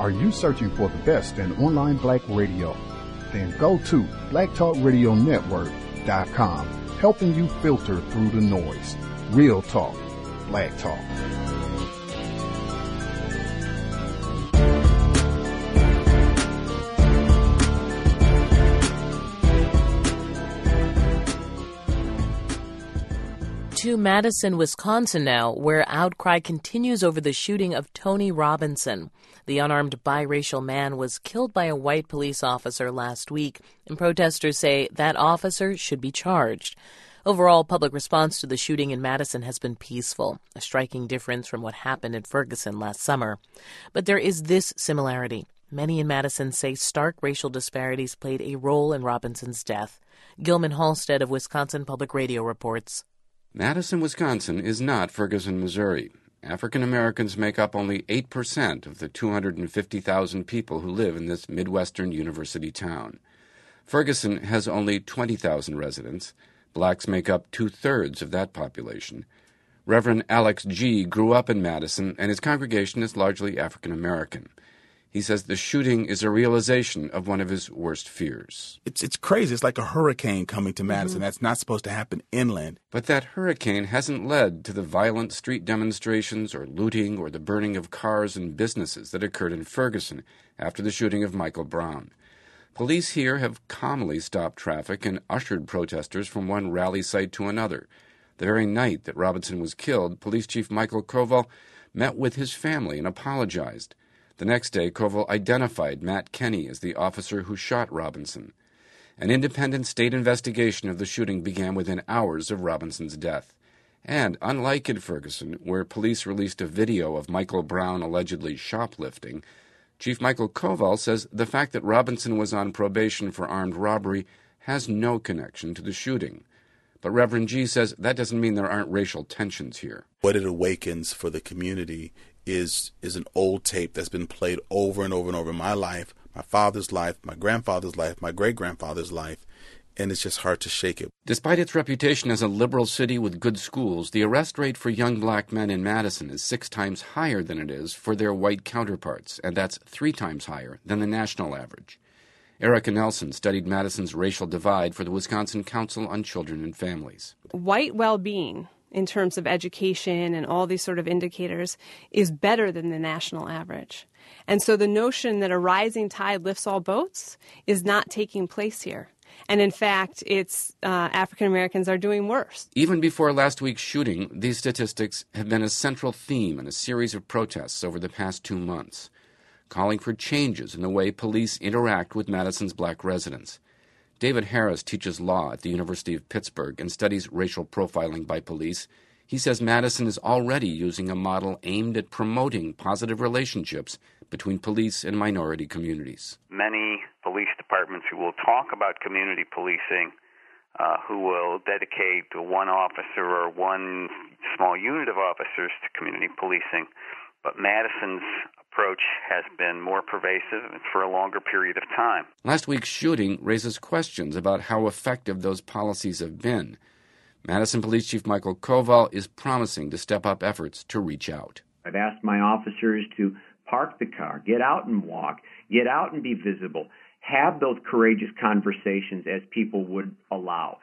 Are you searching for the best in online black radio? Then go to blacktalkradionetwork.com, helping you filter through the noise. Real talk, black talk. to Madison, Wisconsin now, where outcry continues over the shooting of Tony Robinson. The unarmed biracial man was killed by a white police officer last week, and protesters say that officer should be charged. Overall, public response to the shooting in Madison has been peaceful, a striking difference from what happened in Ferguson last summer. But there is this similarity. Many in Madison say stark racial disparities played a role in Robinson's death. Gilman Halstead of Wisconsin Public Radio reports. Madison, Wisconsin is not Ferguson, Missouri. African Americans make up only 8% of the 250,000 people who live in this Midwestern university town. Ferguson has only 20,000 residents. Blacks make up two thirds of that population. Reverend Alex Gee. grew up in Madison, and his congregation is largely African American. He says the shooting is a realization of one of his worst fears. It's it's crazy. It's like a hurricane coming to Madison. Mm-hmm. That's not supposed to happen inland. But that hurricane hasn't led to the violent street demonstrations or looting or the burning of cars and businesses that occurred in Ferguson after the shooting of Michael Brown. Police here have calmly stopped traffic and ushered protesters from one rally site to another. The very night that Robinson was killed, Police Chief Michael Koval met with his family and apologized. The next day, Koval identified Matt Kenny as the officer who shot Robinson. An independent state investigation of the shooting began within hours of Robinson's death. And unlike in Ferguson, where police released a video of Michael Brown allegedly shoplifting, Chief Michael Koval says the fact that Robinson was on probation for armed robbery has no connection to the shooting. But Reverend Gee says that doesn't mean there aren't racial tensions here. What it awakens for the community is is an old tape that's been played over and over and over in my life, my father's life, my grandfather's life, my great grandfather's life, and it's just hard to shake it. Despite its reputation as a liberal city with good schools, the arrest rate for young black men in Madison is six times higher than it is for their white counterparts, and that's three times higher than the national average. Erica Nelson studied Madison's racial divide for the Wisconsin Council on Children and Families. White well being in terms of education and all these sort of indicators is better than the national average. And so the notion that a rising tide lifts all boats is not taking place here. And in fact, it's uh, African Americans are doing worse. Even before last week's shooting, these statistics have been a central theme in a series of protests over the past two months, calling for changes in the way police interact with Madison's black residents. David Harris teaches law at the University of Pittsburgh and studies racial profiling by police. He says Madison is already using a model aimed at promoting positive relationships between police and minority communities. Many police departments who will talk about community policing, uh, who will dedicate one officer or one small unit of officers to community policing, but Madison's approach has been more pervasive and for a longer period of time. Last week's shooting raises questions about how effective those policies have been. Madison Police Chief Michael Koval is promising to step up efforts to reach out. I've asked my officers to park the car, get out and walk, get out and be visible, have those courageous conversations as people would allow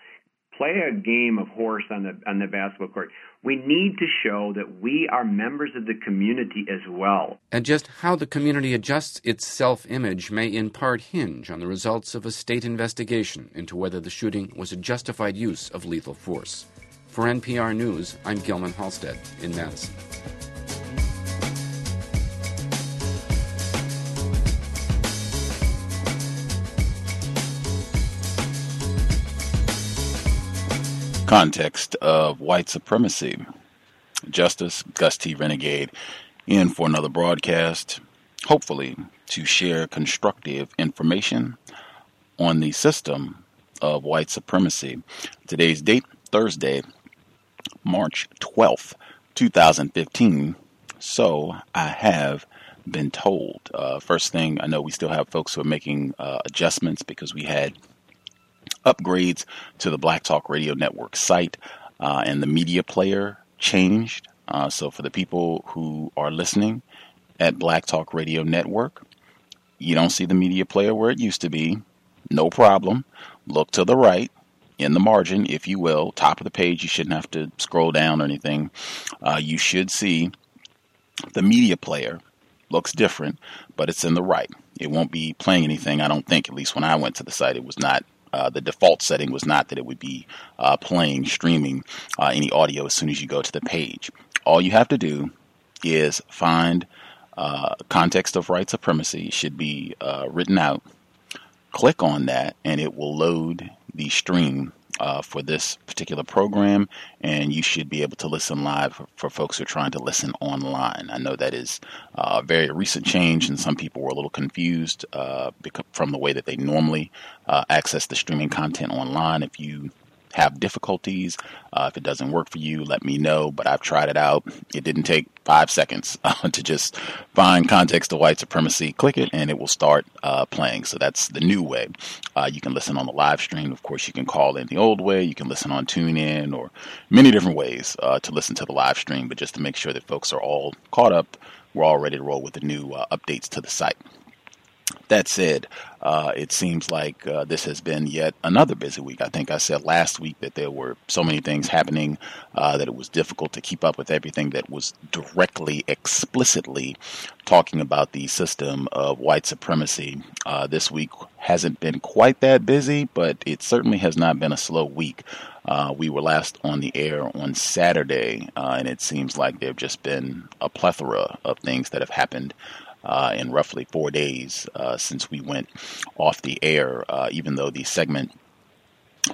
play a game of horse on the on the basketball court. We need to show that we are members of the community as well. And just how the community adjusts its self-image may in part hinge on the results of a state investigation into whether the shooting was a justified use of lethal force. For NPR News, I'm Gilman Halstead in Madison. Context of white supremacy. Justice Gus T. Renegade in for another broadcast, hopefully to share constructive information on the system of white supremacy. Today's date, Thursday, March 12th, 2015. So I have been told. Uh, first thing, I know we still have folks who are making uh, adjustments because we had upgrades to the Black Talk Radio Network site, uh, and the media player changed. Uh, so for the people who are listening, at Black Talk Radio Network. You don't see the media player where it used to be. No problem. Look to the right in the margin, if you will, top of the page. You shouldn't have to scroll down or anything. Uh, you should see the media player. Looks different, but it's in the right. It won't be playing anything, I don't think, at least when I went to the site. It was not uh, the default setting was not that it would be uh, playing, streaming uh, any audio as soon as you go to the page. All you have to do is find uh, context of white supremacy should be uh, written out. Click on that, and it will load the stream uh, for this particular program, and you should be able to listen live for, for folks who are trying to listen online. I know that is uh, a very recent change, and some people were a little confused uh, from the way that they normally uh, access the streaming content online. If you have difficulties. Uh, if it doesn't work for you, let me know. But I've tried it out. It didn't take five seconds uh, to just find context of white supremacy, click it, and it will start uh, playing. So that's the new way. Uh, you can listen on the live stream. Of course, you can call in the old way. You can listen on TuneIn or many different ways uh, to listen to the live stream. But just to make sure that folks are all caught up, we're all ready to roll with the new uh, updates to the site. That said, uh, it seems like uh, this has been yet another busy week. I think I said last week that there were so many things happening uh, that it was difficult to keep up with everything that was directly, explicitly talking about the system of white supremacy. Uh, this week hasn't been quite that busy, but it certainly has not been a slow week. Uh, we were last on the air on Saturday, uh, and it seems like there have just been a plethora of things that have happened uh, in roughly four days uh, since we went off the air, uh, even though the segment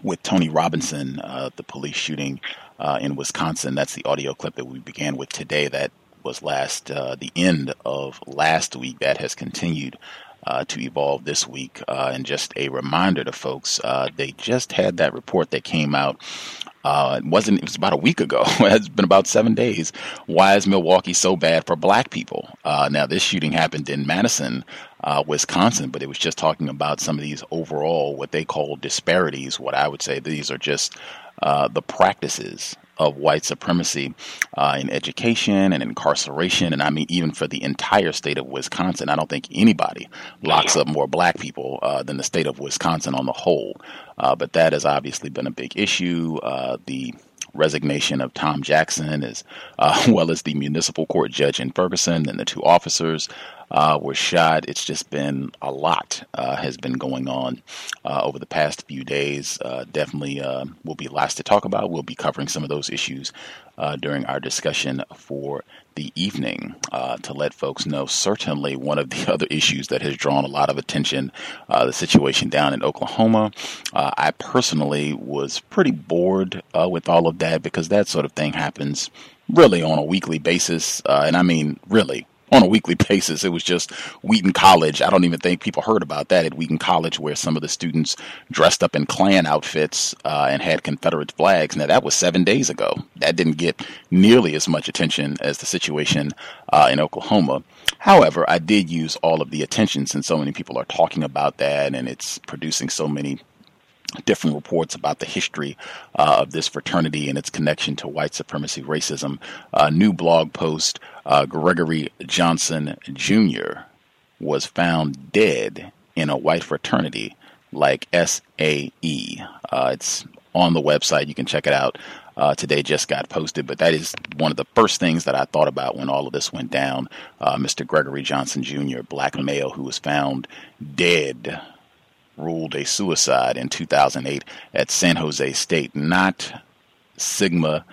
with Tony Robinson, uh, the police shooting uh, in Wisconsin, that's the audio clip that we began with today. That was last uh, the end of last week. That has continued. to evolve this week, and just a reminder to folks, they just had that report that came out uh, it wasn't. It was about a week ago. it's been about seven days. Why is Milwaukee so bad for black people? Uh, now, this shooting happened in Madison, uh, Wisconsin, but it was just talking about some of these overall what they call disparities. What I would say these are just uh, the practices of white supremacy uh, in education and incarceration. And I mean, even for the entire state of Wisconsin, I don't think anybody locks up more black people uh, than the state of Wisconsin on the whole. Uh, but that has obviously been a big issue. Uh, the resignation of Tom Jackson, as uh, well as the municipal court judge in Ferguson and the two officers uh, were shot. It's just been a lot uh, has been going on uh, over the past few days. Uh, definitely uh, will be lots to talk about. We'll be covering some of those issues uh, during our discussion for the evening to let folks know. Certainly, one of the other issues that has drawn a lot of attention, the situation down in Oklahoma. I personally was pretty bored with all of that because that sort of thing happens really on a weekly basis. and I mean, really, on a weekly basis. It was just Wheaton College. I don't even think people heard about that at Wheaton College, where some of the students dressed up in Klan outfits uh, and had Confederate flags. Now, that was seven days ago. That didn't get nearly as much attention as the situation uh, in Oklahoma. However, I did use all of the attention since so many people are talking about that and it's producing so many different reports about the history uh, of this fraternity and its connection to white supremacy racism. A new blog post uh, Gregory Johnson Jr. was found dead in a white fraternity like SAE. Uh, it's on the website. You can check it out. Uh, today just got posted, but that is one of the first things that I thought about when all of this went down. Uh, Mr. Gregory Johnson Jr., black male who was found dead ruled a suicide in 2008 at San Jose State, not Sigma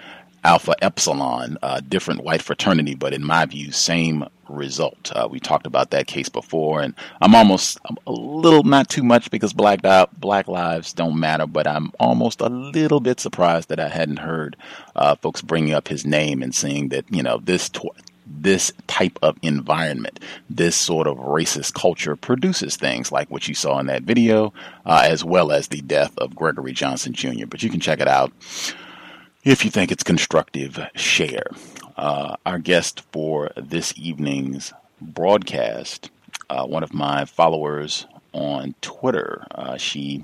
Alpha Epsilon, uh, different white fraternity, but in my view, same result. Uh, we talked about that case before, and I'm almost I'm a little, not too much because black black lives don't matter, but I'm almost a little bit surprised that I hadn't heard uh, folks bringing up his name and saying that you know this tw- this type of environment, this sort of racist culture produces things like what you saw in that video, uh, as well as the death of Gregory Johnson Jr. But you can check it out if you think it's constructive. Share. Uh, our guest for this evening's broadcast, uh, one of my followers on Twitter, uh, she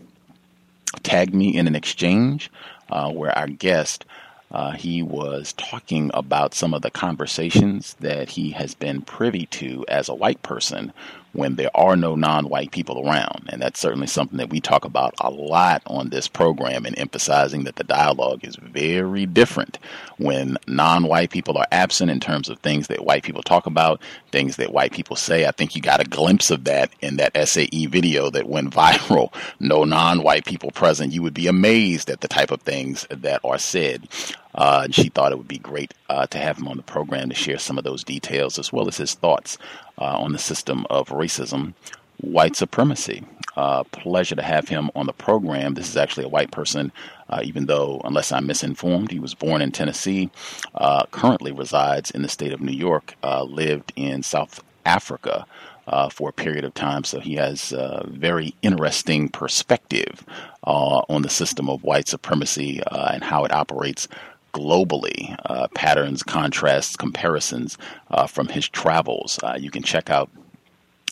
tagged me in an exchange uh, where our guest Uh, he was talking about some of the conversations that he has been privy to as a white person when there are no non white people around. And that's certainly something that we talk about a lot on this program and emphasizing that the dialogue is very different when non white people are absent in terms of things that white people talk about, things that white people say. I think you got a glimpse of that in that SAE video that went viral. No non white people present. You would be amazed at the type of things that are said. Uh, and she thought it would be great uh, to have him on the program to share some of those details as well as his thoughts uh, on the system of racism, white supremacy. Uh, pleasure to have him on the program. This is actually a white person, uh, even though, unless I'm misinformed, he was born in Tennessee, uh, currently resides in the state of New York, lived in South Africa. Uh, for a period of time. So he has a very interesting perspective uh, on the system of white supremacy uh, and how it operates globally, uh, patterns, contrasts, comparisons uh, from his travels. Uh, you can check out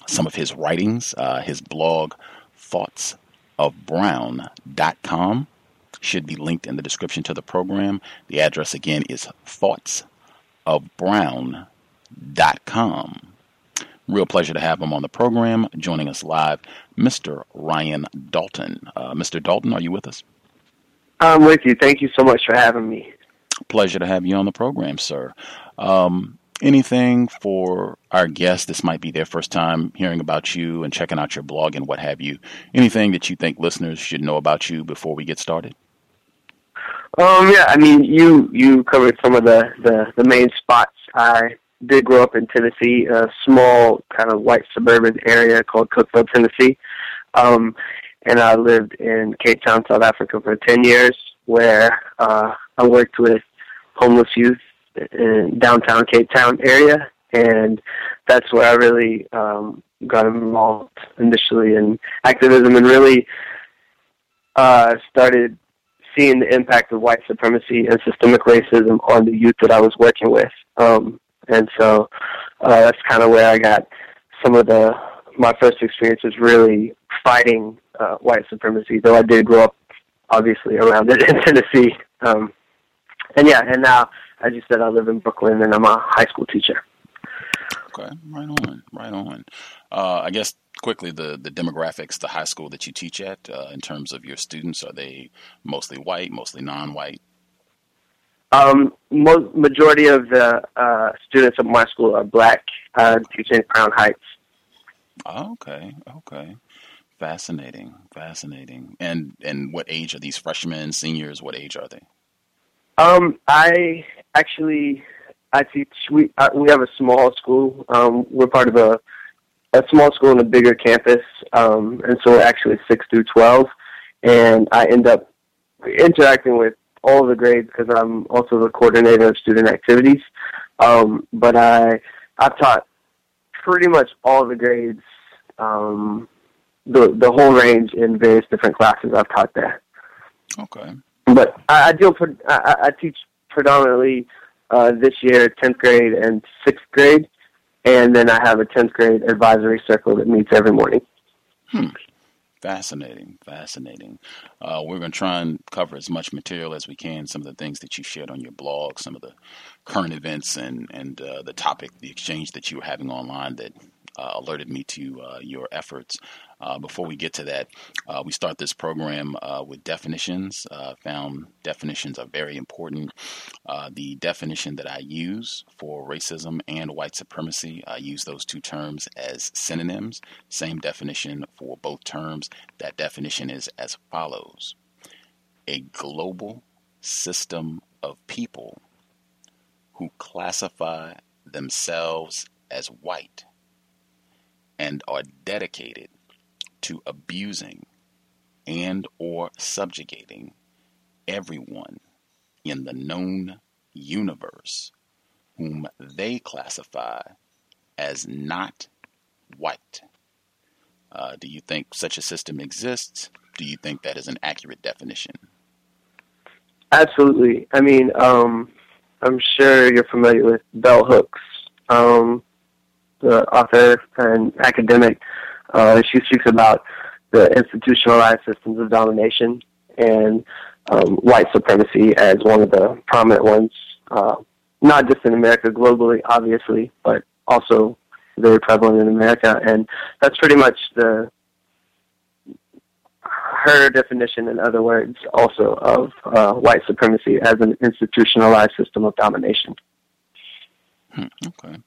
some of his writings, uh, his blog, thoughtsofbrown.com. Should be linked in the description to the program. The address again is thoughtsofbrown.com. Real pleasure to have him on the program. Joining us live, Mr. Ryan Dalton. Uh, Mr. Dalton, are you with us? I'm with you. Thank you so much for having me. Pleasure to have you on the program, sir. Um, anything for our guests? This might be their first time hearing about you and checking out your blog and what have you. Anything that you think listeners should know about you before we get started? Um, yeah, I mean, you you covered some of the, the, the main spots. I did grow up in Tennessee, a small kind of white suburban area called Cookeville, Tennessee. Um, and I lived in Cape Town, South Africa for 10 years, where uh, I worked with homeless youth in downtown Cape Town area, and that's where I really um, got involved initially in activism and really uh, started seeing the impact of white supremacy and systemic racism on the youth that I was working with. Um, and so uh, that's kind of where I got some of the my first experiences really fighting uh, white supremacy. Though I did grow up obviously around it in Tennessee. Um, and yeah, and now, as you said, I live in Brooklyn and I'm a high school teacher. Okay, right on, right on. Uh, I guess quickly the the demographics, the high school that you teach at, uh, in terms of your students, are they mostly white, mostly non-white? Um, mo- majority of the uh, students at my school are black. Uh, teaching at Crown Heights. Okay, okay. Fascinating, fascinating. And and what age are these freshmen, seniors? What age are they? Um, I actually I teach. We uh, we have a small school. Um, we're part of a a small school in a bigger campus, um, and so we're actually six through twelve. And I end up interacting with all the grades because I'm also the coordinator of student activities. Um, but I I've taught pretty much all the grades um, the the whole range in various different classes I've taught there. Okay. But I, I deal. I, I teach predominantly uh, this year tenth grade and sixth grade, and then I have a tenth grade advisory circle that meets every morning. Hmm. Fascinating, fascinating. Uh, we're going to try and cover as much material as we can. Some of the things that you shared on your blog, some of the current events, and and uh, the topic, the exchange that you were having online that uh, alerted me to uh, your efforts. Uh, before we get to that, uh, we start this program uh, with definitions. Uh, found definitions are very important. the definition that I use for racism and white supremacy, I use those two terms as synonyms. Same definition for both terms. That definition is as follows A global system of people who classify themselves as white and are dedicated to abusing and or subjugating everyone in the known universe whom they classify as not white. Uh, do you think such a system exists? Do you think that is an accurate definition? Absolutely. I mean, um, I'm sure you're familiar with bell hooks. Um, the author and academic, uh, she speaks about the institutionalized systems of domination and um, white supremacy as one of the prominent ones, uh, not just in America, globally, obviously, but also very prevalent in America. And that's pretty much the her definition, in other words, also of uh, white supremacy as an institutionalized system of domination. Hmm, okay.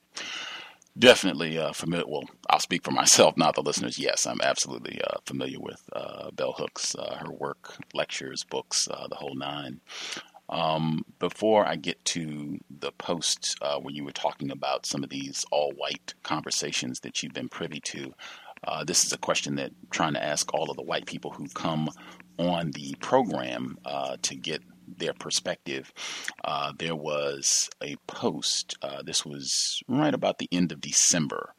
Definitely uh, familiar. Well, I'll speak for myself, not the listeners. Yes, I'm absolutely uh, familiar with uh, Bell Hooks, uh, her work, lectures, books, uh, the whole nine. Um, before I get to the post uh, where you were talking about some of these all white conversations that you've been privy to, this is a question that I'm trying to ask all of the white people who come on the program to get their perspective. Uh, there was a post, uh, this was right about the end of December,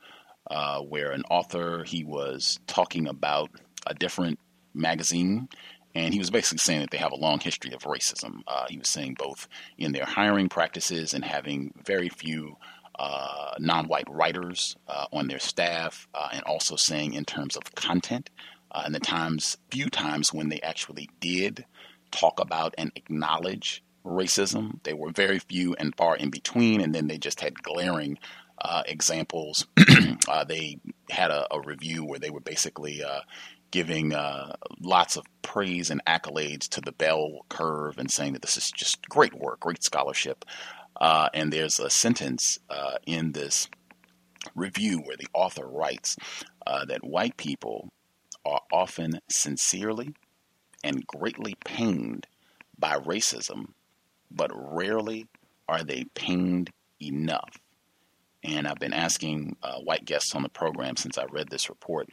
uh, where an author, he was talking about a different magazine. And he was basically saying that they have a long history of racism. Uh, he was saying both in their hiring practices and having very few uh, non-white writers uh, on their staff, and also saying in terms of content, and the times, few times when they actually did talk about and acknowledge racism. They were very few and far in between, and then they just had glaring uh, examples. uh, they had a, a, review where they were basically uh, giving uh, lots of praise and accolades to the Bell Curve and saying that this is just great work, great scholarship. Uh, and there's a sentence uh, in this review where the author writes that white people are often sincerely and greatly pained by racism, but rarely are they pained enough. And I've been asking uh, white guests on the program since I read this report.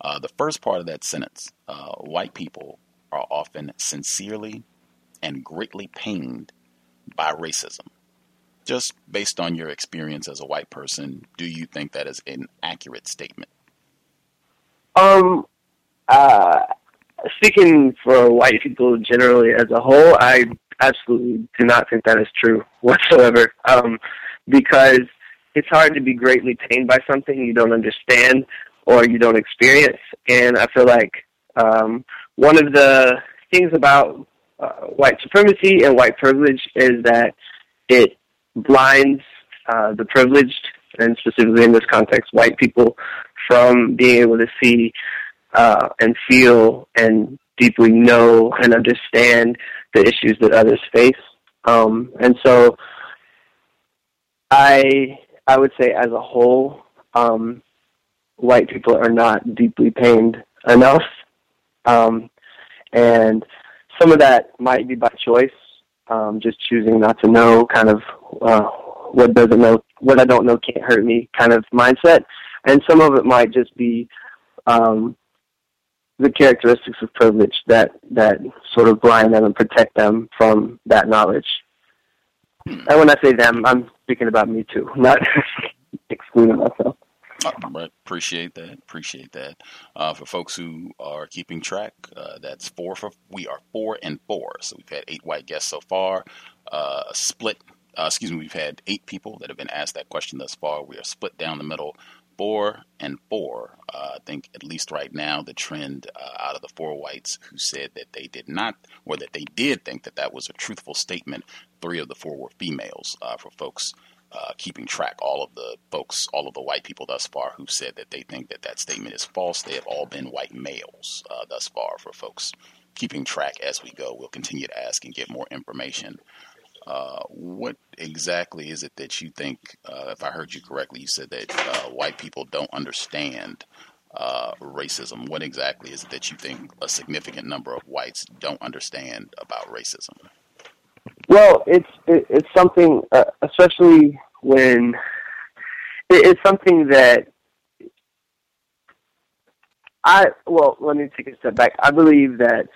Uh, the first part of that sentence uh, white people are often sincerely and greatly pained by racism. Just based on your experience as a white person, do you think that is an accurate statement? Um, uh, speaking for white people generally as a whole, I absolutely do not think that is true whatsoever. Um, because it's hard to be greatly pained by something you don't understand or you don't experience. And I feel like um, one of the things about uh, white supremacy and white privilege is that it blinds uh, the privileged, and specifically in this context, white people, from being able to see uh, and feel and deeply know and understand the issues that others face. Um, and so I I would say as a whole, um, white people are not deeply pained enough. Um, and some of that might be by choice, um, just choosing not to know, kind of uh, what doesn't know, what I don't know can't hurt me, kind of mindset. And some of it might just be um, the characteristics of privilege that that sort of blind them and protect them from that knowledge. And when I say them, I'm speaking about me too, not excluding myself. Right. Appreciate that. Appreciate that. Uh, for folks who are keeping track, uh, that's four for we are four and four. So we've had eight white guests so far. Uh, split. Uh, excuse me. We've had eight people that have been asked that question thus far. We are split down the middle four and four. Uh, I think at least right now the trend uh, out of the four whites who said that they did not, or that they did think that that was a truthful statement. Three of the four were females. Uh, for folks uh, keeping track, all of the folks, all of the white people thus far who said that they think that that statement is false, they have all been white males uh, thus far. For folks keeping track as we go, we'll continue to ask and get more information. Uh, what exactly is it that you think, uh, if I heard you correctly, you said that uh, white people don't understand uh, racism. What exactly is it that you think a significant number of whites don't understand about racism? Well, it's it, it's something, uh, especially when it, it's something that I well, let me take a step back. I believe that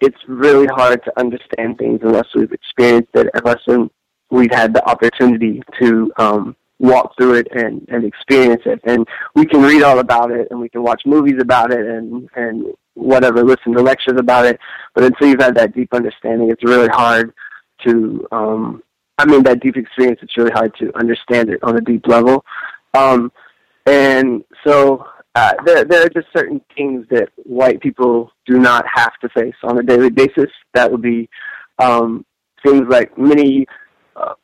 it's really hard to understand things unless we've experienced it, unless we've had the opportunity to um, walk through it and, and experience it. And we can read all about it, and we can watch movies about it, and and whatever, listen to lectures about it. But until you've had that deep understanding, it's really hard to. Um, I mean, that deep experience. It's really hard to understand it on a deep level. Um, and so uh, there, there are just certain things that white people do not have to face on a daily basis. That would be um, things like many uh,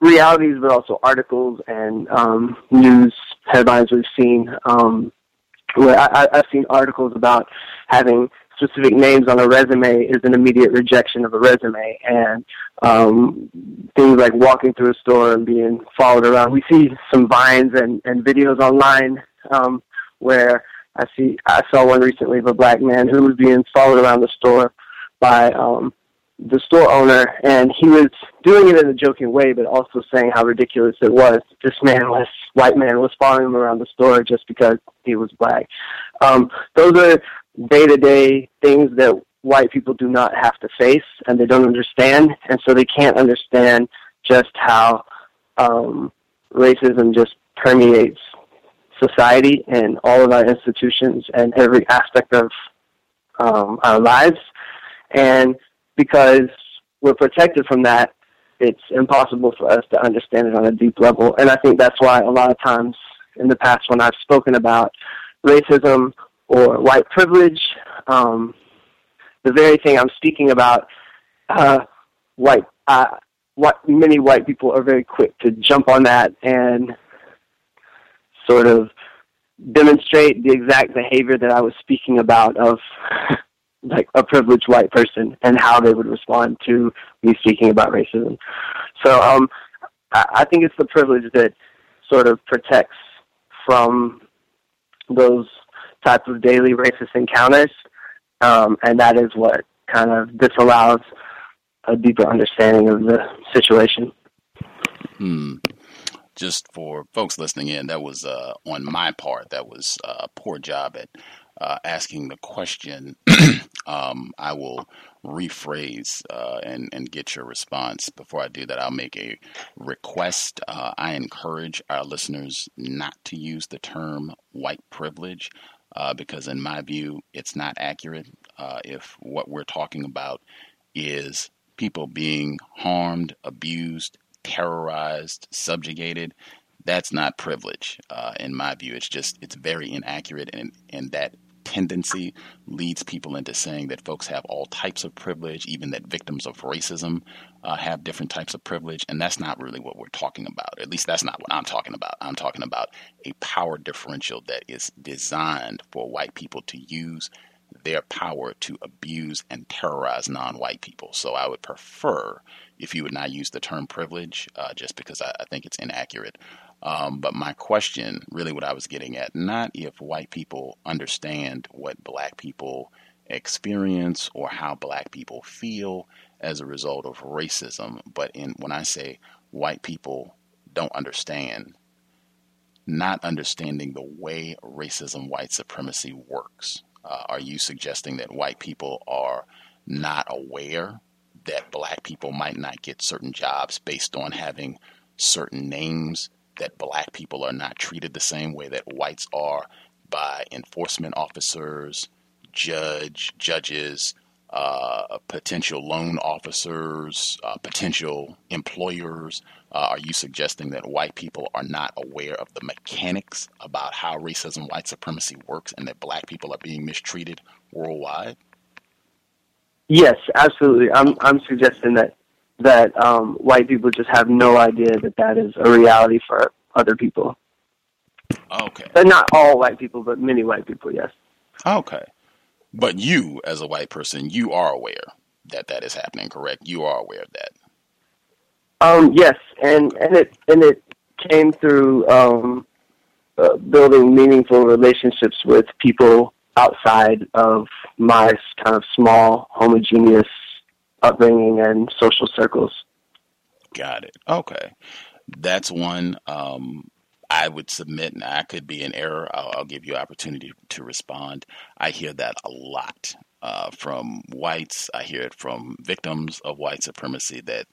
realities, but also articles and um, news headlines we've seen. Um, where I, I've seen articles about having specific names on a resume is an immediate rejection of a resume, and um, things like walking through a store and being followed around. We see some vines and, and videos online um, where I see I saw one recently of a black man who was being followed around the store by um, the store owner, and he was doing it in a joking way, but also saying how ridiculous it was. This man was white man was following him around the store just because he was black. Um, those are day to day things that white people do not have to face, and they don't understand, and so they can't understand just how um, racism just permeates society and all of our institutions and every aspect of um, our lives. And because we're protected from that, it's impossible for us to understand it on a deep level. And I think that's why a lot of times in the past when I've spoken about racism or white privilege, um, the very thing I'm speaking about, uh, white, uh, what many white people are very quick to jump on that and sort of demonstrate the exact behavior that I was speaking about of like a privileged white person and how they would respond to me speaking about racism. So um, I, think it's the privilege that sort of protects from those types of daily racist encounters, um, and that is what kind of disallows a deeper understanding of the situation. Hmm just for folks listening in, that was uh, on my part. That was a poor job at uh, asking the question. um, I will rephrase uh, and and get your response. Before I do that, I'll make a request. Uh, I encourage our listeners not to use the term white privilege. Uh, because in my view, it's not accurate. Uh, if what we're talking about is people being harmed, abused, terrorized, subjugated, that's not privilege. Uh, in my view, it's just it's very inaccurate, and and that tendency leads people into saying that folks have all types of privilege, even that victims of racism uh, have different types of privilege, and that's not really what we're talking about. At least that's not what I'm talking about. I'm talking about a power differential that is designed for white people to use their power to abuse and terrorize non-white people. So I would prefer if you would not use the term privilege, uh, just because I, I, think it's inaccurate. Um, but my question, really, what I was getting at, not if white people understand what black people experience or how black people feel as a result of racism, but in when I say white people don't understand, not understanding the way racism, white supremacy works. Uh, are you suggesting that white people are not aware that black people might not get certain jobs based on having certain names, that black people are not treated the same way that whites are by enforcement officers, judge, judges, uh, potential loan officers, uh, potential employers? Uh, are you suggesting that white people are not aware of the mechanics about how racism, white supremacy works, and that black people are being mistreated worldwide? Yes, absolutely. I'm I'm suggesting that that um, white people just have no idea that that is a reality for other people. Okay. But not all white people, but many white people. Yes. Okay. But you, as a white person, you are aware that that is happening. Correct? You are aware of that. Um. Yes, and and it and it came through um, uh, building meaningful relationships with people outside of my kind of small, homogeneous upbringing and social circles. Got it. Okay. That's one um, I would submit, and I could be in error. I'll, I'll, give you opportunity to respond. I hear that a lot uh, from whites. I hear it from victims of white supremacy that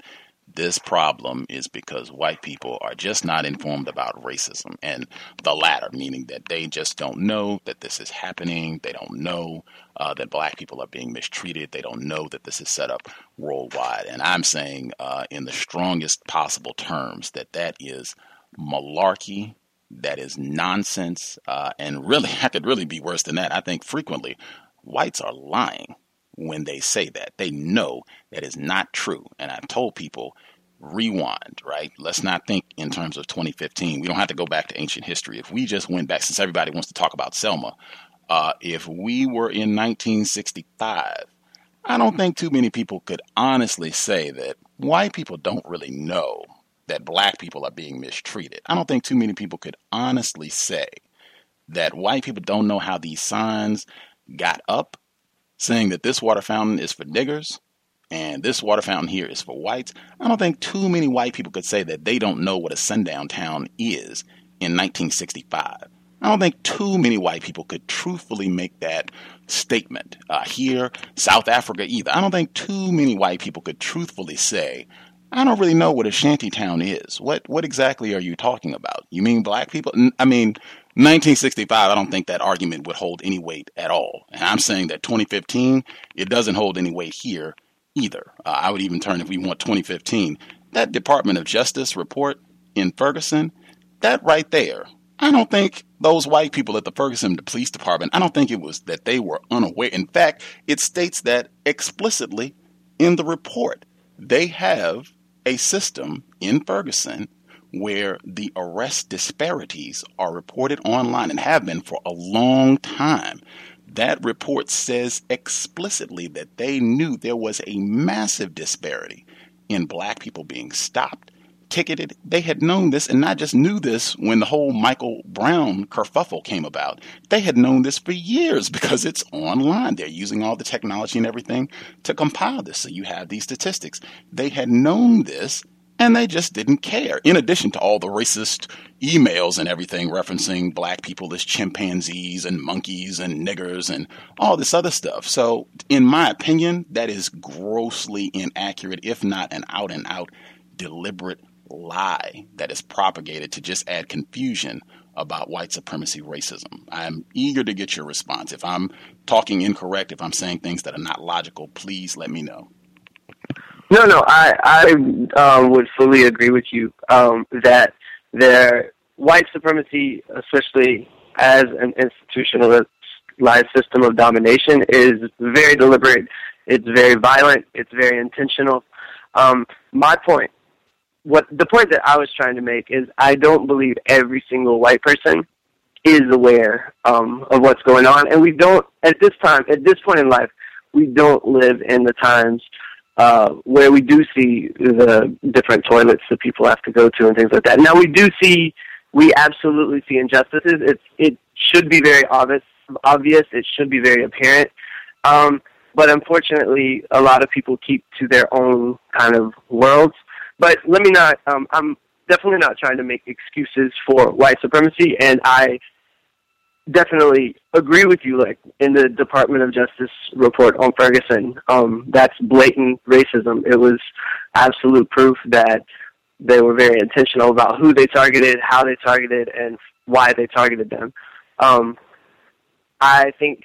this problem is because white people are just not informed about racism and the latter, meaning that they just don't know that this is happening. They don't know uh, that black people are being mistreated. They don't know that this is set up worldwide. And I'm saying, uh, in the strongest possible terms, that that is malarkey that is nonsense. Uh, and really, I could really be worse than that. I think frequently whites are lying when they say that. They know that is not true. And I've told people, rewind, right? Let's not think in terms of 2015. We don't have to go back to ancient history. If we just went back, since everybody wants to talk about Selma, uh, if we were in 1965, I don't think too many people could honestly say that white people don't really know that black people are being mistreated. I don't think too many people could honestly say that white people don't know how these signs got up saying that this water fountain is for niggers and this water fountain here is for whites. I don't think too many white people could say that they don't know what a sundown town is in 1965. I don't think too many white people could truthfully make that statement. Uh, here, South Africa either. I don't think too many white people could truthfully say, I don't really know what a shanty town is. What what exactly are you talking about? You mean black people? I mean, 1965. I don't think that argument would hold any weight at all. And I'm saying that 2015, it doesn't hold any weight here either. Uh, I would even turn if we want 2015. That Department of Justice report in Ferguson, that right there. I don't think those white people at the Ferguson Police Department, I don't think it was that they were unaware. In fact, it states that explicitly in the report. They have a system in Ferguson where the arrest disparities are reported online and have been for a long time. That report says explicitly that they knew there was a massive disparity in black people being stopped, ticketed. They had known this and not just knew this when the whole Michael Brown kerfuffle came about. They had known this for years because it's online. They're using all the technology and everything to compile this. So you have these statistics. They had known this and they just didn't care. In addition to all the racist emails and everything referencing black people as chimpanzees and monkeys and niggers and all this other stuff. So, in my opinion, that is grossly inaccurate, if not an out and out deliberate lie that is propagated to just add confusion about white supremacy racism. I'm eager to get your response. If I'm talking incorrect, if I'm saying things that are not logical, please let me know. No, no, I I um, would fully agree with you um, that their white supremacy, especially as an institutionalized system of domination, is very deliberate. It's very violent. It's very intentional. Um, my point, what the point that I was trying to make is, I don't believe every single white person is aware um, of what's going on, and we don't at this time, at this point in life, we don't live in the times uh, where we do see the different toilets that people have to go to and things like that. Now we do see, we absolutely see injustices. It's it should be very obvious. Obvious. It should be very apparent. Um, but unfortunately, a lot of people keep to their own kind of worlds. But let me not. Um, I'm definitely not trying to make excuses for white supremacy, and I definitely agree with you. Like in the Department of Justice report on Ferguson, um, that's blatant racism. It was absolute proof that they were very intentional about who they targeted, how they targeted, and why they targeted them. Um, I think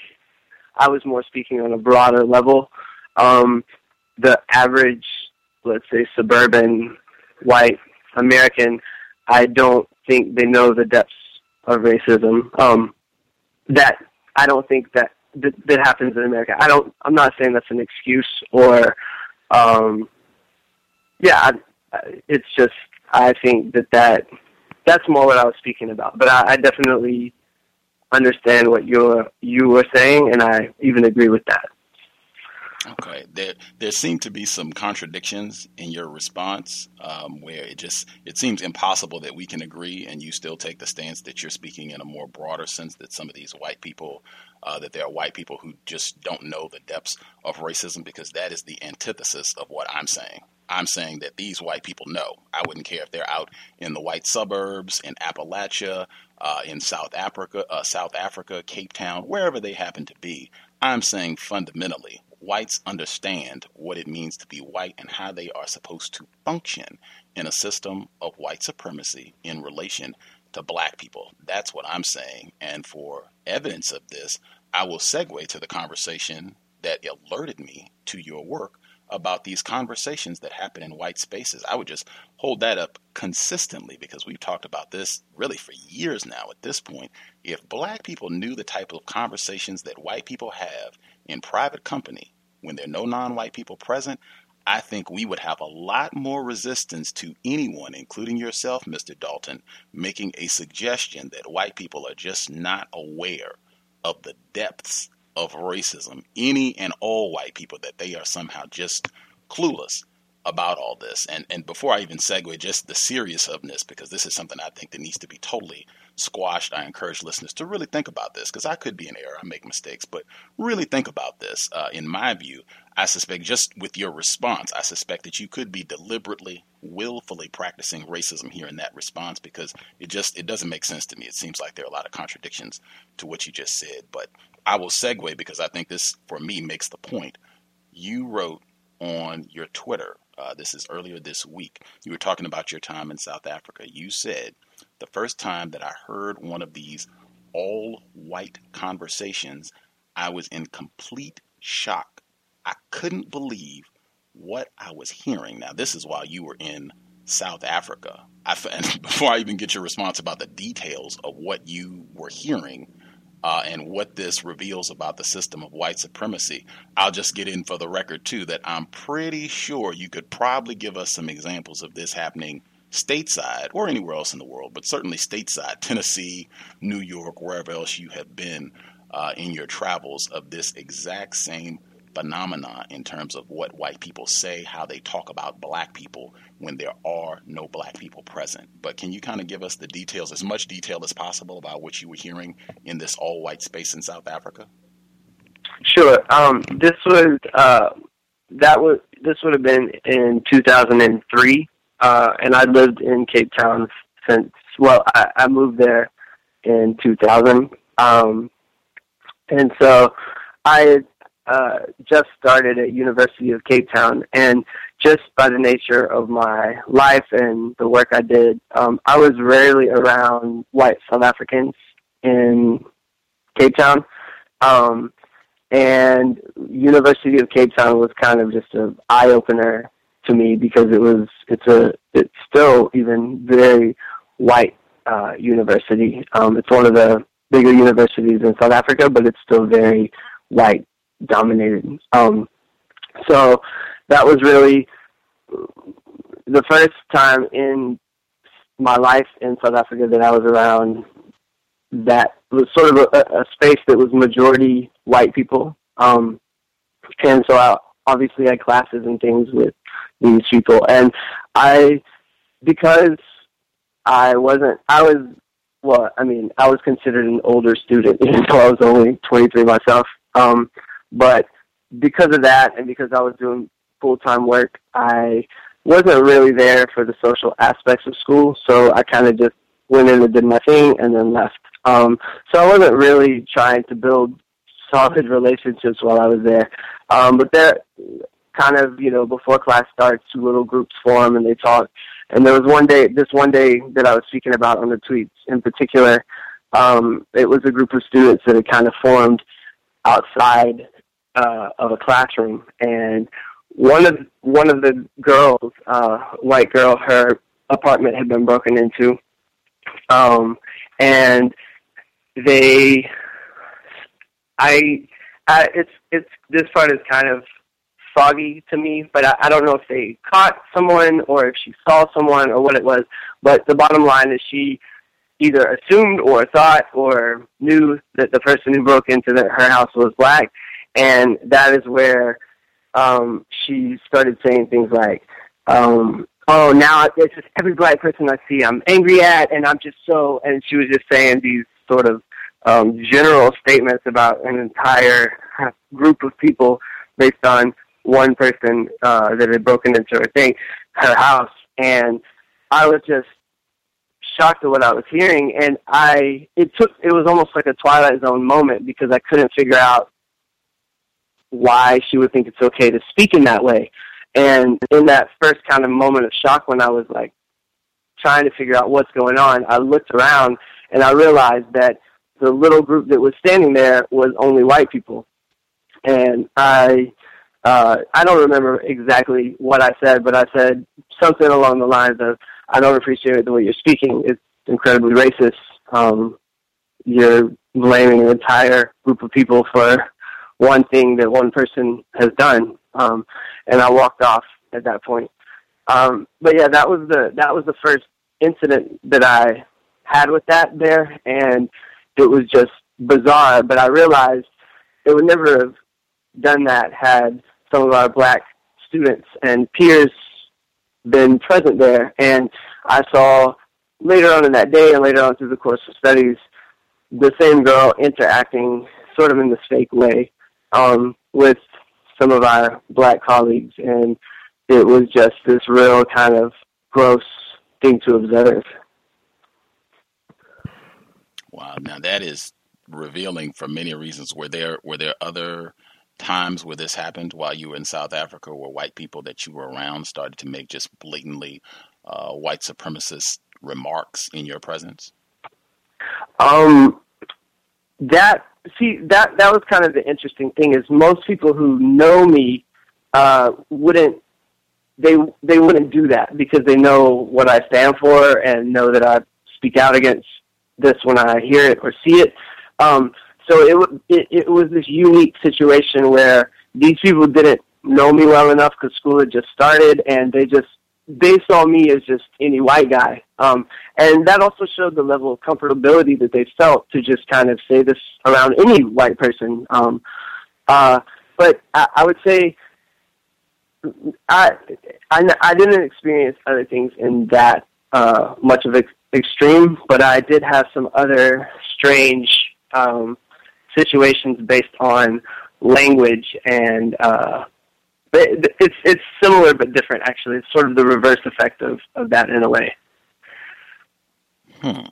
I was more speaking on a broader level. Um, the average, let's say, suburban white American, I don't think they know the depths of racism. Um, that I don't think that, that that happens in America. I don't. I'm not saying that's an excuse or, um, yeah. I, it's just I think that that that's more what I was speaking about. But I, I definitely understand what you're you were saying, and I even agree with that. Okay, there there seem to be some contradictions in your response, um, where it just it seems impossible that we can agree, and you still take the stance that you're speaking in a more broader sense that some of these white people, uh, that there are white people who just don't know the depths of racism, because that is the antithesis of what I'm saying. I'm saying that these white people know. I wouldn't care if they're out in the white suburbs, in Appalachia, uh, in South Africa, uh, South Africa, Cape Town, wherever they happen to be. I'm saying fundamentally, whites understand what it means to be white and how they are supposed to function in a system of white supremacy in relation to black people. That's what I'm saying. And for evidence of this, I will segue to the conversation that alerted me to your work about these conversations that happen in white spaces. I would just hold that up consistently because we've talked about this really for years now at this point. If black people knew the type of conversations that white people have in private company when there are no non white people present, I think we would have a lot more resistance to anyone, including yourself, Mr. Dalton, making a suggestion that white people are just not aware of the depths of racism, any and all white people, that they are somehow just clueless about all this. And and before I even segue, just the seriousness, because this is something I think that needs to be totally squashed. I encourage listeners to really think about this, because I could be in error, I make mistakes, but really think about this. Uh, in my view, I suspect just with your response, I suspect that you could be deliberately, willfully practicing racism here in that response, because it just it doesn't make sense to me. It seems like there are a lot of contradictions to what you just said. But I will segue because I think this, for me, makes the point. You wrote on your Twitter uh, this is earlier this week. You were talking about your time in South Africa. You said the first time that I heard one of these all white conversations, I was in complete shock. I couldn't believe what I was hearing. Now, this is while you were in South Africa. I, before I even get your response about the details of what you were hearing, uh, and what this reveals about the system of white supremacy. I'll just get in for the record, too, that I'm pretty sure you could probably give us some examples of this happening stateside or anywhere else in the world, but certainly stateside, Tennessee, New York, wherever else you have been uh, in your travels of this exact same phenomena in terms of what white people say, how they talk about black people when there are no black people present. But can you kind of give us the details, as much detail as possible, about what you were hearing in this all white space in South Africa? Sure. Um, this was uh, that was this would have been in 2003, uh, and I lived in Cape Town since. Well, I, I moved there in 2000, um, and so I uh, just started at University of Cape Town, and just by the nature of my life and the work I did, um, I was rarely around white South Africans in Cape Town. Um, and University of Cape Town was kind of just an eye opener to me because it was it's a it's still even very white uh, university. Um, it's one of the bigger universities in South Africa, but it's still very white dominated. Um, so that was really the first time in my life in South Africa that I was around that was sort of a, a space that was majority white people. Um, and so I obviously had classes and things with these people. And I, because I wasn't, I was, well, I mean, I was considered an older student, even though I was only 23 myself. Um, but because of that, and because I was doing full time work, I wasn't really there for the social aspects of school. So I kind of just went in and did my thing, and then left. Um, so I wasn't really trying to build solid relationships while I was there. Um, but there, kind of, you know, before class starts, two little groups form and they talk. And there was one day, this one day that I was speaking about on the tweets in particular. Um, it was a group of students that had kind of formed outside uh, of a classroom, and one of one of the girls, uh, white girl, her apartment had been broken into, um, and they, I, I, it's it's this part is kind of foggy to me, but I, I don't know if they caught someone or if she saw someone or what it was. But the bottom line is she either assumed or thought or knew that the person who broke into the, her house was black, and that is where um, she started saying things like, um, "Oh, now it's just every black person I see, I'm angry at, and I'm just so." And she was just saying these sort of um, general statements about an entire group of people based on one person uh, that had broken into her thing, her house, and I was just shocked at what I was hearing, and I it took it was almost like a Twilight Zone moment because I couldn't figure out why she would think it's okay to speak in that way. And in that first kind of moment of shock when I was like trying to figure out what's going on, I looked around and I realized that the little group that was standing there was only white people. And I uh, I don't remember exactly what I said, but I said something along the lines of, "I don't appreciate the way you're speaking. It's incredibly racist. Um, you're blaming an entire group of people for one thing that one person has done." Um, and I walked off at that point. Um, but yeah, that was the that was the first incident that I had with that there, and it was just bizarre. But I realized it would never have done that had some of our black students and peers been present there. And I saw later on in that day and later on through the course of studies, the same girl interacting sort of in this fake way um, with some of our black colleagues. And it was just this real kind of gross thing to observe. Wow. Now that is revealing for many reasons. Were there were there other times where this happened while you were in South Africa, where white people that you were around started to make just blatantly uh, white supremacist remarks in your presence? Um, that see that that was kind of the interesting thing is most people who know me uh, wouldn't they they wouldn't do that because they know what I stand for and know that I speak out against this when I hear it or see it. Um, so it, it it was this unique situation where these people didn't know me well enough because school had just started, and they just they saw me as just any white guy. Um, and that also showed the level of comfortability that they felt to just kind of say this around any white person. Um, uh, but I, I would say I, I, I didn't experience other things in that uh, much of extreme, but I did have some other strange um, situations based on language and uh, it's it's similar but different actually. It's sort of the reverse effect of, of that in a way. Hmm.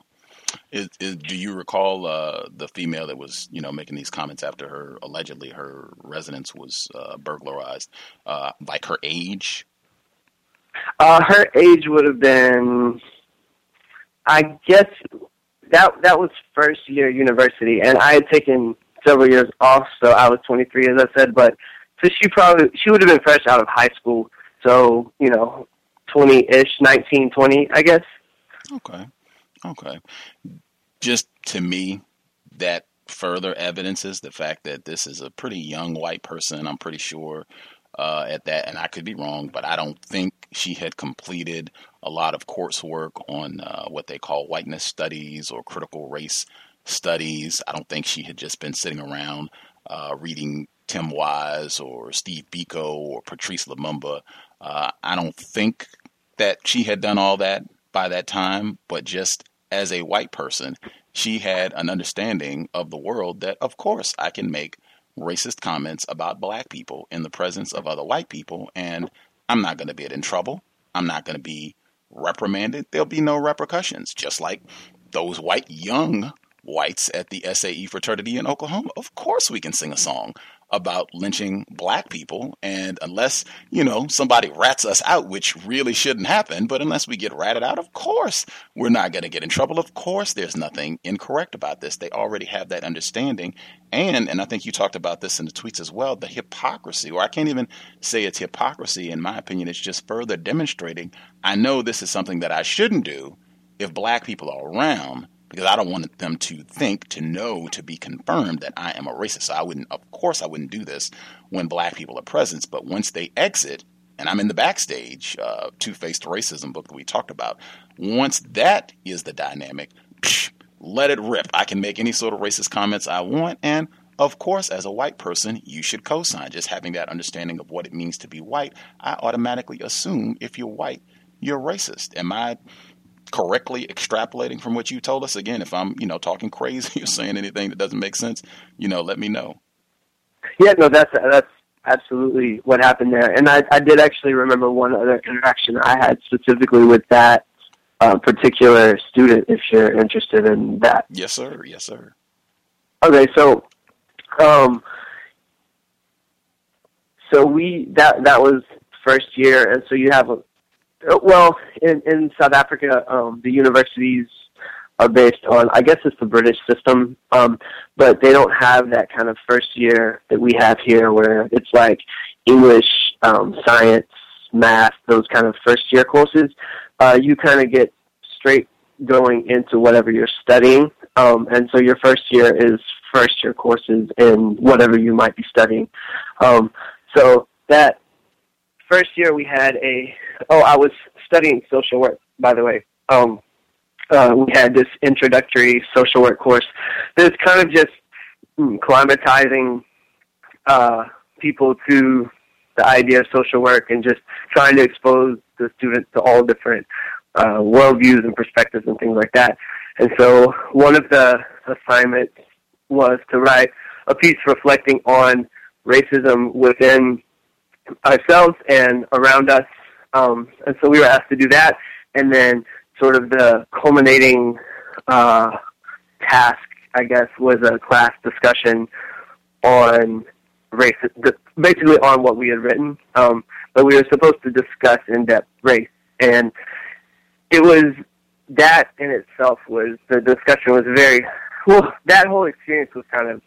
Is, is, do you recall uh, the female that was, you know, making these comments after her allegedly her residence was uh, burglarized? Uh, like her age? Uh, her age would have been, I guess, that that was first year university, and I had taken several years off, so I was 23, as I said. But so she probably she would have been fresh out of high school, so you know, 20-ish, 19, 20, I guess. Okay, okay. Just to me, that further evidences the fact that this is a pretty young white person. I'm pretty sure uh, at that, and I could be wrong, but I don't think she had completed a lot of coursework on uh, what they call whiteness studies or critical race studies. I don't think she had just been sitting around uh, reading Tim Wise or Steve Biko or Patrice Lumumba. Uh, I don't think that she had done all that by that time, but just as a white person, she had an understanding of the world that, of course, I can make racist comments about black people in the presence of other white people, and I'm not going to get in trouble. I'm not going to be reprimanded. There'll be no repercussions, just like those white young whites at the SAE fraternity in Oklahoma. Of course, we can sing a song about lynching black people. And unless, you know, somebody rats us out, which really shouldn't happen, but unless we get ratted out, of course, we're not going to get in trouble. Of course, there's nothing incorrect about this. They already have that understanding. And, and I think you talked about this in the tweets as well, the hypocrisy, or I can't even say it's hypocrisy. In my opinion, it's just further demonstrating I know this is something that I shouldn't do if black people are around because I don't want them to think, to know, to be confirmed that I am a racist. So I wouldn't, of course, I wouldn't do this when black people are present. But once they exit, and I'm in the backstage, uh, Two Faced Racism book that we talked about, once that is the dynamic, psh, let it rip. I can make any sort of racist comments I want. And of course, as a white person, you should co sign. Just having that understanding of what it means to be white, I automatically assume if you're white, you're racist. Am I correctly extrapolating from what you told us. Again, if I'm, you know, talking crazy or saying anything that doesn't make sense, you know, let me know. Yeah, no, that's that's absolutely what happened there. And I, I did actually remember one other interaction I had specifically with that uh, particular student. If you're interested in that. Yes, sir. Yes, sir. Okay, so, um, so we that that was first year, and so you have a well, in, in South Africa, um, the universities are based on, I guess it's the British system, um, but they don't have that kind of first year that we have here where it's like English, um, science, math, those kind of first year courses, uh, you kind of get straight going into whatever you're studying. Um, and so your first year is first year courses in whatever you might be studying. Um, so that first year we had a, oh, I was studying social work, by the way. Um, uh, we had this introductory social work course that's kind of just mm, climatizing uh, people to the idea of social work and just trying to expose the students to all different uh, worldviews and perspectives and things like that. And so one of the assignments was to write a piece reflecting on racism within ourselves and around us. Um, and so we were asked to do that. And then sort of the culminating uh, task, I guess, was a class discussion on race, basically on what we had written. Um, but we were supposed to discuss in depth race, and it was that in itself was the discussion was very well. That whole experience was kind of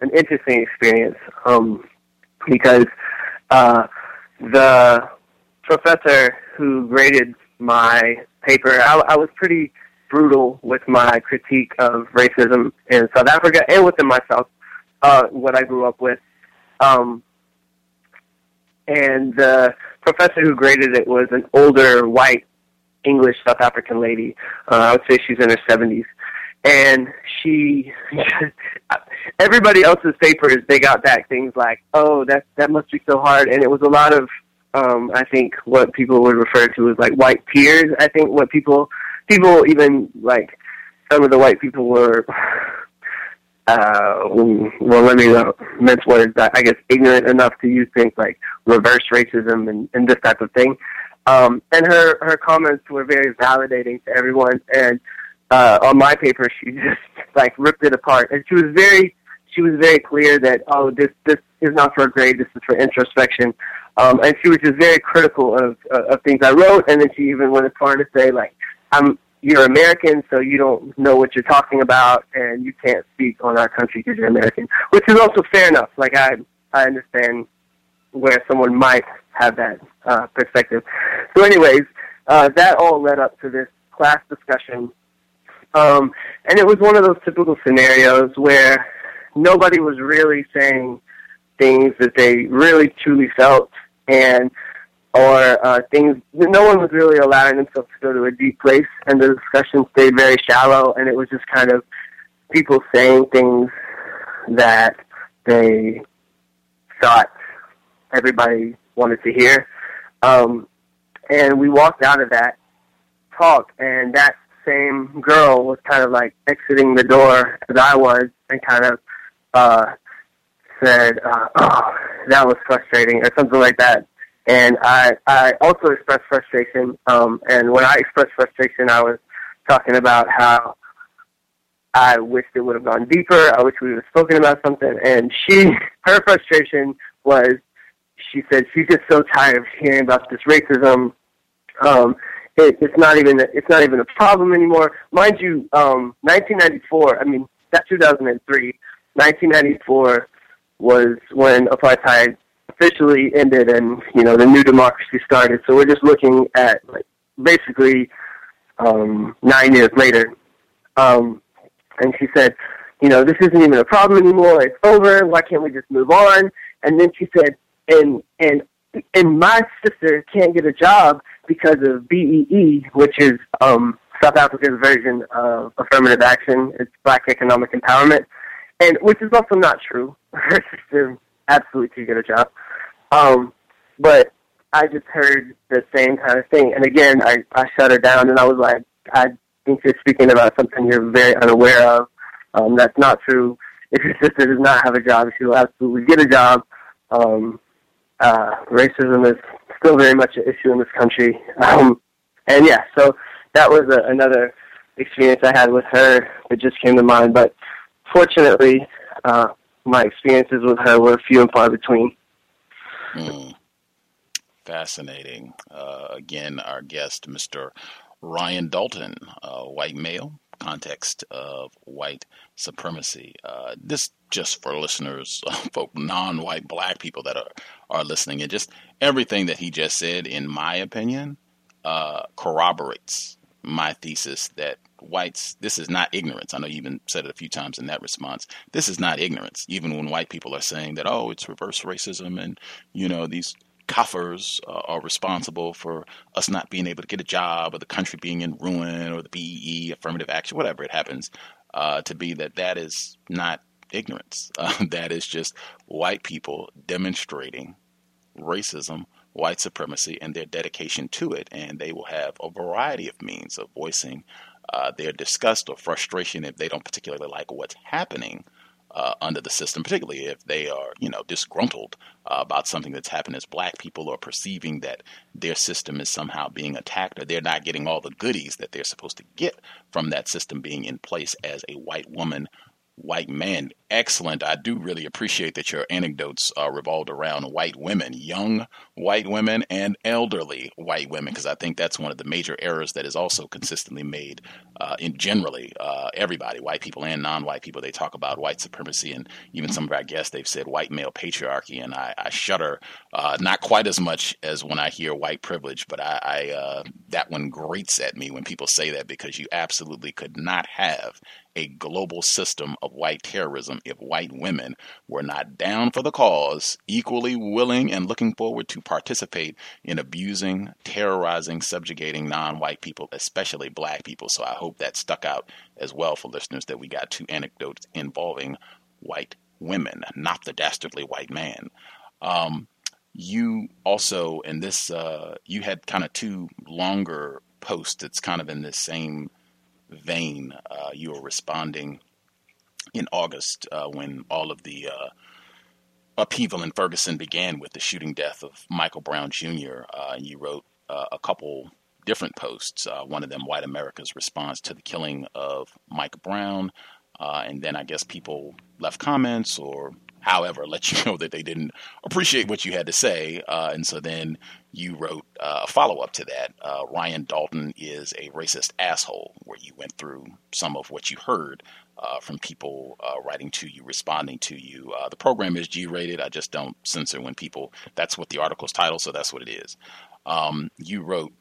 an interesting experience um, because uh, the professor who graded my paper, I, I was pretty brutal with my critique of racism in South Africa and within myself, uh, what I grew up with. Um, and the professor who graded it was an older white English South African lady. Uh, I would say she's in her 70s. And she, everybody else's papers, they got back things like, "Oh, that that must be so hard," and it was a lot of, um, I think, what people would refer to as like white peers I think what people, people even like, some of the white people were uh, well, let me uh, mince words, I guess, ignorant enough to use things like reverse racism and, and this type of thing. Um, and her, her comments were very validating to everyone. And uh, on my paper, she just like ripped it apart. And she was very, she was very clear that oh, this this is not for a grade. This is for introspection. Um, and she was just very critical of uh, of things I wrote. And then she even went as far to say like, I'm you're American, so you don't know what you're talking about, and you can't speak on our country because you're American, which is also fair enough. Like I, I understand where someone might have that uh, perspective. So, anyways, uh, that all led up to this class discussion, um, and it was one of those typical scenarios where nobody was really saying things that they really truly felt, and or uh, things. No one was really allowing themselves to go to a deep place, and the discussion stayed very shallow. And it was just kind of people saying things that they thought everybody wanted to hear. Um, and we walked out of that talk, and that same girl was kind of like exiting the door as I was, and kind of uh, said, uh, "Oh, that was frustrating," or something like that. And I, I also expressed frustration. Um, and when I expressed frustration, I was talking about how I wished it would have gone deeper. I wish we would have spoken about something. And she, her frustration was, she said she's just so tired of hearing about this racism. Um, it, it's not even, it's not even a problem anymore. Mind you, um, 1994. I mean, that's 2003. 1994 was when apartheid officially ended and you know the new democracy started. So we're just looking at like basically um, nine years later. Um, and she said, you know, this isn't even a problem anymore. It's over. Why can't we just move on? And then she said, and and and my sister can't get a job because of BEE, which is um, South Africa's version of affirmative action. It's Black Economic Empowerment, and which is also not true. Her sister absolutely could get a job. Um, but I just heard the same kind of thing. And again, I, I shut her down and I was like, I think you're speaking about something you're very unaware of. Um, that's not true. If your sister does not have a job, she will absolutely get a job. Um, uh, racism is still very much an issue in this country. Um, and yeah, so that was a, another experience I had with her that just came to mind. But fortunately, uh, my experiences with her were few and far between. Hmm. Fascinating. Uh, again, our guest, Mr. Ryan Dalton, a white male, context of white supremacy. Uh, this just for listeners, for non-white black people that are are listening, and just everything that he just said, in my opinion, uh, corroborates my thesis that whites, this is not ignorance. I know you even said it a few times in that response. This is not ignorance. Even when white people are saying that, oh, it's reverse racism and, you know, these kaffirs uh, are responsible for us not being able to get a job or the country being in ruin or the BEE, affirmative action, whatever it happens uh, to be, that that is not ignorance. Uh, that is just white people demonstrating racism white supremacy and their dedication to it. And they will have a variety of means of voicing uh, their disgust or frustration if they don't particularly like what's happening uh, under the system, particularly if they are, you know, disgruntled uh, about something that's happened as black people or perceiving that their system is somehow being attacked or they're not getting all the goodies that they're supposed to get from that system being in place as a white woman white man. Excellent. I do really appreciate that your anecdotes uh, revolved around white women, young white women, and elderly white women, because I think that's one of the major errors that is also consistently made uh, in generally uh, everybody, white people and non-white people. They talk about white supremacy, and even some of our guests, they've said white male patriarchy, and I, I shudder. Uh, not quite as much as when I hear white privilege, but I, I uh, that one grates at me when people say that because you absolutely could not have a global system of white terrorism if white women were not down for the cause, equally willing and looking forward to participate in abusing, terrorizing, subjugating non white people, especially black people. So I hope that stuck out as well for listeners that we got two anecdotes involving white women, not the dastardly white man. Um, you also, in this, uh, you had kind of two longer posts. It's kind of in this same vein. Uh, you were responding in August uh, when all of the uh, upheaval in Ferguson began with the shooting death of Michael Brown Jr. Uh, you wrote uh, a couple different posts. One of them, White America's response to the killing of Mike Brown. and then I guess people left comments or however, let you know that they didn't appreciate what you had to say. Uh, and so then you wrote uh, a follow up to that. Uh, Ryan Dalton is a racist asshole, where you went through some of what you heard uh, from people uh, writing to you, responding to you. Uh, the program is G rated. I just don't censor when people, that's what the article's title, so that's what it is. Um, you wrote,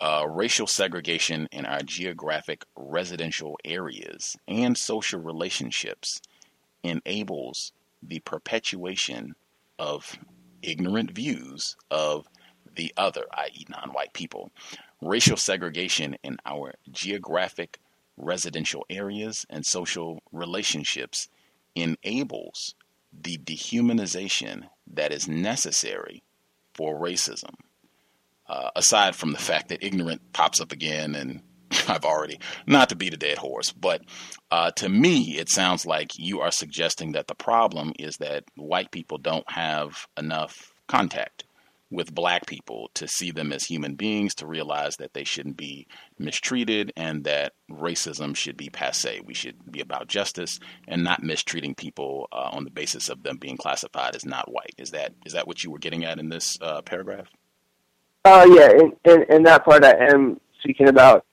uh, racial segregation in our geographic residential areas and social relationships enables the perpetuation of ignorant views of the other, i.e., non white people. Racial segregation in our geographic residential areas and social relationships enables the dehumanization that is necessary for racism. Uh, aside from the fact that ignorant pops up again and I've already, not to beat a dead horse, but uh, to me, it sounds like you are suggesting that the problem is that white people don't have enough contact with black people to see them as human beings, to realize that they shouldn't be mistreated and that racism should be passe. We should be about justice and not mistreating people uh, on the basis of them being classified as not white. Is that is that what you were getting at in this uh, paragraph? Uh, yeah, in, in, in that part, I am speaking about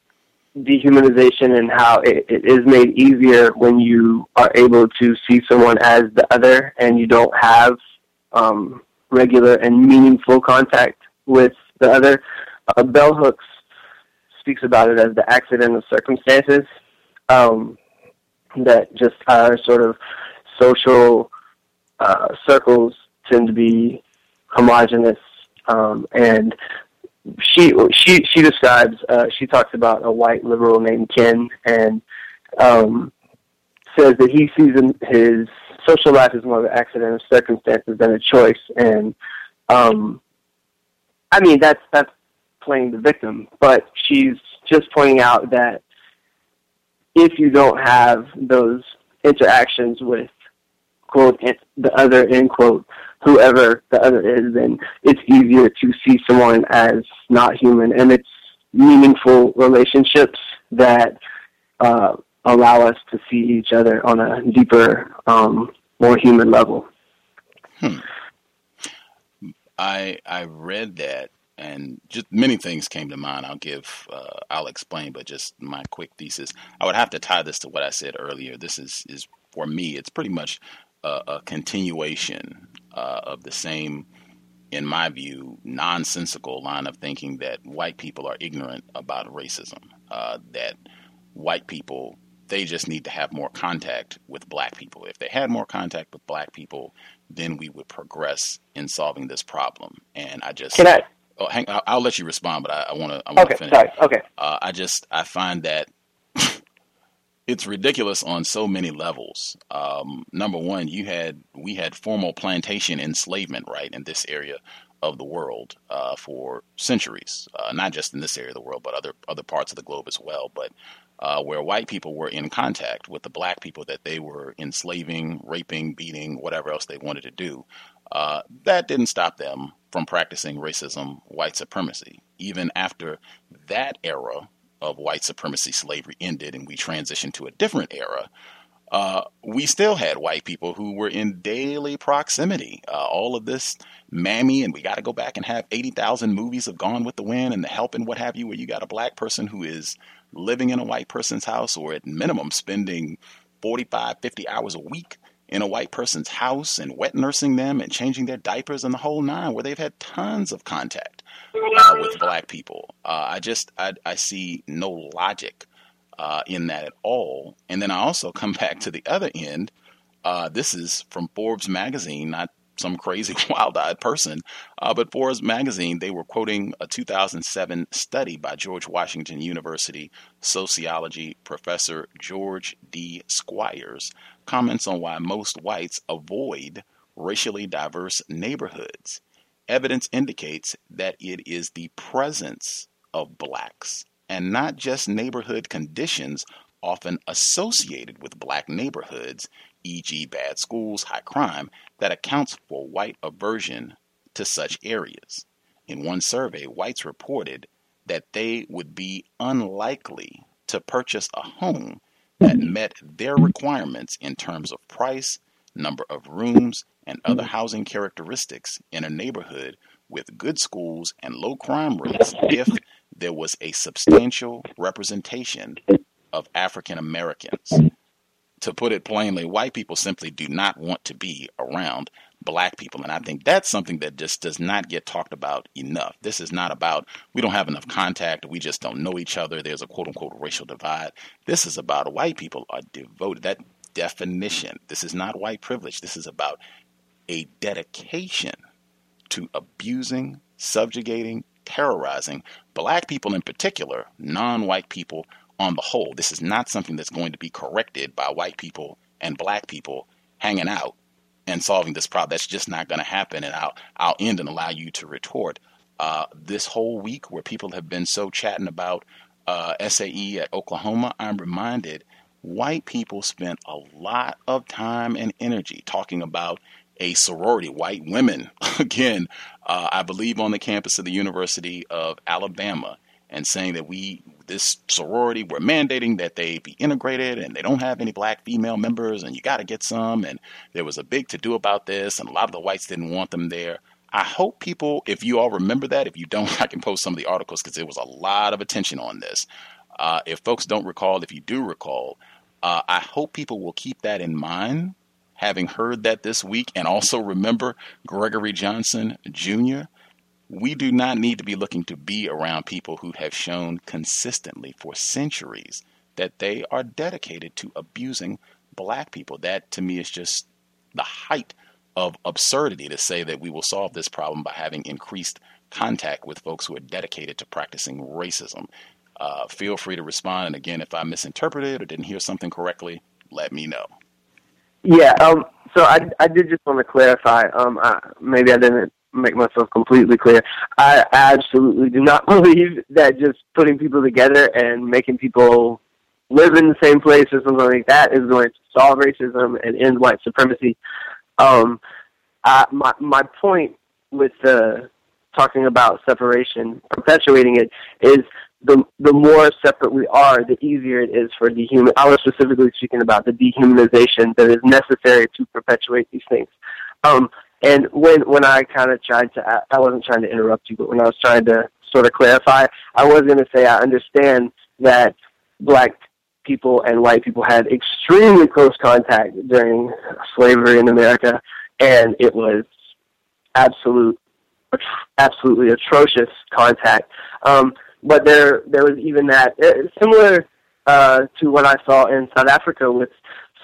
dehumanization and how it, it is made easier when you are able to see someone as the other and you don't have um, regular and meaningful contact with the other. Uh, Bell Hooks speaks about it as the accident of circumstances. Um, that just our sort of social uh, circles tend to be homogenous, um, and she she she describes uh, she talks about a white liberal named Ken and um, says that he sees in his social life as more of an accident of circumstances than a choice. And um, I mean that's that's playing the victim but she's just pointing out that if you don't have those interactions with quote the other end quote whoever the other is, then it's easier to see someone as not human. And it's meaningful relationships that uh, allow us to see each other on a deeper, um, more human level. Hmm. I I read that and just many things came to mind. I'll give, uh, I'll explain, but just my quick thesis. I would have to tie this to what I said earlier. This is is for me. It's pretty much a, a continuation uh, of the same, in my view, nonsensical line of thinking that white people are ignorant about racism. Uh, that white people they just need to have more contact with black people. If they had more contact with black people, then we would progress in solving this problem. And I just can I? Oh, hang. I'll, I'll let you respond, but I want to. I want to okay, finish. Sorry. Okay. Uh, I just I find that it's ridiculous on so many levels. Um, number one, you had we had formal plantation enslavement right in this area of the world uh, for centuries, uh, not just in this area of the world, but other other parts of the globe as well. But uh, where white people were in contact with the black people that they were enslaving, raping, beating, whatever else they wanted to do, uh, that didn't stop them from practicing racism, white supremacy. Even after that era of white supremacy slavery ended and we transitioned to a different era, uh, we still had white people who were in daily proximity. Uh, all of this mammy, and we got to go back and have 80,000 movies of Gone with the Wind and The Help and what have you, where you got a black person who is living in a white person's house or at minimum spending 45, 50 hours a week in a white person's house and wet nursing them and changing their diapers and the whole nine, where they've had tons of contact uh, with black people. Uh, I just I, I, see no logic uh, in that at all. And then I also come back to the other end. Uh, this is from Forbes magazine, not some crazy wild-eyed person, uh, but Forbes magazine they were quoting a 2007 study by George Washington University sociology professor George D. Squires comments on why most whites avoid racially diverse neighborhoods. Evidence indicates that it is the presence of blacks and not just neighborhood conditions often associated with black neighborhoods, e.g., bad schools, high crime, that accounts for white aversion to such areas. In one survey, whites reported that they would be unlikely to purchase a home that hmm. met their requirements in terms of price, number of rooms, and other housing characteristics in a neighborhood with good schools and low crime rates if there was a substantial representation of African Americans. To put it plainly, white people simply do not want to be around black people. And I think that's something that just does not get talked about enough. This is not about we don't have enough contact, we just don't know each other, there's a quote unquote racial divide. This is about white people are devoted. That definition, this is not white privilege. This is about a dedication to abusing, subjugating, terrorizing black people in particular, non white people on the whole. This is not something that's going to be corrected by white people and black people hanging out and solving this problem. That's just not going to happen. And I'll I'll end and allow you to retort. Uh, this whole week, where people have been so chatting about uh, SAE at Oklahoma, I'm reminded white people spent a lot of time and energy talking about a sorority, white women, again, uh, I believe on the campus of the University of Alabama, and saying that we this sorority we're mandating that they be integrated and they don't have any black female members and you got to get some and there was a big to do about this and a lot of the whites didn't want them there. I hope people if you all remember that if you don't i can post some of the articles because there was a lot of attention on this. Uh, if folks don't recall if you do recall uh, i hope people will keep that in mind having heard that this week and also remember gregory johnson jr we do not need to be looking to be around people who have shown consistently for centuries that they are dedicated to abusing black people. That to me is just the height of absurdity to say that we will solve this problem by having increased contact with folks who are dedicated to practicing racism. Uh, feel free to respond. And again, if I misinterpreted or didn't hear something correctly, let me know. Yeah. Um, so I, I did just want to clarify. Um, I, maybe I didn't make myself completely clear. I absolutely do not believe that just putting people together and making people live in the same place or something like that is going to solve racism and end white supremacy. Um, I, my my point with uh, talking about separation, perpetuating it, is the the more separate we are, the easier it is for dehuman. I was specifically speaking about the dehumanization that is necessary to perpetuate these things. Um, And when when I kind of tried to, I wasn't trying to interrupt you, but when I was trying to sort of clarify, I was going to say I understand that black people and white people had extremely close contact during slavery in America, and it was absolute, absolutely atrocious contact. Um, but there, there was even that uh, similar uh, to what I saw in South Africa with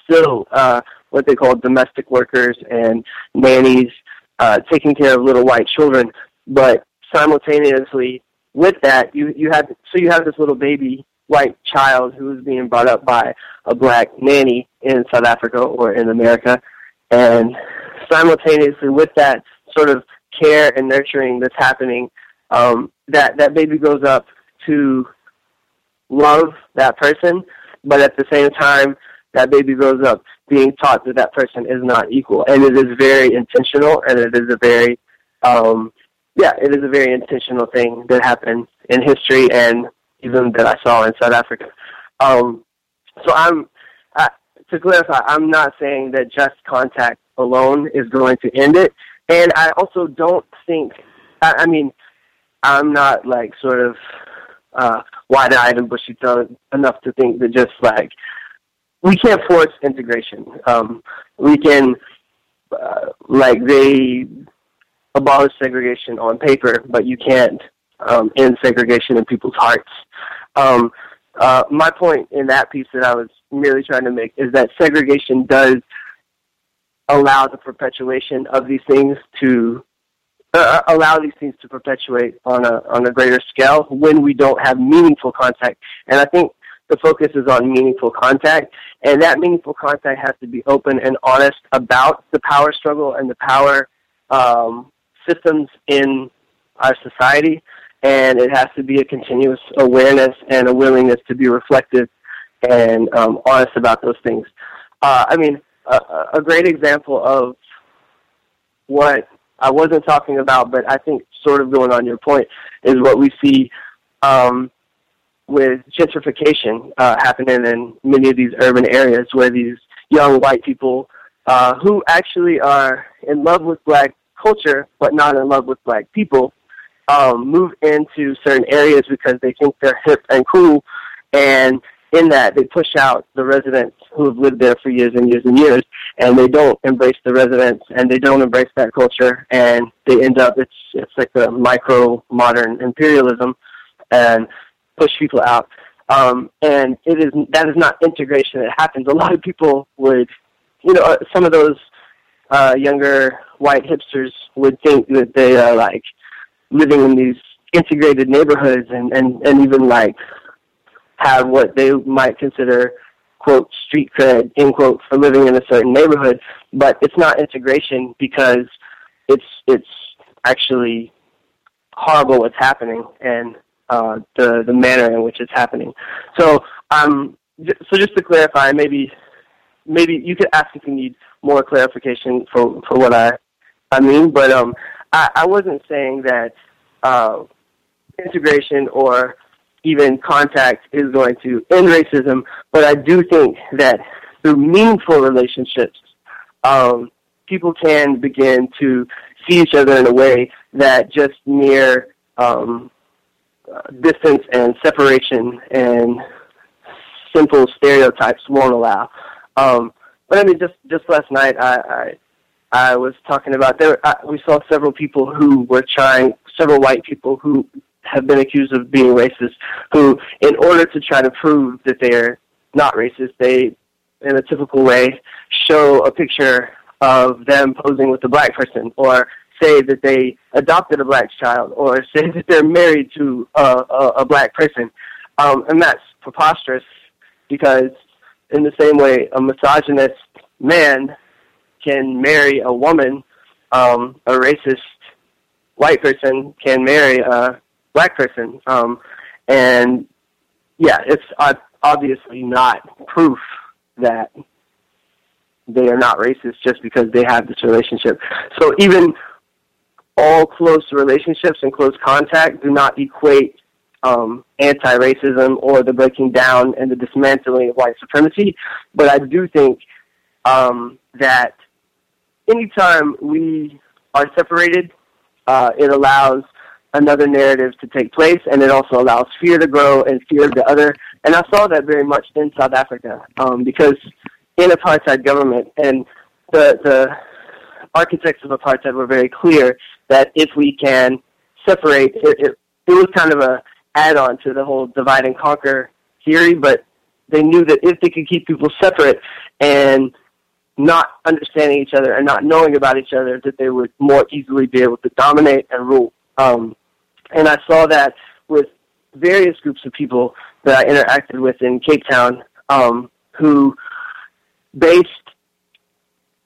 still uh, what they call domestic workers and nannies uh, taking care of little white children, but simultaneously with that, you you have so you have this little baby white child who is being brought up by a black nanny in South Africa or in America, and simultaneously with that sort of care and nurturing that's happening, um, that that baby grows up to love that person, but at the same time, that baby grows up being taught that that person is not equal, and it is very intentional, and it is a very, um, yeah, it is a very intentional thing that happened in history and even that I saw in South Africa. Um, so I'm, I, to clarify, I'm not saying that just contact alone is going to end it, and I also don't think, I, I mean, I'm not like sort of uh, wide-eyed and bushy enough to think that just like we can't force integration. Um, we can, uh, like they abolish segregation on paper, but you can't um, end segregation in people's hearts. Um, uh, my point in that piece that I was merely trying to make is that segregation does allow the perpetuation of these things to uh, allow these things to perpetuate on a on a greater scale when we don't have meaningful contact. And I think the focus is on meaningful contact, and that meaningful contact has to be open and honest about the power struggle and the power um, systems in our society, and it has to be a continuous awareness and a willingness to be reflective and um, honest about those things. Uh, I mean, a, a great example of what I wasn't talking about, but I think sort of going on your point, is what we see um, with gentrification uh, happening in many of these urban areas where these young white people uh, who actually are in love with black culture but not in love with black people um, move into certain areas because they think they're hip and cool. And in that they push out the residents who have lived there for years and years and years and they don't embrace the residents and they don't embrace that culture and they end up it's it's like a micro modern imperialism and push people out. Um, and it is that is not integration that happens. A lot of people would, you know, uh, some of those uh, younger white hipsters would think that they are like living in these integrated neighborhoods and and and even like have what they might consider quote street cred end quote for living in a certain neighborhood but it's not integration because it's it's actually horrible what's happening and uh, the the manner in which it's happening. So um, so just to clarify, maybe maybe you could ask if you need more clarification for for what I I mean, but um, I, I wasn't saying that uh, integration or even contact is going to end racism, but I do think that through meaningful relationships, um, people can begin to see each other in a way that just mere um, distance and separation and simple stereotypes won't allow. Um, but I mean, just just last night, I I, I was talking about there. I, we saw several people who were trying, several white people who have been accused of being racist, who, in order to try to prove that they're not racist, they, in a typical way, show a picture of them posing with a black person or say that they adopted a black child or say that they're married to a, a, a black person. Um, and that's preposterous because in the same way a misogynist man can marry a woman, um, a racist white person can marry a black person. Um, and yeah, it's obviously not proof that they are not racist just because they have this relationship. So even all close relationships and close contact do not equate um, anti-racism or the breaking down and the dismantling of white supremacy. But I do think um, that anytime we are separated, uh, it allows another narrative to take place, and it also allows fear to grow and fear of the other. And I saw that very much in South Africa um, because in apartheid government and the the architects of apartheid were very clear that if we can separate, it, it, it was kind of a add-on to the whole divide and conquer theory, but they knew that if they could keep people separate and not understanding each other and not knowing about each other, that they would more easily be able to dominate and rule. Um, and I saw that with various groups of people that I interacted with in Cape Town um, who based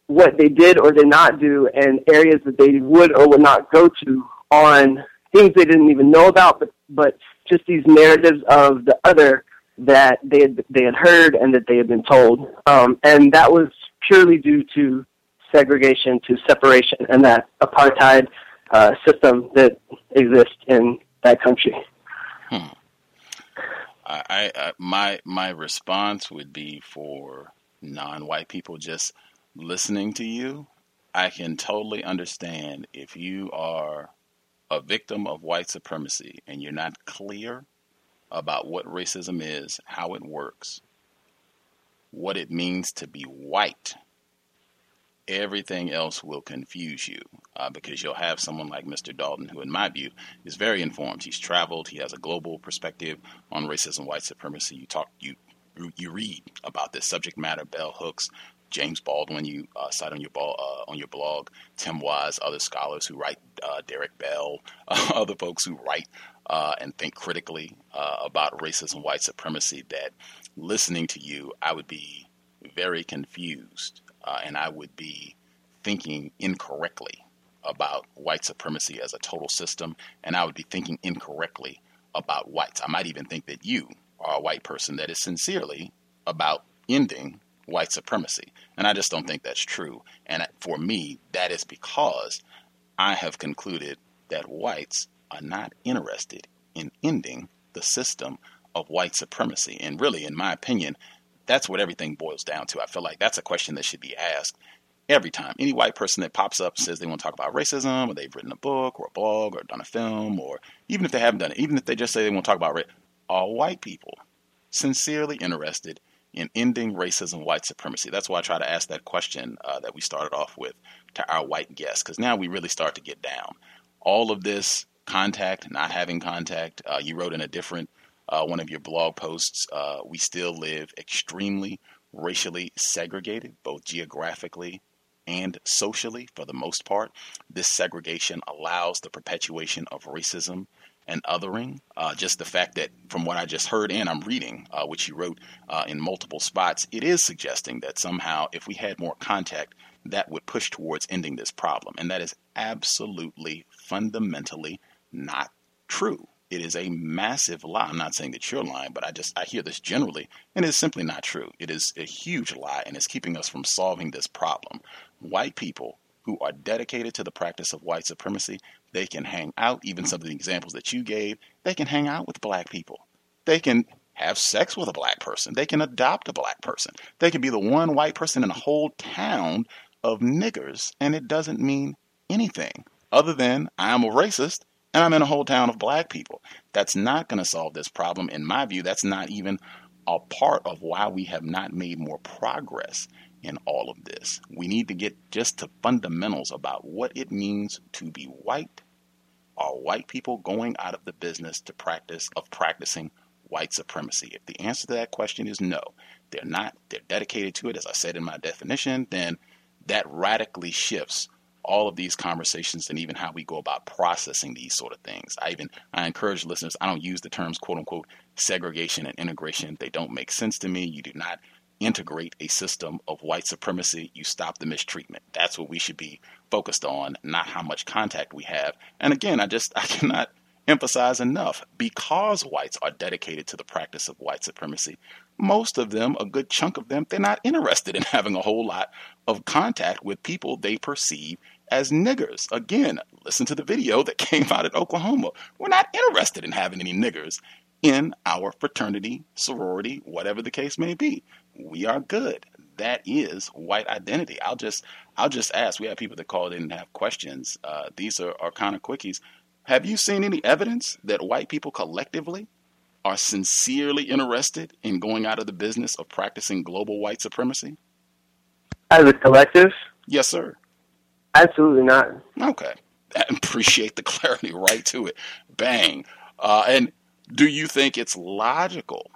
what they did or did not do and areas that they would or would not go to on things they didn't even know about, but but just these narratives of the other that they had they had heard and that they had been told, um, and that was purely due to segregation, to separation, and that apartheid uh, system that exists in that country. Hmm. I, I, my my response would be for non-white people just listening to you. I can totally understand if you are a victim of white supremacy and you're not clear about what racism is, how it works, what it means to be white, everything else will confuse you uh, because you'll have someone like Mr. Dalton, who, in my view, is very informed. He's traveled, he has a global perspective on racism, white supremacy. You talk, you you read about this subject matter, bell hooks, James Baldwin, you uh, cite on your ball, uh, on your blog, Tim Wise, other scholars who write, uh, Derek Bell, other folks who write uh, and think critically uh, about racism, white supremacy. That listening to you, I would be very confused, uh, and I would be thinking incorrectly about white supremacy as a total system, and I would be thinking incorrectly about whites. I might even think that you are a white person that is sincerely about ending white supremacy. And I just don't think that's true. And for me, that is because I have concluded that whites are not interested in ending the system of white supremacy. And really, in my opinion, that's what everything boils down to. I feel like that's a question that should be asked every time. Any white person that pops up says they want to talk about racism, or they've written a book, or a blog, or done a film, or even if they haven't done it, even if they just say they want to talk about it, all white people sincerely interested in ending racism, white supremacy? That's why I try to ask that question uh, that we started off with to our white guests, because now we really start to get down. All of this contact, not having contact, uh, you wrote in a different uh, one of your blog posts, uh, we still live extremely racially segregated, both geographically and socially for the most part. This segregation allows the perpetuation of racism and othering. Uh, just the fact that, from what I just heard and I'm reading, uh, which you wrote uh, in multiple spots, it is suggesting that somehow if we had more contact, that would push towards ending this problem. And that is absolutely fundamentally not true. It is a massive lie. I'm not saying that you're lying, but I just I hear this generally, and it's simply not true. It is a huge lie, and it's keeping us from solving this problem. White people who are dedicated to the practice of white supremacy, they can hang out, even some of the examples that you gave, they can hang out with black people. They can have sex with a black person. They can adopt a black person. They can be the one white person in a whole town of niggers, and it doesn't mean anything other than I'm a racist and I'm in a whole town of black people. That's not going to solve this problem. In my view, that's not even a part of why we have not made more progress in all of this. We need to get just to fundamentals about what it means to be white. Are white people going out of the business to practice of practicing white supremacy? If the answer to that question is no, they're not, they're dedicated to it, as I said in my definition, then that radically shifts all of these conversations and even how we go about processing these sort of things. I even I encourage listeners, I don't use the terms quote unquote segregation and integration. They don't make sense to me. You do not integrate a system of white supremacy, you stop the mistreatment. That's what we should be focused on, not how much contact we have. And again, I just I cannot emphasize enough because whites are dedicated to the practice of white supremacy. Most of them, a good chunk of them, they're not interested in having a whole lot of contact with people they perceive as niggers. Again, listen to the video that came out at Oklahoma. We're not interested in having any niggers in our fraternity, sorority, whatever the case may be. We are good. that is white identity. I'll just I'll just ask. We have people that called in and have questions. Uh, these are, are kind of quickies. Have you seen any evidence that white people collectively are sincerely interested in going out of the business of practicing global white supremacy? As a collective? Yes, sir. Absolutely not. Okay. I appreciate the clarity right to it. Bang. Uh, and do you think it's logical,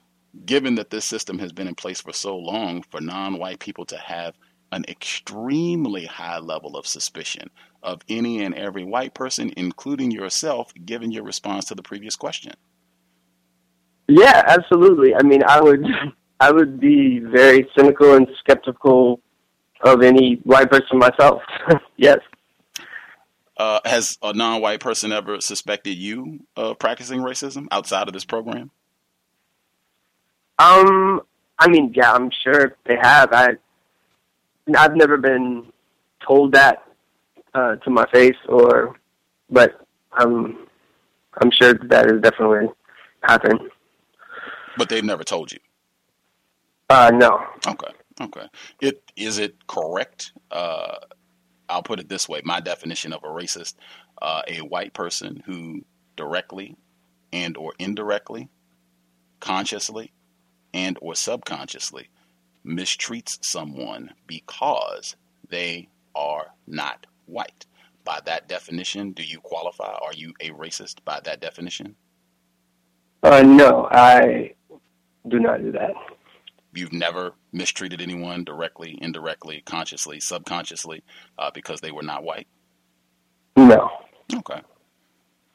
given that this system has been in place for so long, for non white people to have an extremely high level of suspicion of any and every white person, including yourself, given your response to the previous question? Yeah, absolutely. I mean, I would, I would be very cynical and skeptical of any white person myself. yes. Uh, has a non-white person ever suspected you of practicing racism outside of this program? Um, I mean, yeah, I'm sure they have. I, I've never been told that uh, to my face, or, but I'm, I'm sure that has definitely happened. But they've never told you. Uh, no. Okay. Okay. It is it correct uh, I'll put it this way: my definition of a racist, uh, a white person who directly and or indirectly, consciously and or subconsciously mistreats someone because they are not white. By that definition, do you qualify? Are you a racist by that definition? Uh, no, I do not do that. You've never mistreated anyone directly, indirectly, consciously, subconsciously uh, because they were not white? No. Okay.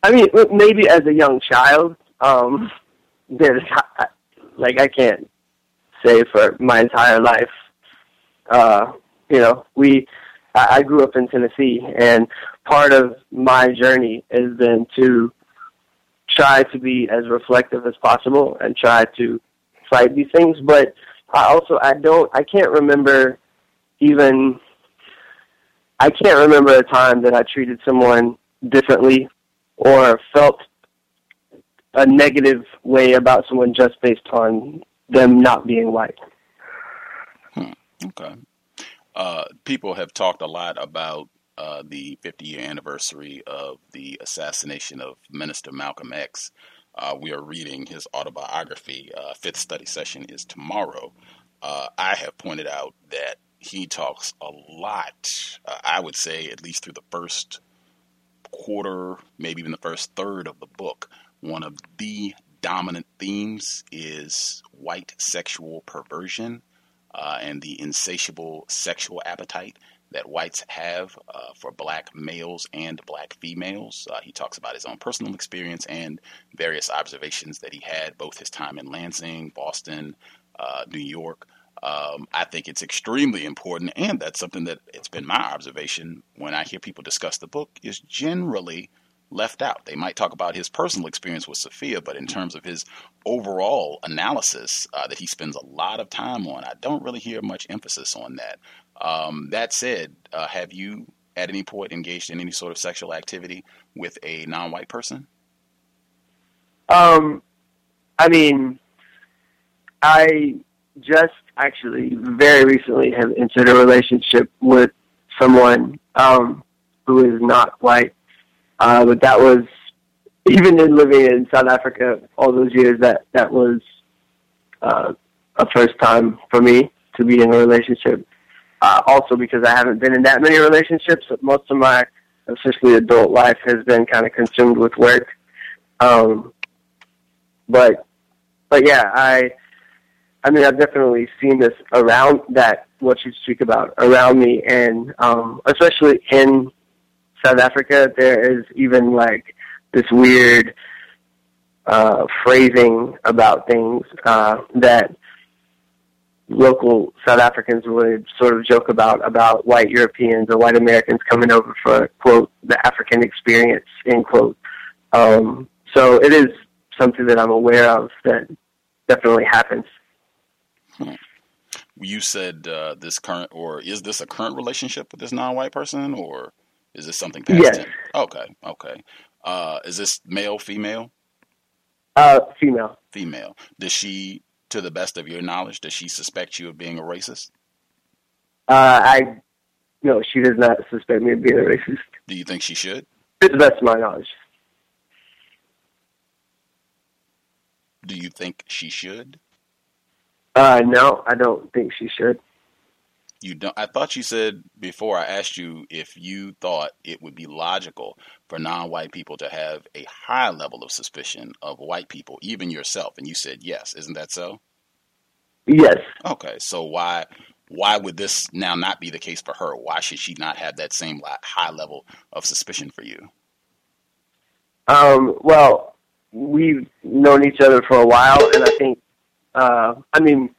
I mean, maybe as a young child, um, there's like I can't say for my entire life. Uh, you know, we I grew up in Tennessee, and part of my journey has been to try to be as reflective as possible and try to fight these things. But I also I don't I can't remember even I can't remember a time that I treated someone differently or felt a negative way about someone just based on them not being white. Hmm. Okay. Uh, people have talked a lot about uh, the 50 year anniversary of the assassination of Minister Malcolm X. Uh, we are reading his autobiography. Uh, fifth study session is tomorrow. Uh, I have pointed out that he talks a lot. Uh, I would say at least through the first quarter, maybe even the first third of the book. One of the dominant themes is white sexual perversion uh, and the insatiable sexual appetite that whites have uh, for black males and black females. Uh, he talks about his own personal experience and various observations that he had, both his time in Lansing, Boston, uh, New York. Um, I think it's extremely important, and that's something that it's been my observation when I hear people discuss the book is generally left out. They might talk about his personal experience with Sophia, but in terms of his overall analysis uh, that he spends a lot of time on, I don't really hear much emphasis on that. Um, that said, uh, have you at any point engaged in any sort of sexual activity with a non-white person? Um, I mean, I just actually very recently have entered a relationship with someone um, who is not white, uh, but that was even in living in South Africa all those years. That that was uh, a first time for me to be in a relationship uh, also because I haven't been in that many relationships. Most of my officially adult life has been kind of consumed with work. Um, but, but yeah, I, I mean, I've definitely seen this around that, what you speak about around me. And, um, especially in South Africa, there is even like this weird, uh, phrasing about things, uh, that local South Africans would sort of joke about about white Europeans or white Americans coming over for quote the African experience end quote. Um, so it is something that I'm aware of that definitely happens. Hmm. You said uh, this current, or is this a current relationship with this non-white person, or is this something past? Yes. Okay. Okay. Uh, is this male, female? Uh, female. Female. Does she to the best of your knowledge, does she suspect you of being a racist? Uh, I no, she does not suspect me of being a racist. Do you think she should? To the best of my knowledge. Do you think she should? Uh, no, I don't think she should. You don't. I thought you said before I asked you if you thought it would be logical for non-white people to have a high level of suspicion of white people, even yourself, and you said yes. Isn't that so? Yes. Okay, so why why would this now not be the case for her? Why should she not have that same high level of suspicion for you? Um, well, we've known each other for a while, and I think, uh, I mean,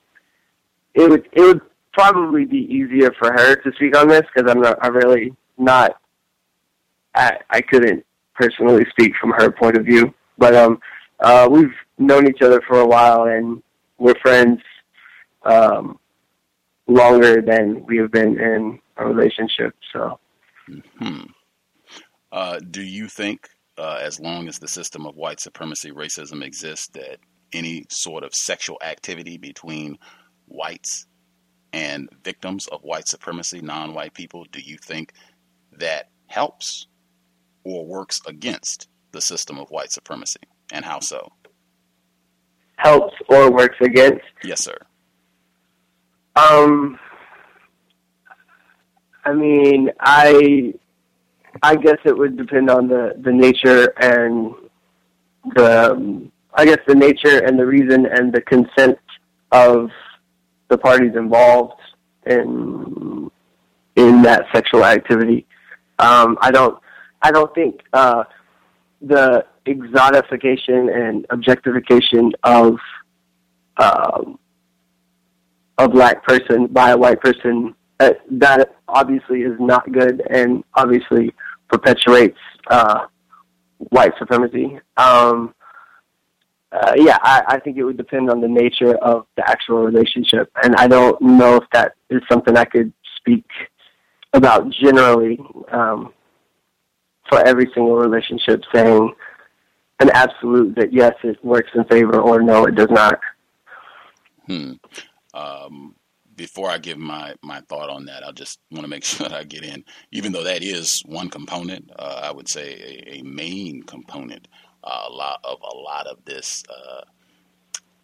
it would it would probably be easier for her to speak on this because I'm not, I really not, I I couldn't personally speak from her point of view, but um, uh, we've known each other for a while, and we're friends. Um, longer than we have been in a relationship. So, hmm. uh, do you think, uh, as long as the system of white supremacy racism exists, that any sort of sexual activity between whites and victims of white supremacy, non-white people, do you think that helps or works against the system of white supremacy, and how so? Helps or works against? Yes, sir. Um, I mean, I I guess it would depend on the the nature and the um, I guess the nature and the reason and the consent of the parties involved in in that sexual activity. Um, I don't I don't think uh, the exotification and objectification of um, a black person by a white person uh, that obviously is not good and obviously perpetuates uh, white supremacy. Um, uh, yeah, I, I think it would depend on the nature of the actual relationship, and I don't know if that is something I could speak about generally um, for every single relationship, saying an absolute that yes, it works in favor, or no, it does not. Hmm. Um, before I give my, my thought on that, I just want to make sure that I get in, even though that is one component, uh, I would say a, a main component, a lot of a lot of this uh,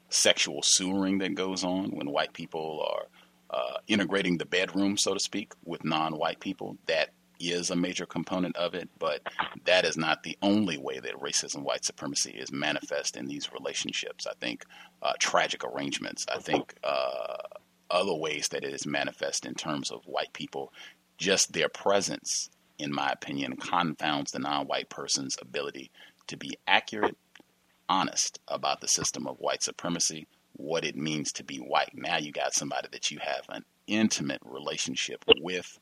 sexual sewering that goes on when white people are uh, integrating the bedroom, so to speak, with non-white people. That is a major component of it, but that is not the only way that racism, white supremacy is manifest in these relationships. I think uh, tragic arrangements. I think uh, other ways that it is manifest in terms of white people, just their presence, in my opinion, confounds the non-white person's ability to be accurate, honest about the system of white supremacy, what it means to be white. Now you got somebody that you have an intimate relationship with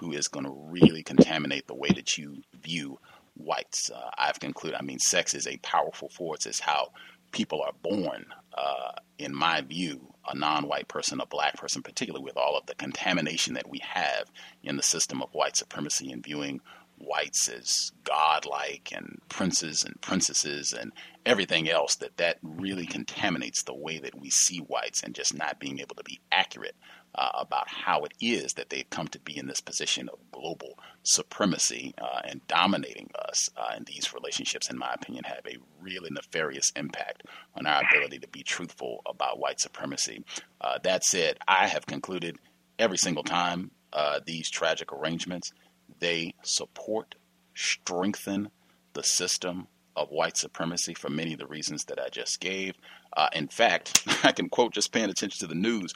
who is going to really contaminate the way that you view whites. Uh, I've concluded, I mean, sex is a powerful force. It's how people are born. Uh, in my view, a non white person, a black person, particularly with all of the contamination that we have in the system of white supremacy and viewing whites as godlike and princes and princesses and everything else that that really contaminates the way that we see whites and just not being able to be accurate uh, about how it is that they've come to be in this position of global supremacy uh, and dominating us uh, in these relationships, in my opinion, have a really nefarious impact on our ability to be truthful about white supremacy. Uh, that said, I have concluded every single time uh, these tragic arrangements, they support, strengthen the system of white supremacy for many of the reasons that I just gave. Uh, in fact, I can quote just paying attention to the news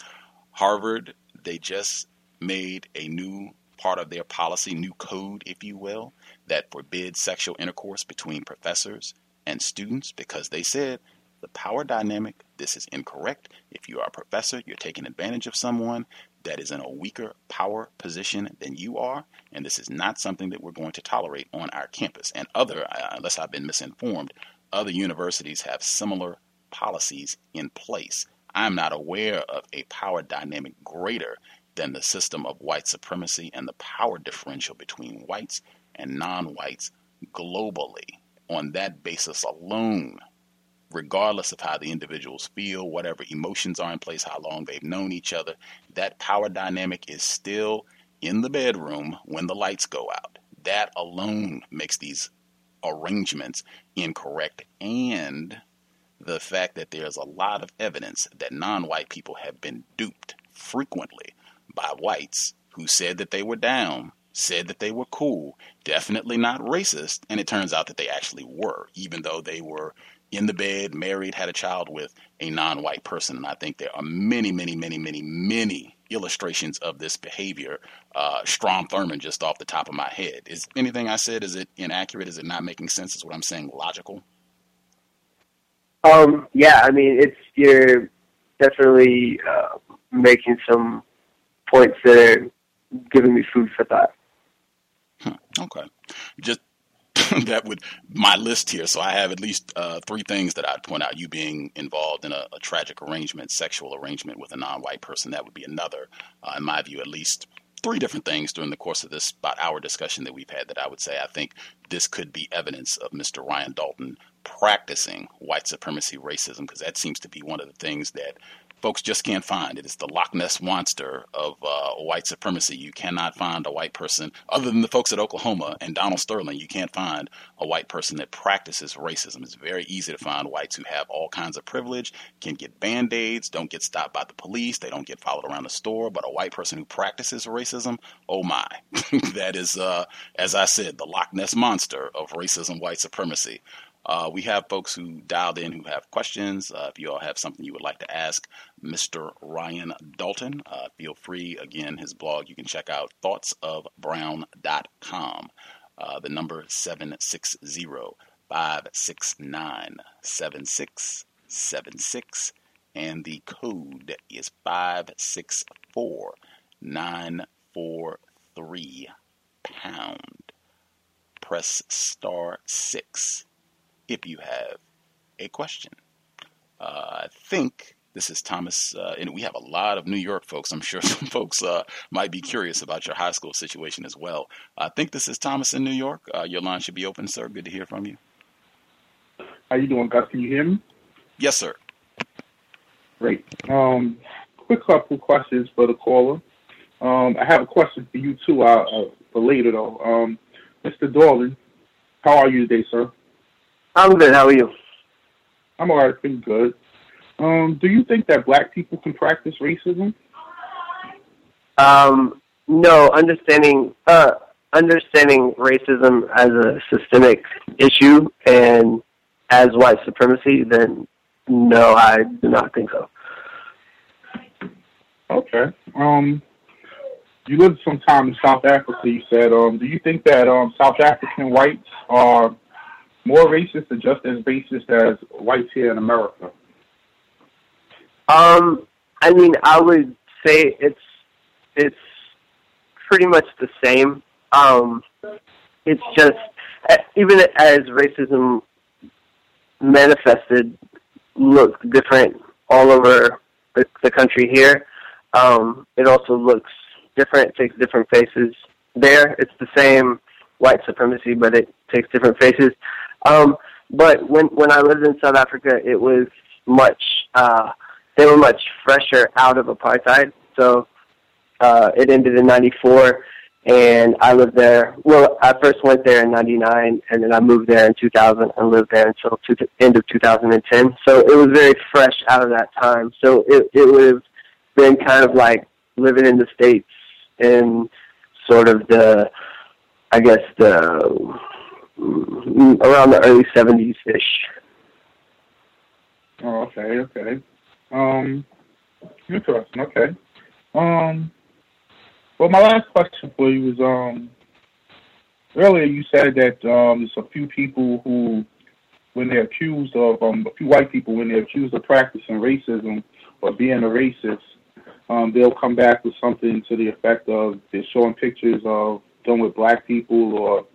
Harvard, they just made a new part of their policy, new code, if you will, that forbids sexual intercourse between professors and students because they said the power dynamic, this is incorrect. If you are a professor, you're taking advantage of someone that is in a weaker power position than you are, and this is not something that we're going to tolerate on our campus. And other, uh, unless I've been misinformed, other universities have similar policies in place. I'm not aware of a power dynamic greater than the system of white supremacy and the power differential between whites and non whites globally. On that basis alone, regardless of how the individuals feel, whatever emotions are in place, how long they've known each other, that power dynamic is still in the bedroom when the lights go out. That alone makes these arrangements incorrect. And the fact that there's a lot of evidence that non white people have been duped frequently by whites who said that they were down, said that they were cool, definitely not racist, and it turns out that they actually were, even though they were in the bed, married, had a child with a non white person. And I think there are many, many, many, many, many illustrations of this behavior. Uh, Strom Thurmond, just off the top of my head. Is anything I said, is it inaccurate? Is it not making sense? Is what I'm saying logical? Um, yeah, I mean, it's, you're definitely uh, making some points that are giving me food for thought. Hmm, okay. Just that would my list here. So I have at least uh, three things that I'd point out. You being involved in a, a tragic arrangement, sexual arrangement with a non-white person, that would be another. Uh, in my view, at least three different things during the course of this about hour discussion that we've had that I would say I think this could be evidence of Mr. Ryan Dalton practicing white supremacy racism because that seems to be one of the things that folks just can't find. It is the Loch Ness monster of uh, white supremacy. You cannot find a white person, other than the folks at Oklahoma and Donald Sterling, you can't find a white person that practices racism. It's very easy to find whites who have all kinds of privilege, can get band aids, don't get stopped by the police, they don't get followed around the store. But a white person who practices racism, oh my, that is, uh, as I said, the Loch Ness monster of racism, white supremacy. Uh, we have folks who dialed in who have questions. Uh, if you all have something you would like to ask Mr. Ryan Dalton, uh, feel free. Again, his blog you can check out thoughtsofbrown.com. Uh, the number 760 569 7676. And the code is 564 943 pound. Press star 6 if you have a question. Uh, I think this is Thomas, uh, and we have a lot of New York folks. I'm sure some folks uh, might be curious about your high school situation as well. I think this is Thomas in New York. Uh, your line should be open, sir. Good to hear from you. How you doing, Gus? Can you hear me? Yes, sir. Great. Um, quick couple questions for the caller. Um, I have a question for you too, uh, uh, for later though. Um, Mr. Dorland, how are you today, sir? I'm good. How are you? I'm alright, pretty good. Um, do you think that black people can practice racism? Um, no, understanding uh, understanding racism as a systemic issue and as white supremacy, then no, I do not think so. Okay. Um, you lived some time in South Africa. You said. Um, do you think that um, South African whites are more racist or just as racist as whites here in America? Um, I mean, I would say it's it's pretty much the same. Um, it's just even as racism manifested looks different all over the, the country here. Um, it also looks different, takes different faces there. It's the same white supremacy, but it takes different faces. Um, but when when I lived in South Africa, it was much uh, they were much fresher out of apartheid. So uh, it ended in '94, and I lived there. Well, I first went there in '99, and then I moved there in 2000 and lived there until to the end of 2010. So it was very fresh out of that time. So it it would have been kind of like living in the states in sort of the, I guess the around the early 70s ish. Oh, okay, okay. Um, interesting. Okay. Um, well, my last question for you is um, earlier you said that um, there's a few people who, when they're accused of um, a few white people when they're accused of practicing racism or being a racist, um, they'll come back with something to the effect of they're showing pictures of them with black people or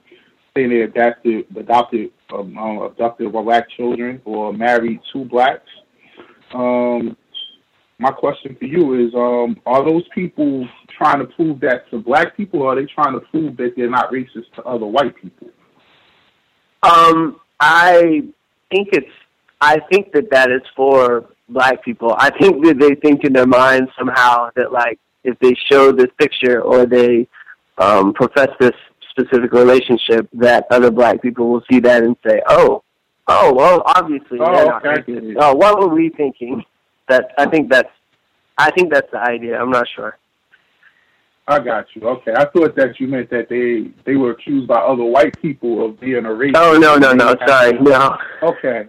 saying they adopted adopted um, uh, adopted black children or married two blacks. Um, my question for you is: um, Are those people trying to prove that to black people, or are they trying to prove that they're not racist to other white people? Um, I think it's I think that that is for black people. I think that they think in their minds somehow that like if they show this picture or they um, profess this specific relationship, that other black people will see that and say, "Oh, oh, well, obviously Oh, they're not okay. thinking. Oh, what were we thinking?" That I think that's I think that's the idea. I'm not sure. I got you. Okay, I thought that you meant that they they were accused by other white people of being a racist. Oh no, no, no. Sorry, no. Okay,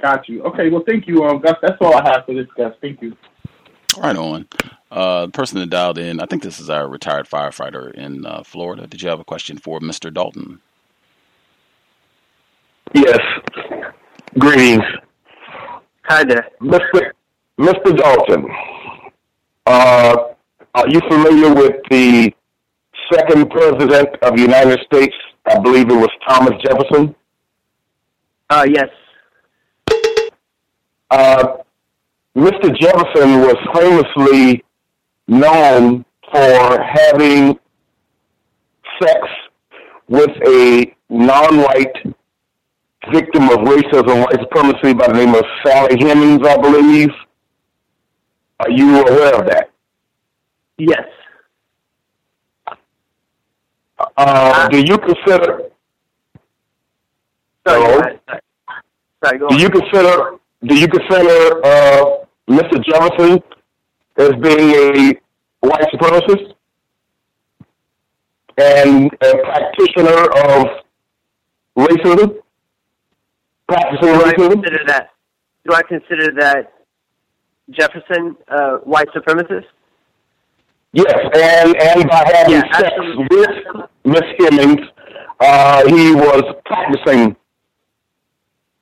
got you. Okay, well, thank you, um, Gus. That's all I have for this, Gus. Thank you. Right on. Uh, the person that dialed in, I think this is our retired firefighter in uh, Florida. Did you have a question for Mr. Dalton? Yes. Greetings. Hi there. Mr. Mr. Dalton, uh, are you familiar with the second president of the United States? I believe it was Thomas Jefferson. Uh, yes. Uh, Mr. Jefferson was famously known for having sex with a non-white victim of racism, white supremacy by the name of Sally Hemings, I believe. Are you aware of that? Yes. Uh, do you consider? Sorry, Hello? Sorry, go Do you consider? Do you consider uh, Mr. Jefferson as being a white supremacist and a practitioner of racism? Practicing Do I consider that? Do I consider that Jefferson uh, white supremacist? Yes, and and by having Yeah, sex with Miss Hemings, uh, he was practicing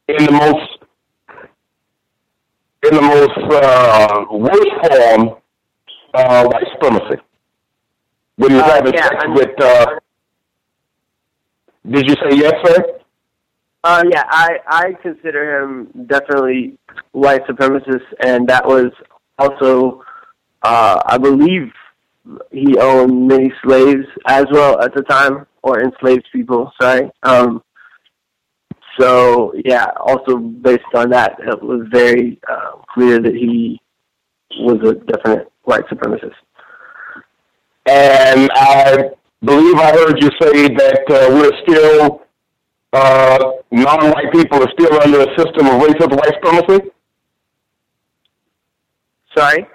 in the most in the most uh, worst form uh, white supremacy. When he was Uh, having yeah, sex I'm- with, uh, did you say yes, sir? Uh, yeah, I I consider him definitely white supremacist, and that was also, uh, I believe, he owned many slaves as well at the time, or enslaved people. Sorry. Um, so yeah, also based on that, it was very uh, clear that he was a definite white supremacist. And I believe I heard you say that uh, we're still uh, non-white people are still under a system of racist white supremacy. Sorry.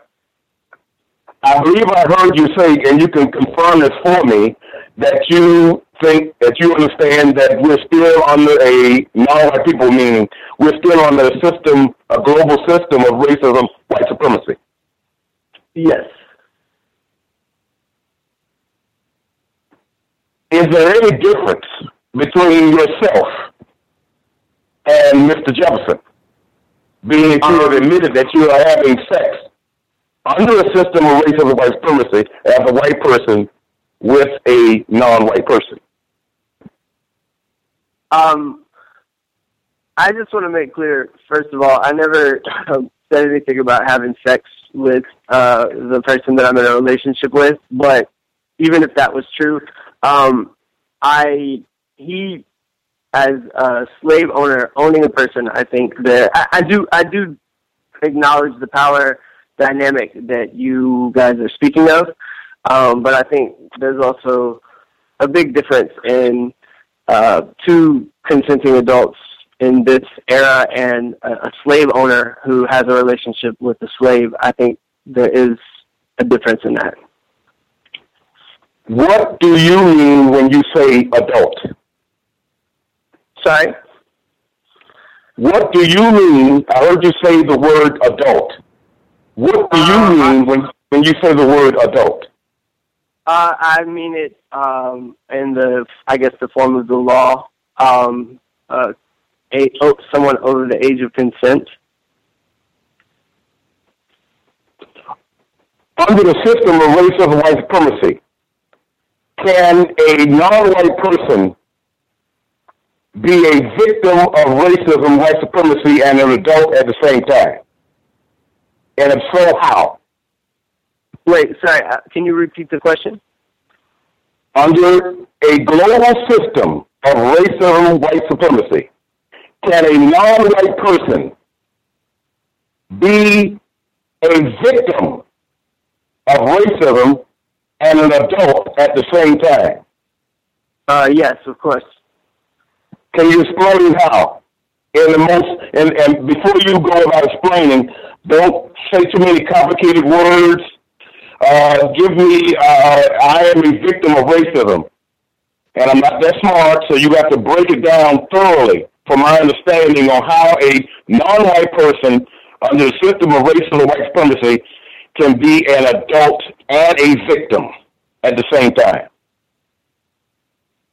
I believe I heard you say, and you can confirm this for me, that you think that you understand that we're still under a non-white people, meaning we're still under a system, a global system of racism, white supremacy. Yes. Is there any difference between yourself and Mr. Jefferson, being that you have um, admitted that you are having sex under a system of racism, white supremacy, as a white person with a non-white person? Um, I just want to make clear, first of all, I never um, said anything about having sex with uh, the person that I'm in a relationship with. But even if that was true, um, I he as a slave owner owning a person, I think that I, I do I do acknowledge the power dynamic that you guys are speaking of. Um, but I think there's also a big difference in uh, two consenting adults in this era and a, a slave owner who has a relationship with the slave. I think there is a difference in that. What do you mean when you say adult? Sorry? What do you mean? I heard you say the word adult. What do you mean when, when you say the word adult? Uh, I mean it um, in the, I guess, the form of the law. Um, uh, a, oh, someone over the age of consent. Under the system of racism and white supremacy, can a non-white person be a victim of racism, white supremacy, and an adult at the same time? And if so, how? Wait, sorry. Uh, can you repeat the question? Under a global system of racism, white supremacy, can a non-white person be a victim of racism and an adult at the same time? Uh, yes, of course. Can you explain how? In the most, and, and before you go about explaining, don't say too many complicated words. Uh, give me, uh, I am a victim of racism. And I'm not that smart, so you have to break it down thoroughly from my understanding on how a non-white person under the system of racial and white supremacy can be an adult and a victim at the same time.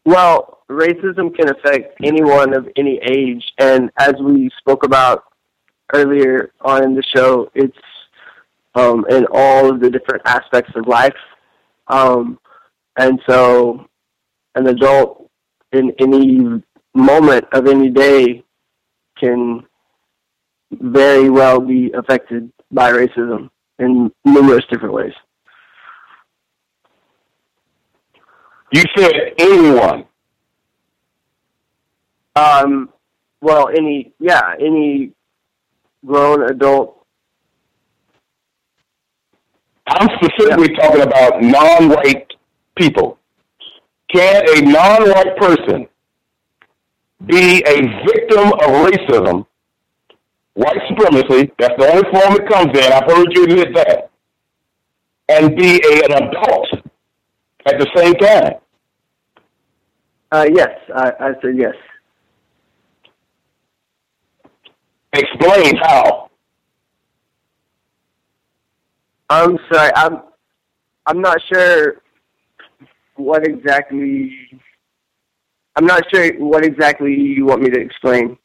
Well, racism can affect anyone of any age, and as we spoke about earlier on in the show, it's um, in all of the different aspects of life. Um, and so, an adult in any moment of any day can very well be affected by racism in numerous different ways. You said anyone. Um, well, any yeah, any grown adult. I'm specifically yeah. talking about non-white people. Can a non-white person be a victim of racism, white supremacy? That's the only form it comes in. I've heard you admit that, and be a, an adult at the same time. Uh, yes, I, I said yes. Explain how. I'm sorry. I'm I'm not sure what exactly. I'm not sure what exactly you want me to explain.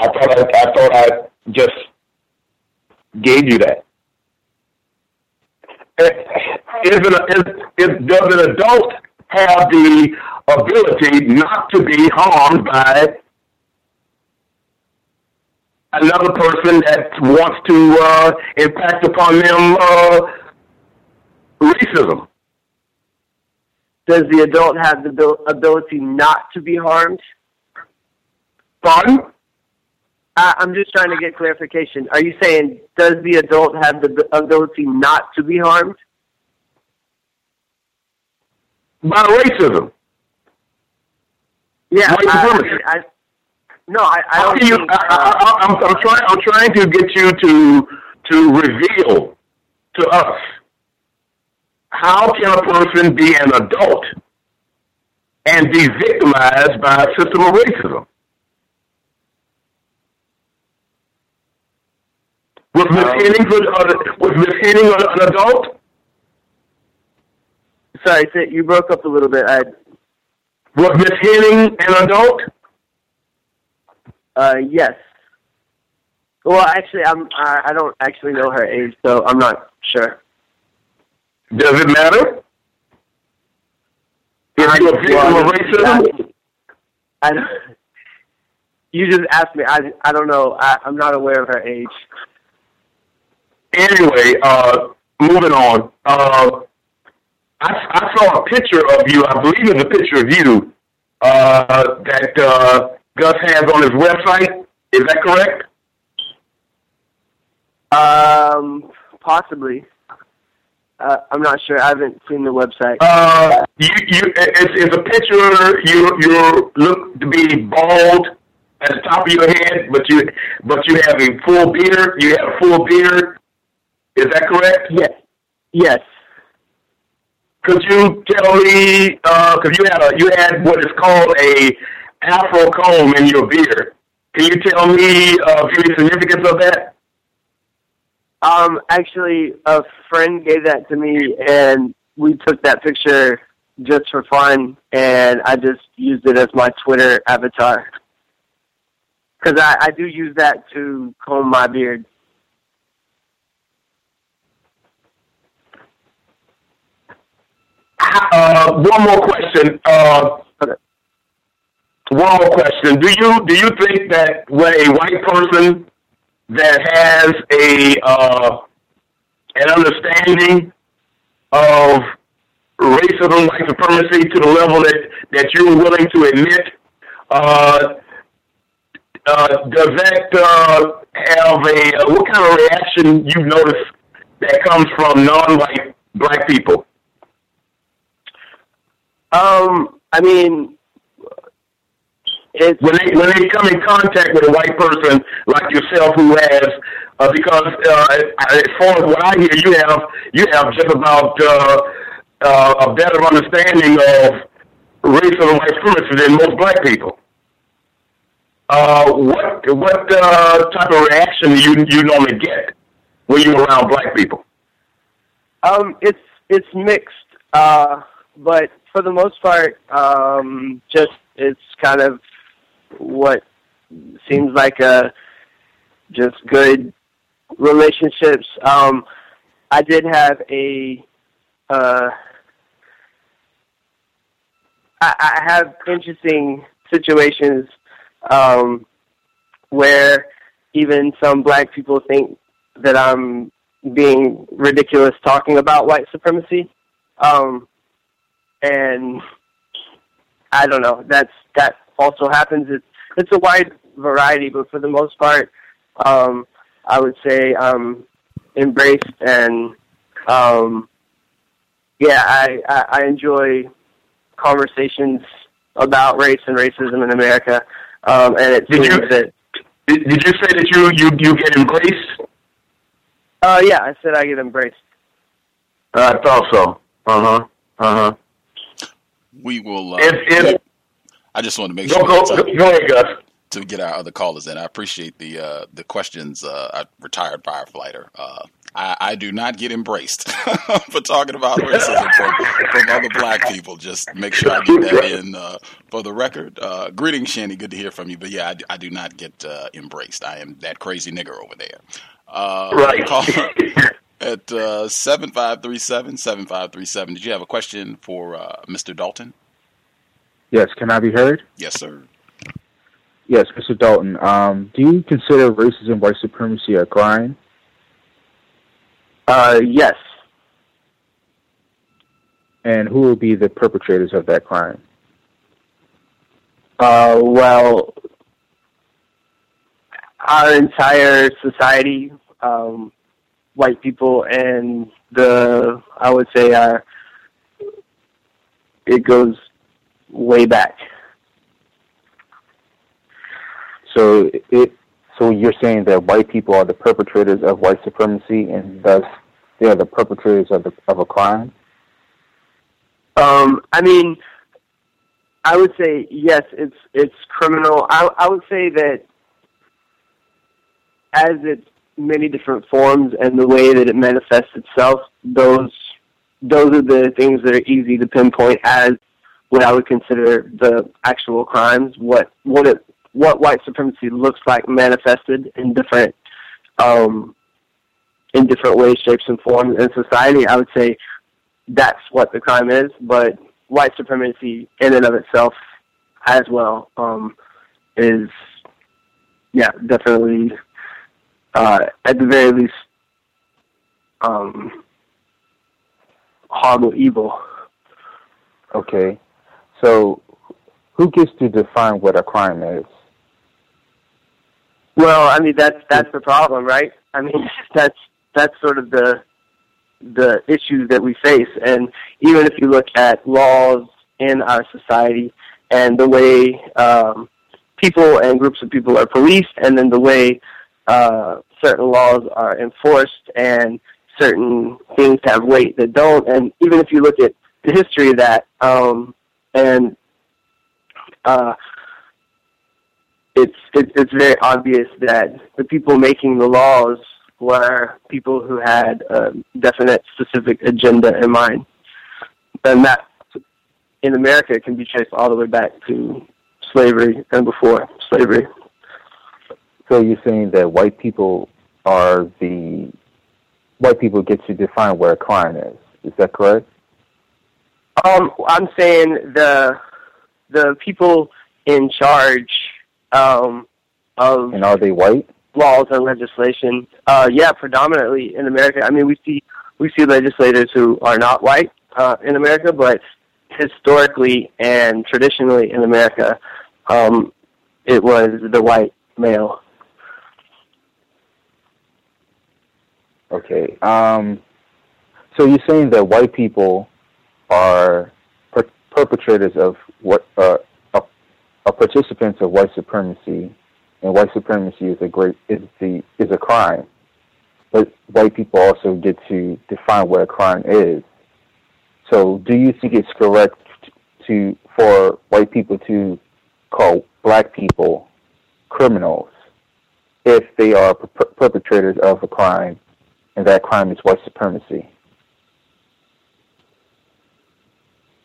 I thought I, I thought I just gave you that. Is an, is, is, does an adult have the ability not to be harmed by another person that wants to uh, impact upon them uh, racism. Does the adult have the ability not to be harmed? Pardon? I, I'm just trying to get clarification. Are you saying does the adult have the ability not to be harmed? By racism. Yeah, I, I, no, I, I don't. You, think, I, I, I'm, I'm trying. I'm trying to get you to to reveal to us how can a person be an adult and be victimized by a system of racism? Was Miss um, Henning uh, was Miss Henning an adult? Sorry, you broke up a little bit. I was Miss Henning an adult? Uh, yes. Well, actually, I'm. I, I don't actually know her age, so I'm not sure. Does it matter? Is you a victim of racism? I, I, you just asked me. I I don't know. I, I'm not aware of her age. Anyway, uh, moving on. Uh, I, I saw a picture of you. I believe it's a picture of you uh, that uh, Gus has on his website. Is that correct? Um, possibly. Uh, I'm not sure. I haven't seen the website. Uh, you, you, it's, it's a picture. You, you look to be bald at the top of your head, but you, but you have a full beard. You have a full beard. Is that correct? Yes. Yes. Could you tell me? Because uh, you had a, you had what is called a afro comb in your beard. Can you tell me uh, any significance of that? Um, actually, a friend gave that to me, and we took that picture just for fun, and I just used it as my Twitter avatar. Because I, I do use that to comb my beard. Uh, one more question. Uh, one more question. Do you do you think that when a white person that has a uh, an understanding of racism, white supremacy to the level that, that you're willing to admit, uh, uh, does that uh, have a uh, what kind of reaction you notice that comes from non-white black people? Um, I mean, it's when they when they come in contact with a white person like yourself who has uh, because uh, as far as what I hear, you have you have just about uh, uh, a better understanding of racism and white supremacy than most black people. Uh, what what uh, type of reaction do you you normally get when you're around black people? Um, it's it's mixed, uh, but for the most part, um, just it's kind of what seems like a just good relationships. Um, I did have a uh, I, I have interesting situations um, where even some black people think that I'm being ridiculous talking about white supremacy. Um, and I don't know. That's that also happens. It's it's a wide variety, but for the most part, um, I would say um, embraced and um, yeah, I, I I enjoy conversations about race and racism in America, um, and it Did seems you- that Did, did you say that you you you get embraced? uh, yeah, I said I get embraced. I thought so. Uh huh. Uh huh. We will. Uh, If if I just want to make go sure go uh, go ahead, to get our other callers in. I appreciate the uh, the questions. Uh, a retired firefighter. Uh, I, I do not get embraced for talking about racism from, from other black people. Just make sure I get that in uh, for the record. Uh, greetings, Shanny. Good to hear from you. But yeah, I do, I do not get uh, embraced. I am that crazy nigger over there. Uh, Right. Call at uh, 7537 7537. Did you have a question for uh, Mr. Dalton? Yes, can I be heard? Yes, sir. Yes, Mr. Dalton. Um, do you consider racism, white supremacy a crime? Uh, yes. And who will be the perpetrators of that crime? Uh, well, our entire society, um, white people, and the I would say our it goes way back. So it so you're saying that white people are the perpetrators of white supremacy, and thus they are the perpetrators of the, of a crime. Um, I mean, I would say yes, it's it's criminal. I I would say that as its many different forms and the way that it manifests itself, those those are the things that are easy to pinpoint as what I would consider the actual crimes. What what it what white supremacy looks like manifested in different um, in different ways, shapes, and forms in society. I would say that's what the crime is, but white supremacy in and of itself as well um, is, yeah, definitely, uh, at the very least, um, horrible evil. Okay, so who gets to define what a crime is? Well, I mean that's that's the problem, right? I mean that's that's sort of the the issue that we face, and even if you look at laws in our society and the way um, people and groups of people are policed, and then the way uh, certain laws are enforced, and certain things have weight that don't, and even if you look at the history of that, um, and uh, it's it, it's very obvious that the people making the laws were people who had a definite specific agenda in mind, and that in America can be traced all the way back to slavery and before slavery. So you're saying that white people are the white people get to define what a crime is. Is that correct? Um, I'm saying the the people in charge um, of And are they white? laws and legislation. Uh, yeah, predominantly in America. I mean, we see we see legislators who are not white uh, in America, but historically and traditionally in America, um, it was the white male. Okay. Um, so you're saying that white people are per- perpetrators of what uh, are, participants of white supremacy, and white supremacy is a great is the is a crime. But white people also get to define what a crime is. So, do you think it's correct to for white people to call black people criminals if they are per- perpetrators of a crime, and that crime is white supremacy?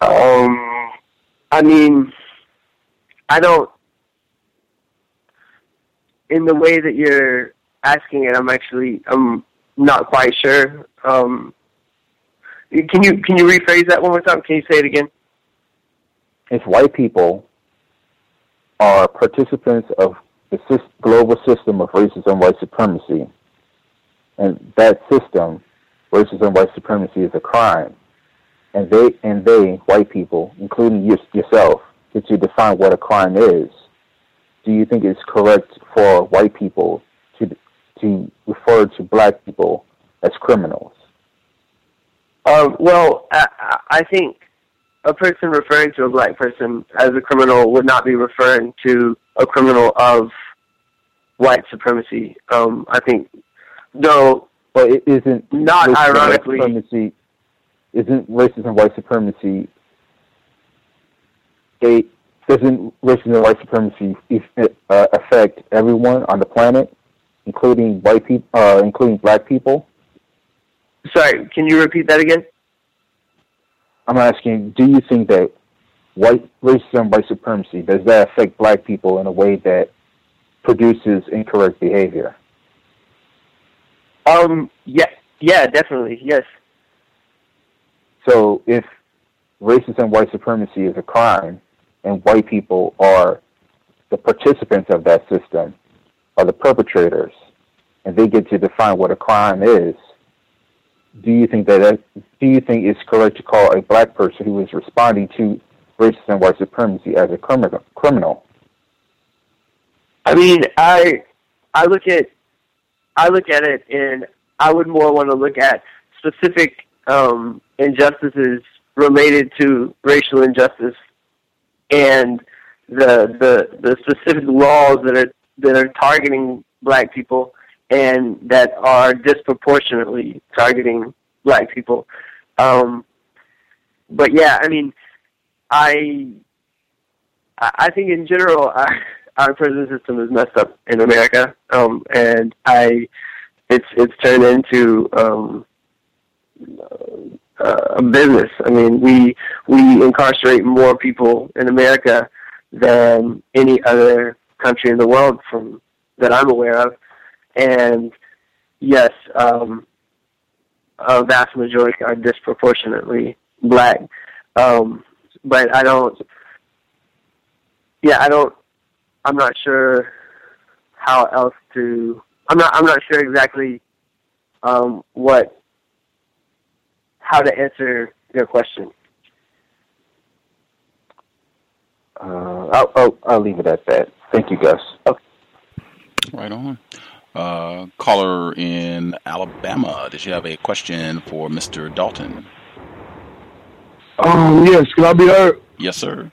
Um, I mean, I don't. In the way that you're asking it, I'm actually I'm not quite sure. Um, can you can you rephrase that one more time? Can you say it again? If white people are participants of the global system of racism, white supremacy, and that system, racism, white supremacy, is a crime, and they and they white people, including you, yourself, get to define what a crime is. Do you think it's correct for white people to to refer to black people as criminals? Um, well, I, I think a person referring to a black person as a criminal would not be referring to a criminal of white supremacy. Um, I think, though, but it isn't not ironically. Supremacy, isn't racism white supremacy a doesn't racism and white supremacy uh, affect everyone on the planet, including white people, uh, including black people? Sorry, can you repeat that again? I'm asking, do you think that white racism, white supremacy, does that affect black people in a way that produces incorrect behavior? Um, yeah, yeah, definitely, yes. So if racism, and white supremacy is a crime, and white people are the participants of that system, are the perpetrators, and they get to define what a crime is, do you think that do you think it's correct to call a black person who is responding to racism and white supremacy as a criminal? Criminal. I mean, I I look at I look at it, and I would more want to look at specific um, injustices related to racial injustice and the the the specific laws that are that are targeting black people and that are disproportionately targeting black people. Um, but yeah, I mean, I I think in general our, our prison system is messed up in America, um, and I it's it's turned into um, a business. I mean, we we incarcerate more people in America than any other country in the world, from that I'm aware of and yes, um, a vast majority are disproportionately black. Um, but I don't. Yeah, I don't. I'm not sure how else to. I'm not. I'm not sure exactly um, what how to answer your question. Uh, I'll, I'll, I'll leave it at that. Thank you, Gus. Okay. Right on. Uh, caller in Alabama, did you have a question for Mr. Dalton? Um, yes, can I be heard? Yes, sir.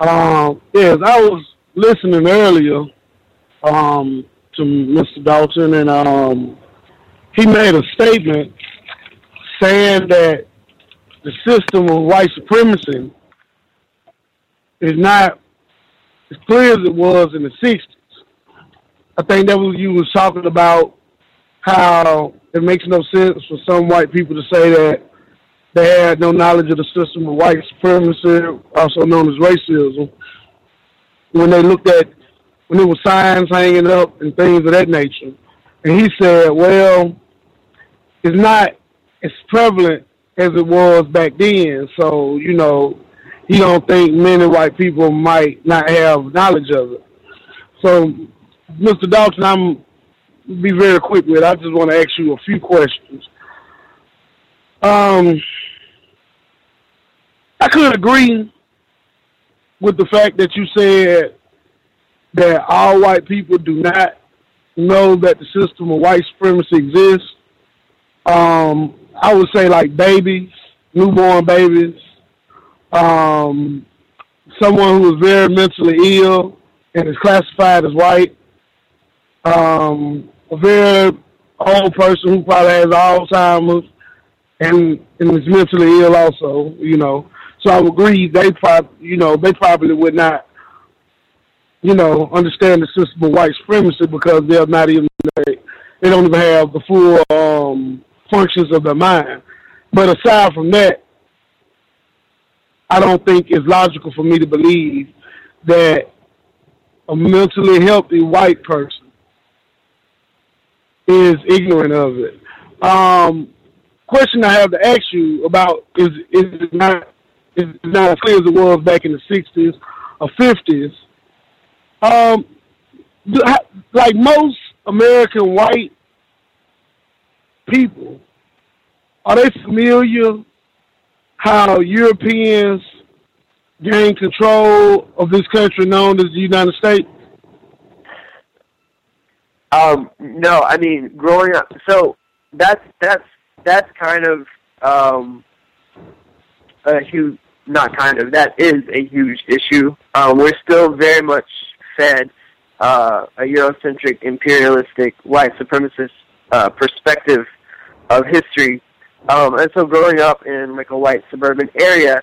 Um, yes, I was listening earlier um, to Mr. Dalton, and um, he made a statement saying that the system of white supremacy is not as clear as it was in the 60s. I think that was you was talking about how it makes no sense for some white people to say that they had no knowledge of the system of white supremacy, also known as racism, when they looked at when there were signs hanging up and things of that nature. And he said, well, it's not as prevalent as it was back then. So, you know, he don't think many white people might not have knowledge of it. So Mr. Dalton, I'm be very quick with. It. I just want to ask you a few questions. Um, I could agree with the fact that you said that all white people do not know that the system of white supremacy exists. Um, I would say like babies, newborn babies, um, someone who is very mentally ill and is classified as white, um, a very old person who probably has Alzheimer's and and is mentally ill also, you know. So I would agree they probably you know, they probably would not, you know, understand the system of white supremacy because they're not even they, they don't even have the full um functions of the mind. But aside from that, I don't think it's logical for me to believe that a mentally healthy white person is ignorant of it. Um, question I have to ask you about is is it not is not as clear as it was back in the sixties or fifties. Um, like most American white people, are they familiar how Europeans gained control of this country known as the United States? Um, no, I mean growing up. So that's that's that's kind of um, a huge, not kind of, that is a huge issue. Um, we're still very much fed uh, a Eurocentric, imperialistic, white supremacist uh, perspective of history. Um, and so growing up in like a white suburban area,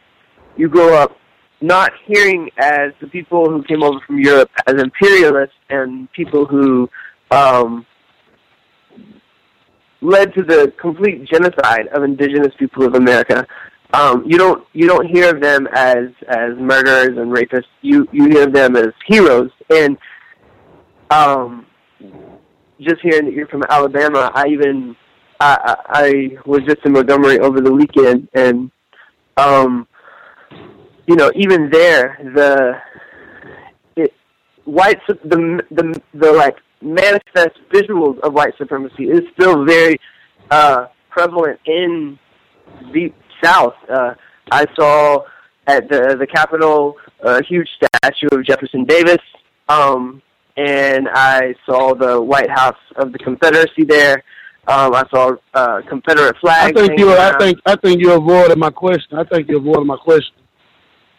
you grow up not hearing as the people who came over from Europe as imperialists and people who um, led to the complete genocide of indigenous people of America. Um, you don't you don't hear of them as as murderers and rapists. You you hear of them as heroes. And um, just hearing that you're from Alabama, I even I, I was just in Montgomery over the weekend, and um, you know even there the it, white the the the like manifest visuals of white supremacy is still very uh, prevalent in the South. Uh, I saw at the the Capitol a huge statue of Jefferson Davis, um, and I saw the White House of the Confederacy there. Um, I saw uh, Confederate flags. I think you. I think. I think you avoided my question. I think you avoided my question.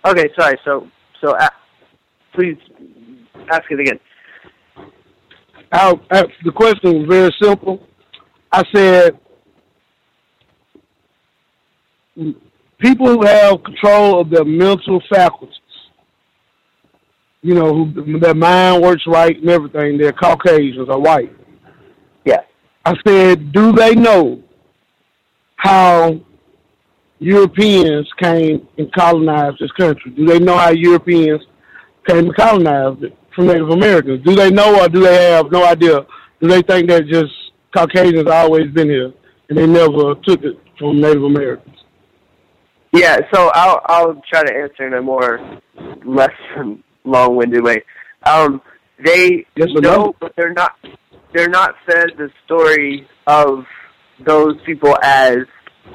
Okay, sorry. So, so uh, please ask it again. I, I, the question was very simple. I said, people who have control of their mental faculties, you know, who, their mind works right and everything, they're Caucasians or white. Yeah. I said, do they know how Europeans came and colonized this country? Do they know how Europeans came and colonized it? from Native Americans? Do they know or do they have no idea? Do they think that just Caucasians always been here and they never took it from Native Americans? Yeah, so I'll I'll try to answer in a more less long-winded way. Um, they yes know, no? but they're not they're not fed the story of those people as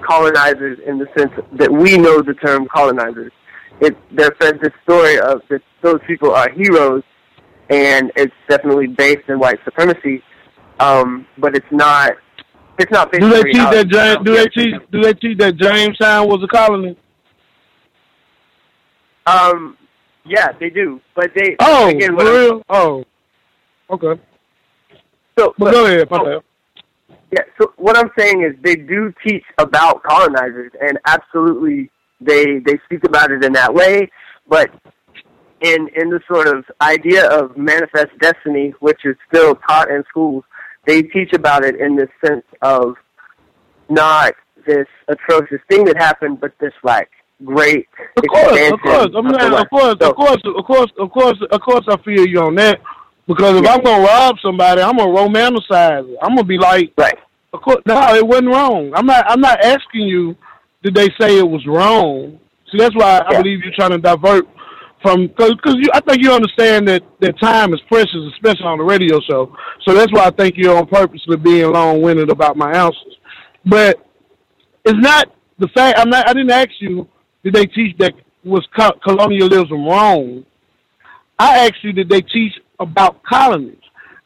colonizers in the sense that we know the term colonizers. It they're fed the story of that those people are heroes and it's definitely based in white supremacy. Um, but it's not. It's not. Do they teach that James? Do they teach? Do they teach that Jamestown was a colony? Um. Yeah, they do, but they. Oh, again, real? Oh, okay. So, but, go ahead, so, Yeah. So what I'm saying is they do teach about colonizers, and absolutely they they speak about it in that way. But in in the sort of idea of manifest destiny, which is still taught in schools, they teach about it in this sense of not this atrocious thing that happened, but this like great of course, of course, I'm of course, so, of course, of course, of course, of course, I feel you on that. Because if yeah. I'm gonna rob somebody, I'm gonna romanticize it. I'm gonna be like, right. Of course, no, it wasn't wrong. I'm not. I'm not asking you. Did they say it was wrong? See, that's why I believe you're trying to divert from because you I think you understand that that time is precious, especially on the radio show. So that's why I think you're on purposely being long winded about my answers. But it's not the fact I'm not I didn't ask you did they teach that was colonialism wrong? I asked you, did they teach about colonies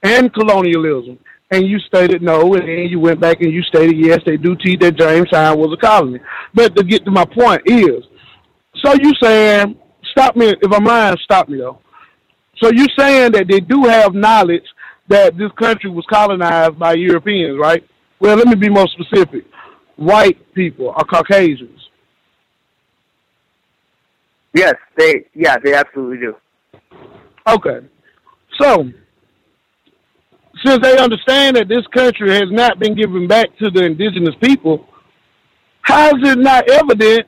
and colonialism? And you stated no, and then you went back and you stated yes, they do teach that Jamestown was a colony. But to get to my point is, so you saying, stop me if I'm lying, stop me though. So you saying that they do have knowledge that this country was colonized by Europeans, right? Well, let me be more specific. White people or Caucasians. Yes, they yeah, they absolutely do. Okay. So, since they understand that this country has not been given back to the indigenous people, how is it not evident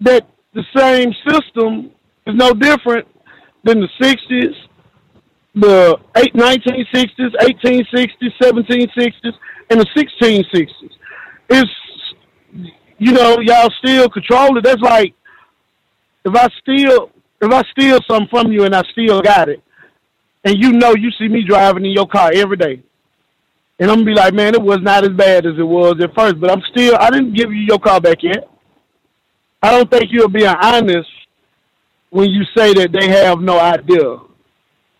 that the same system is no different than the 60s, the 1960s, 1860s, 1760s, and the 1660s? It's, you know, y'all still control it. That's like if I steal if I steal something from you and I still got it, and you know you see me driving in your car every day, and I'm gonna be like, man, it was not as bad as it was at first, but I'm still I didn't give you your car back yet. I don't think you're being honest when you say that they have no idea,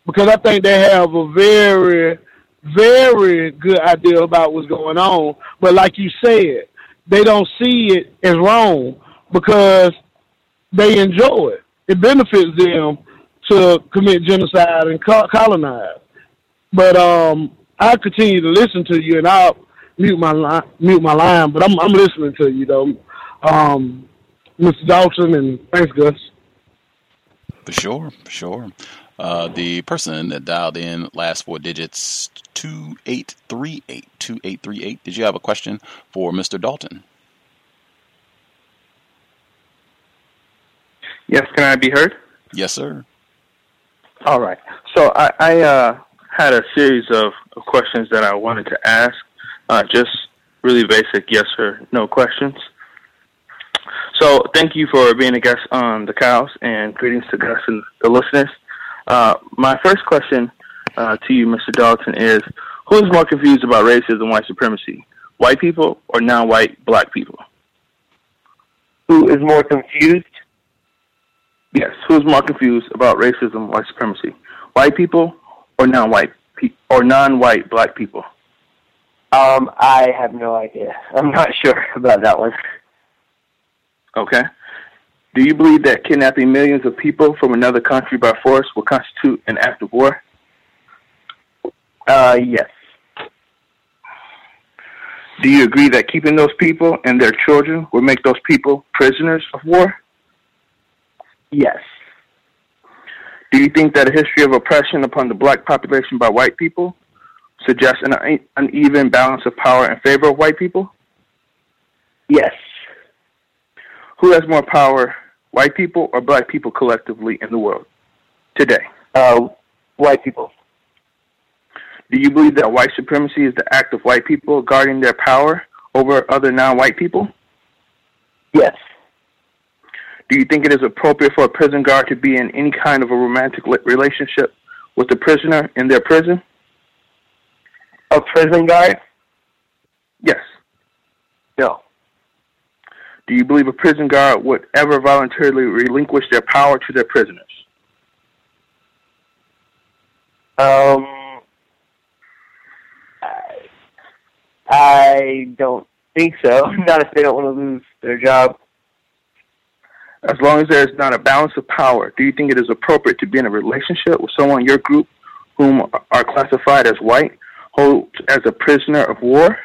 because I think they have a very, very good idea about what's going on. But like you said, they don't see it as wrong because they enjoy it. It benefits them to commit genocide and colonize. But um, I continue to listen to you, and I'll mute my line, mute my line. But I'm I'm listening to you though, um, Mr. Dalton, and thanks, Gus. For sure, for sure. Uh, the person that dialed in last four digits two eight three eight two eight three eight. Did you have a question for Mr. Dalton? Yes, can I be heard? Yes, sir. All right. So I, I uh, had a series of, of, questions that I wanted to ask, uh, just really basic yes or no questions. So thank you for being a guest on the cows and greetings to Gus and the listeners. Uh, my first question uh, to you, Mr. Dalton, is who is more confused about racism and white supremacy, white people or non-white black people? Who is more confused Yes. Who's more confused about racism, white supremacy? White people or non-white pe- or non-white black people? Um, I have no idea. I'm not sure about that one. Okay. Do you believe that kidnapping millions of people from another country by force will constitute an act of war? Uh, yes. Do you agree that keeping those people and their children will make those people prisoners of war? Yes. Do you think that a history of oppression upon the black population by white people suggests an uneven balance of power in favor of white people? Yes. Who has more power, white people or black people collectively in the world today? Uh, white people. Do you believe that white supremacy is the act of white people guarding their power over other non-white people? Yes. Do you think it is appropriate for a prison guard to be in any kind of a romantic relationship with the prisoner in their prison? A prison guard? Yes. No. Do you believe a prison guard would ever voluntarily relinquish their power to their prisoners? Um, I, I don't think so. Not if they don't want to lose their job as long as there is not a balance of power, do you think it is appropriate to be in a relationship with someone in your group whom are classified as white, hold as a prisoner of war?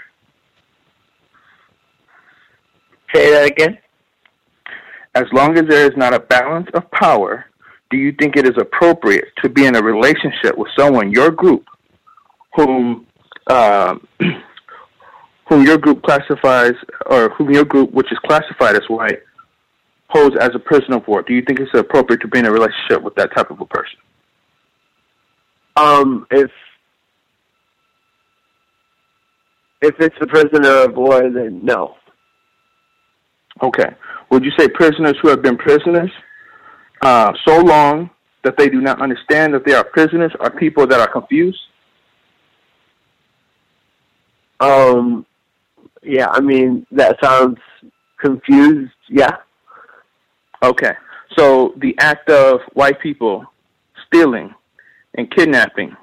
Say that again. As long as there is not a balance of power, do you think it is appropriate to be in a relationship with someone in your group whom uh, whom your group classifies or whom your group which is classified as white pose as a prisoner of war, do you think it's appropriate to be in a relationship with that type of a person? Um, if if it's a prisoner of war, then no. Okay. Would you say prisoners who have been prisoners uh, so long that they do not understand that they are prisoners are people that are confused? Um, yeah, I mean that sounds confused. Yeah. Okay. So the act of white people stealing and kidnapping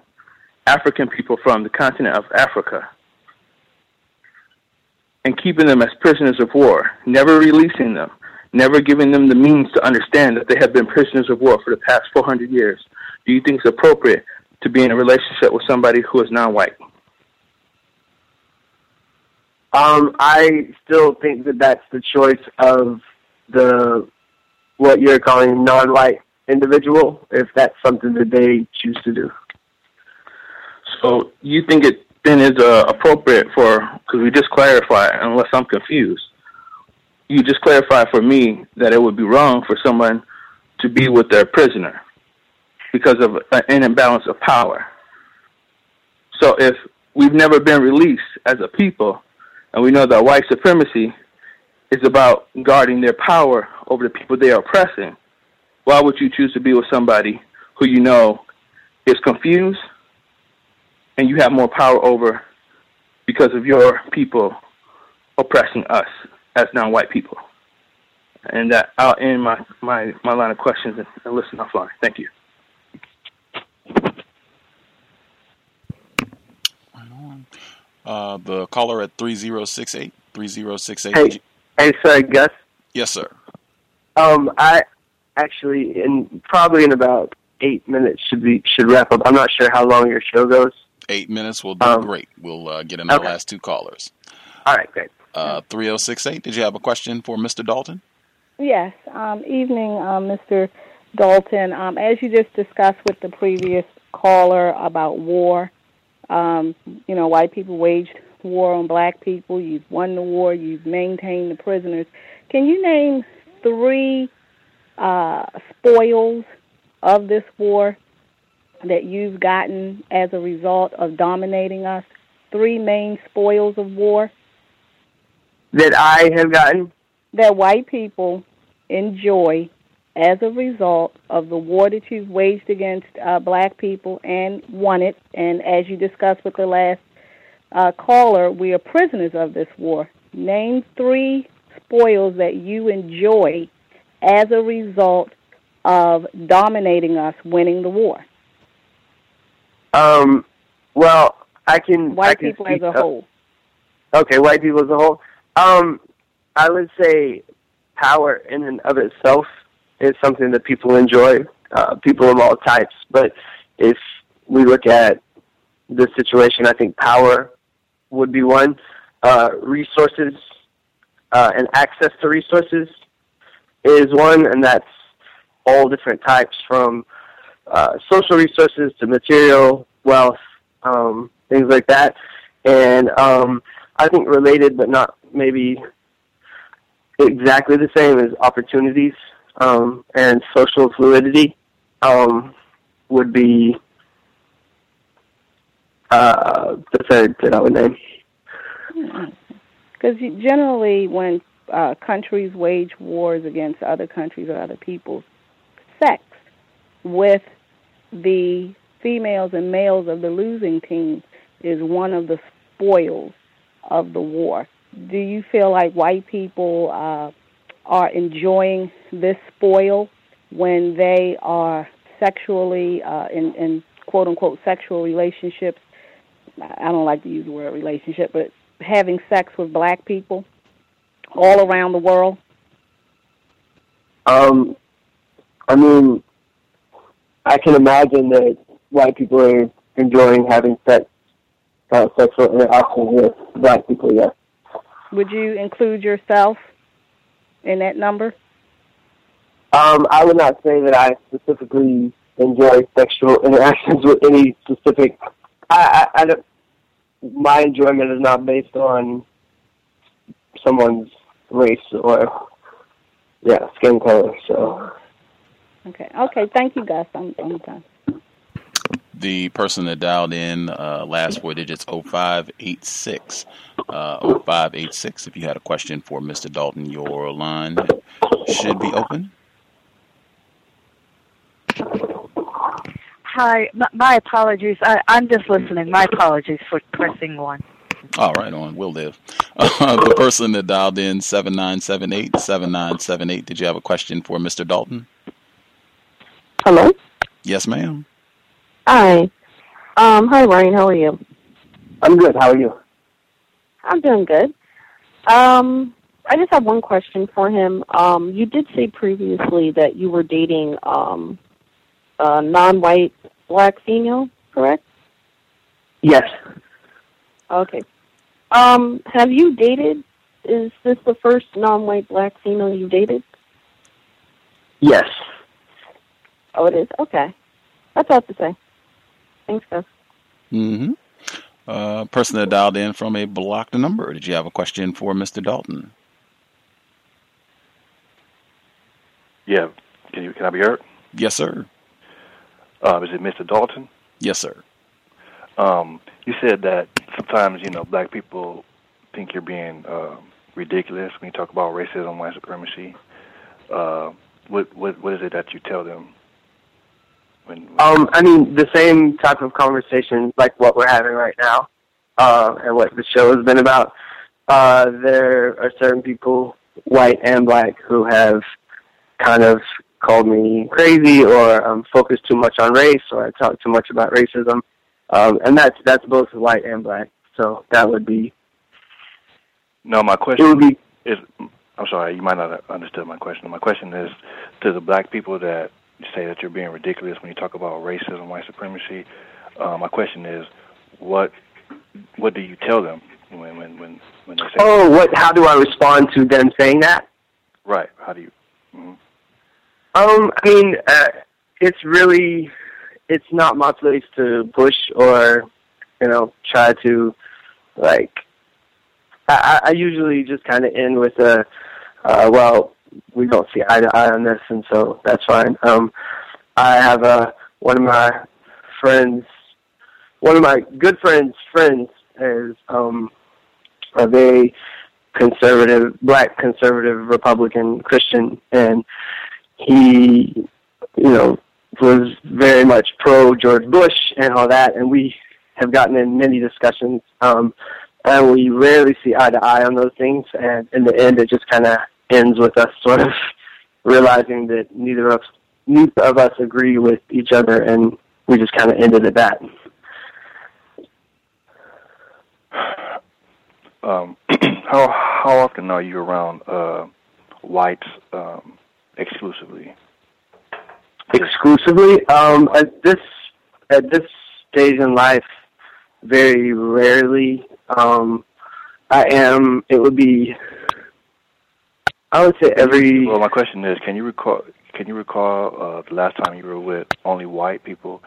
African people from the continent of Africa and keeping them as prisoners of war, never releasing them, never giving them the means to understand that they have been prisoners of war for the past 400 years, do you think it's appropriate to be in a relationship with somebody who is non-white? Um, I still think that that's the choice of the what you're calling non-white individual, if that's something that they choose to do. So you think it then is uh, appropriate for because we just clarified, unless I'm confused, you just clarified for me that it would be wrong for someone to be with their prisoner because of an imbalance of power. So if we've never been released as a people, and we know that white supremacy is about guarding their power over the people they are oppressing, why would you choose to be with somebody who you know is confused and you have more power over because of your people oppressing us as non-white people? And that I'll end my, my, my line of questions and, and listen offline. Thank you. Uh, the caller at 3068. 3068. Hey, hey, sorry, Gus. Yes, sir. Um, I actually, in probably in about eight minutes should be should wrap up. I'm not sure how long your show goes. Eight minutes will do Um, great. We'll uh, get in our okay. last two callers. All right, great. Uh, 3068. Did you have a question for Mr. Dalton? Yes. Um, evening, um, Mr. Dalton. Um, as you just discussed with the previous caller about war, um, you know, white people waged war on black people. You've won the war. You've maintained the prisoners. Can you name three uh, spoils of this war that you've gotten as a result of dominating us? Three main spoils of war That I have gotten. that white people enjoy as a result of the war that you've waged against uh, black people and won it. And as you discussed with the last uh, caller, we are prisoners of this war. Name three spoils that you enjoy as a result of dominating us, winning the war. Um, well, I can. White I can people as a whole. Okay, white people as a whole. Um, I would say power in and of itself is something that people enjoy, uh, people of all types. But if we look at the situation, I think power would be one. Uh, resources uh, and access to resources is one, and that's all different types from uh, social resources to material wealth, um, things like that. And um, I think related, but not maybe exactly the same as opportunities um, and social fluidity um, would be uh, the third that I would name. Because generally, when uh, countries wage wars against other countries or other peoples, sex with the females and males of the losing team is one of the spoils of the war. Do you feel like white people uh, are enjoying this spoil when they are sexually uh, in, in quote unquote sexual relationships? I don't like to use the word relationship, but having sex with black people all around the world? Um, I mean, I can imagine that white people are enjoying having sex, uh, sexual interaction with black people. Yes. Would you include yourself in that number? Um, I would not say that I specifically enjoy sexual interactions with any specific. I, I, I don't, my enjoyment is not based on someone's race or yeah skin color. So Okay. Okay. Thank you, Gus. I'm, I'm done. The person that dialed in uh, last four digits 0586. Uh, 0586. If you had a question for Mr. Dalton, your line should be open. Hi, my apologies. I, I'm just listening. My apologies for pressing one. All right, on. We'll live. Uh, the person that dialed in 7978 7978, did you have a question for Mr. Dalton? Hello? Yes, ma'am. Hi. Um, hi, Ryan. How are you? I'm good. How are you? I'm doing good. Um, I just have one question for him. Um, you did say previously that you were dating um, a non-white black female, correct? Yes. Okay. Um, have you dated? Is this the first non-white black female you dated? Yes. Oh, it is. Okay. That's all to say. Thanks, guys. Mm-hmm. Uh, person that dialed in from a blocked number. Did you have a question for Mr. Dalton? Yeah. Can you can I be heard? Yes, sir. Uh, is it Mr. Dalton? Yes, sir. Um, you said that sometimes you know black people think you're being uh, ridiculous when you talk about racism, white supremacy. Uh, what what what is it that you tell them? When, when Um, I mean, the same type of conversation like what we're having right now, uh, and what the show has been about. Uh, there are certain people, white and black, who have kind of called me crazy or um, focused too much on race or I talk too much about racism. Um, and that's that's both white and black. So that would be no, my question would be is. I'm sorry, you might not have understood my question. My question is to the black people that say that you're being ridiculous when you talk about racism, white supremacy. Uh, my question is, what what do you tell them when when when when they say Oh, what? How do I respond to them saying that? right? How do you? mhm. Um, I mean, uh, it's really, it's not my place to push or, you know, try to, like, I, I usually just kind of end with a, uh, well, we don't see eye to eye on this, and so that's fine. Um, I have a one of my friends, one of my good friends' friends is um, a very conservative, black conservative Republican Christian, and he, you know, was very much pro George Bush and all that, and we have gotten in many discussions, um, and we rarely see eye to eye on those things, and in the end, it just kind of ends with us sort of realizing that neither of neither of us agree with each other, and we just kind of ended at that. Um, how how often are you around uh, whites um, exclusively? exclusively um at this at this stage in life very rarely um i am it would be i would say every Well, my question is, can you recall can you recall uh, the last time you were with only white people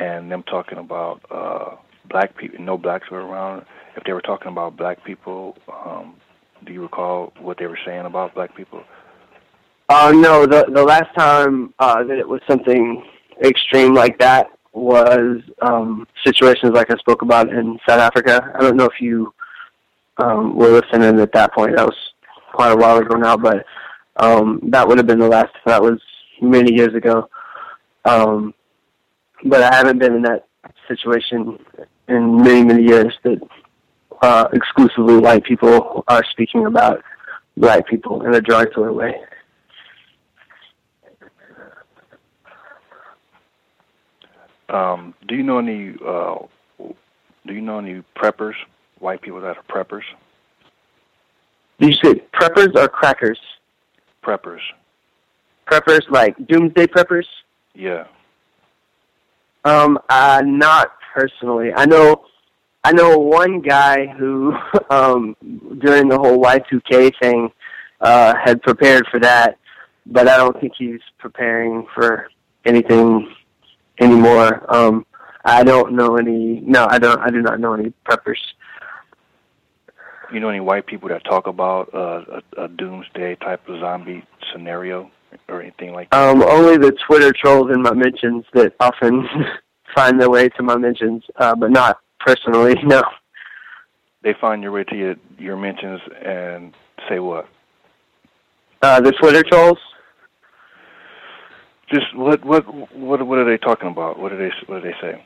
and them talking about uh, black people? No blacks were around. If they were talking about black people, um, do you recall what they were saying about black people? Uh no the the last time uh that it was something extreme like that was um situations like i spoke about in south africa. I don't know if you um were listening at that point. That was quite a while ago now but um that would have been the last that was many years ago. Um but i haven't been in that situation in many many years that uh exclusively white people are speaking about black people in a derogatory way Um, do you know any uh, do you know any preppers, white people that are preppers? You say preppers or crackers? Preppers. Preppers like doomsday preppers? Yeah. Um, uh, not personally. I know, I know one guy who, um, during the whole Y2K thing, uh, had prepared for that, but I don't think he's preparing for anything anymore. Um, I don't know any. No, I don't. I do not know any preppers. You know any white people that talk about uh, a, a doomsday type of zombie scenario or anything like that? Um, only the Twitter trolls in my mentions that often find their way to my mentions, uh, but not personally. No. They find your way to your your mentions and say what? Uh, the Twitter trolls. Just what what what what are they talking about? What do they what do they say?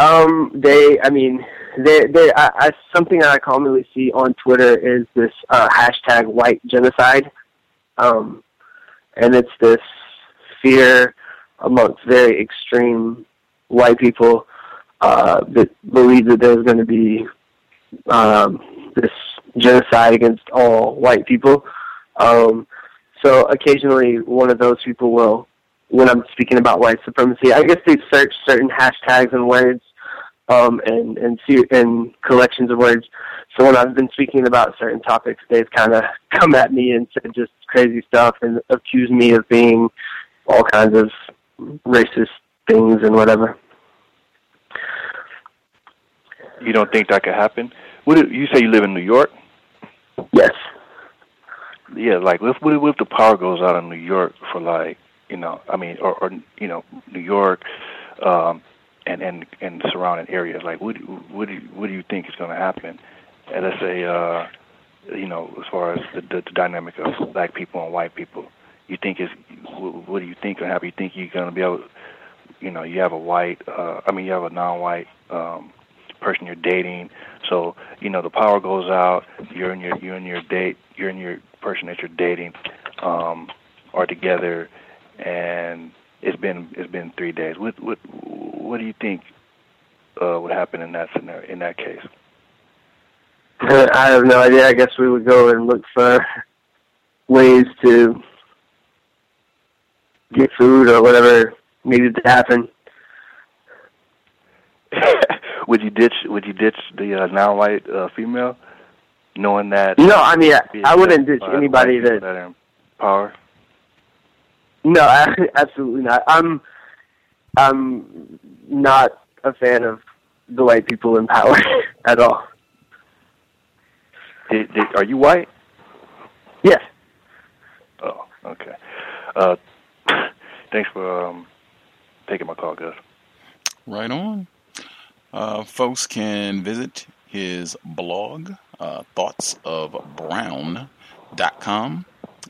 Um, they, I mean, they, they, I, I, something I commonly see on Twitter is this uh, hashtag white genocide, um, and it's this fear amongst very extreme white people uh, that believe that there's going to be um, this genocide against all white people. Um, so occasionally, one of those people will, when I'm speaking about white supremacy, I guess they search certain hashtags and words um, and and see and collections of words. So when I've been speaking about certain topics, they've kind of come at me and said just crazy stuff and accused me of being all kinds of racist things and whatever. You don't think that could happen? What do, you say you live in New York? Yes. Yeah, like if, what if the power goes out in New York for like you know I mean or, or you know New York, um, and and and surrounding areas. Like, what what do you, what do you think is going to happen? And let's say, uh, you know, as far as the, the, the dynamic of black people and white people, you think is what, what do you think going to happen? You think you're going to be able, you know, you have a white, uh, I mean, you have a non-white um, person you're dating. So you know, the power goes out. You're in your you're in your date. You're in your person that you're dating, um, are together, and it's been it's been three days. What what what do you think uh, would happen in that scenario in that case? I have no idea. I guess we would go and look for ways to get food or whatever needed to happen. would you ditch Would you ditch the uh, non-white uh, female, knowing that? No, I mean I, I wouldn't ditch anybody that, that are in power. No, absolutely not. I'm I'm not a fan of the white people in power at all. Did, did, are you white? Yes. Oh, okay. Uh, thanks for um, taking my call, Gus. Right on. Uh, folks can visit his blog, uh, thoughtsofbrown.com.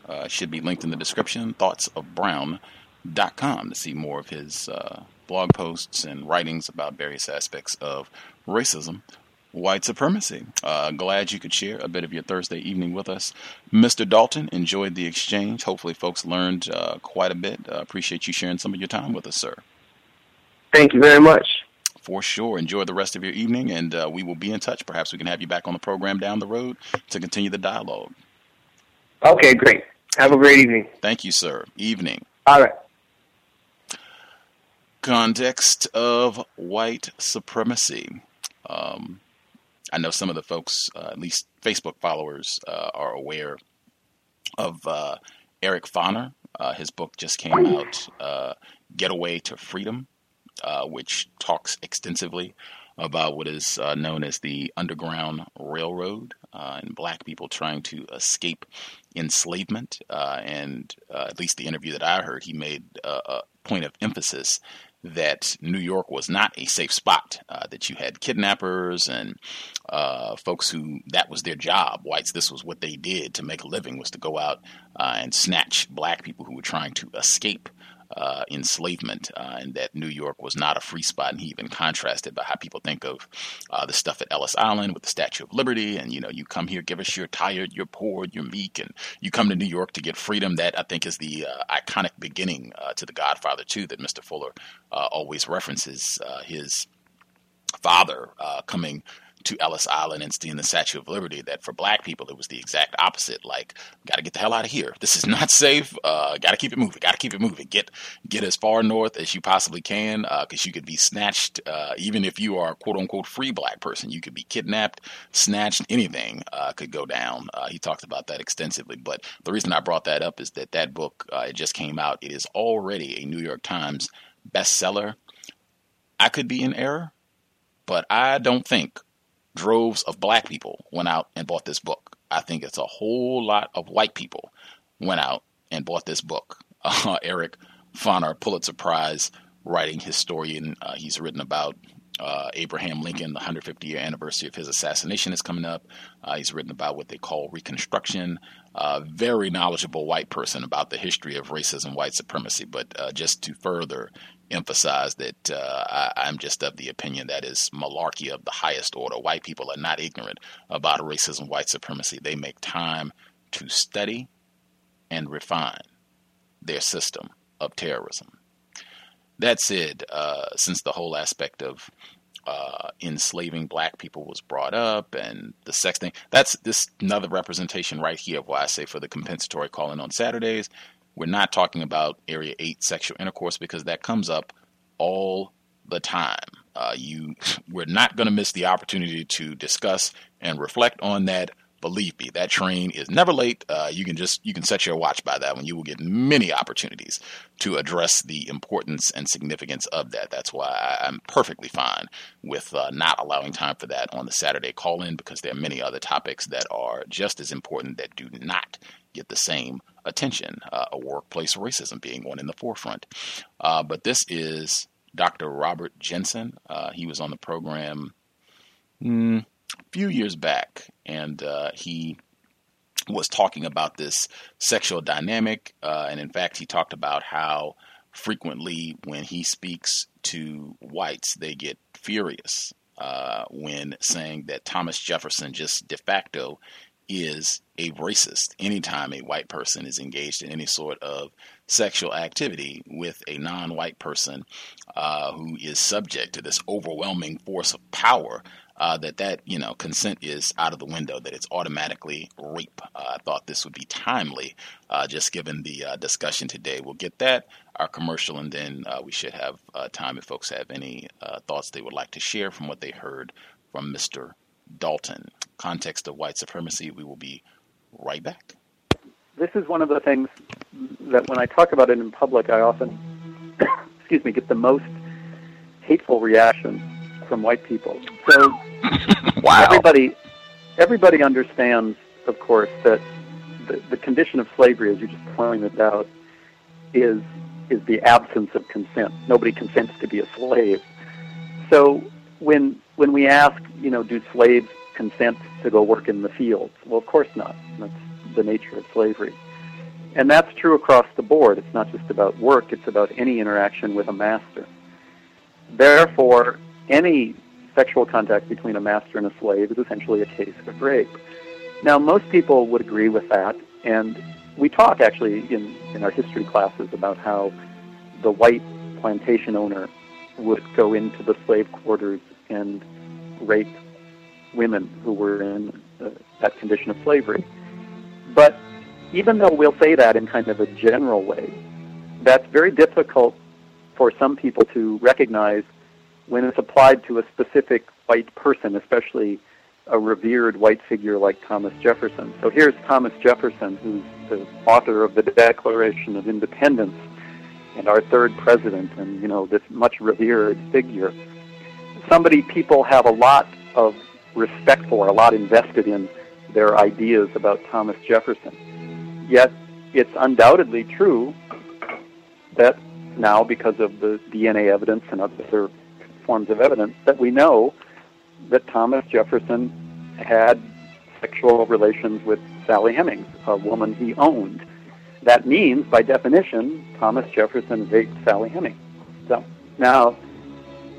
Uh, should be linked in the description, thoughtsofbrown.com to see more of his uh, blog posts and writings about various aspects of racism, white supremacy. Uh, glad you could share a bit of your Thursday evening with us. Mr. Dalton, enjoyed the exchange. Hopefully, folks learned uh, quite a bit. Uh, appreciate you sharing some of your time with us, sir. Thank you very much. For sure. Enjoy the rest of your evening, and uh, we will be in touch. Perhaps we can have you back on the program down the road to continue the dialogue. Okay, great. Have a great evening. Thank you, sir. Evening. All right. Context of white supremacy. Um, I know some of the folks, uh, at least Facebook followers, uh, are aware of uh, Eric Foner. Uh, his book just came out, uh, Gateway to Freedom, uh, which talks extensively about what is known as the Underground Railroad and black people trying to escape enslavement. and at least the interview that I heard, he made a point of emphasis that New York was not a safe spot, uh, that you had kidnappers and uh, folks who that was their job. Whites, this was what they did to make a living, was to go out uh, and snatch black people who were trying to escape uh, enslavement, uh, and that New York was not a free spot. And he even contrasted by how people think of uh, the stuff at Ellis Island with the Statue of Liberty, and you know, you come here, give us your tired, you're poor, you're meek, and you come to New York to get freedom. That I think is the uh, iconic beginning uh, to The Godfather too, that Mr. Fuller uh, always references his father coming to Ellis Island and seeing the Statue of Liberty. That for black people, it was the exact opposite. Like, got to get the hell out of here. This is not safe. Uh, got to keep it moving. Got to keep it moving. Get get as far north as you possibly can, because uh, you could be snatched. Uh, even if you are a quote unquote free black person, you could be kidnapped, snatched. Anything uh, could go down. Uh, he talked about that extensively. But the reason I brought that up is that that book uh, it just came out. It is already a New York Times bestseller. I could be in error, but I don't think droves of black people went out and bought this book. I think it's a whole lot of white people went out and bought this book. Uh, Eric Foner, Pulitzer Prize writing historian, uh, he's written about uh, Abraham Lincoln, the 150 year anniversary of his assassination is coming up. Uh, he's written about what they call Reconstruction. Uh, very knowledgeable white person about the history of racism, white supremacy. But uh, just to further emphasize that uh, I, am just of the opinion that is malarkey of the highest order. White people are not ignorant about racism, white supremacy. They make time to study and refine their system of terrorism. That said, uh, since the whole aspect of uh, enslaving black people was brought up and the sex thing, that's this another representation right here of why I say for the compensatory calling on Saturdays, we're not talking about Area 8 sexual intercourse because that comes up all the time. Uh, you, we're not going to miss the opportunity to discuss and reflect on that Believe me, that train is never late. Uh, you can just you can set your watch by that one. You will get many opportunities to address the importance and significance of that. That's why I'm perfectly fine with uh, not allowing time for that on the Saturday call in because there are many other topics that are just as important that do not get the same attention. Uh, a workplace racism being one in the forefront. Uh, but this is Dr. Robert Jensen. Uh, he was on the program. Mm, few years back, and uh, he was talking about this sexual dynamic. Uh, and in fact, he talked about how frequently when he speaks to whites, they get furious uh, when saying that Thomas Jefferson just de facto is a racist anytime a white person is engaged in any sort of sexual activity with a non white person uh, who is subject to this overwhelming force of power uh, that that you know consent is out of the window, that it's automatically rape. Uh, I thought this would be timely, uh, just given the uh, discussion today. We'll get that our commercial, and then uh, we should have time if folks have any thoughts they would like to share from what they heard from Mr. Dalton. Context of white supremacy. We will be right back. This is one of the things that when I talk about it in public, I often, excuse me, get the most hateful reaction from white people. So wow. everybody everybody understands, of course, that the, the condition of slavery, as you just pointed out, is is the absence of consent. Nobody consents to be a slave. So when when we ask, you know, do slaves consent to go work in the fields? Well, of course not. That's the nature of slavery. And that's true across the board. It's not just about work, it's about any interaction with a master. Therefore, any sexual contact between a master and a slave is essentially a case of rape. Now, most people would agree with that, and we talk actually in, in our history classes about how the white plantation owner would go into the slave quarters and rape women who were in uh, that condition of slavery. But even though we'll say that in kind of a general way, that's very difficult for some people to recognize when it's applied to a specific white person, especially a revered white figure like Thomas Jefferson. So here's Thomas Jefferson, who's the author of the Declaration of Independence and our third president, and you know this much revered figure. Somebody people have a lot of respect for, a lot invested in their ideas about Thomas Jefferson. Yet it's undoubtedly true that now, because of the DNA evidence and other forms of evidence that we know that Thomas Jefferson had sexual relations with Sally Hemings, a woman he owned. That means, by definition, Thomas Jefferson raped Sally Hemings. So now,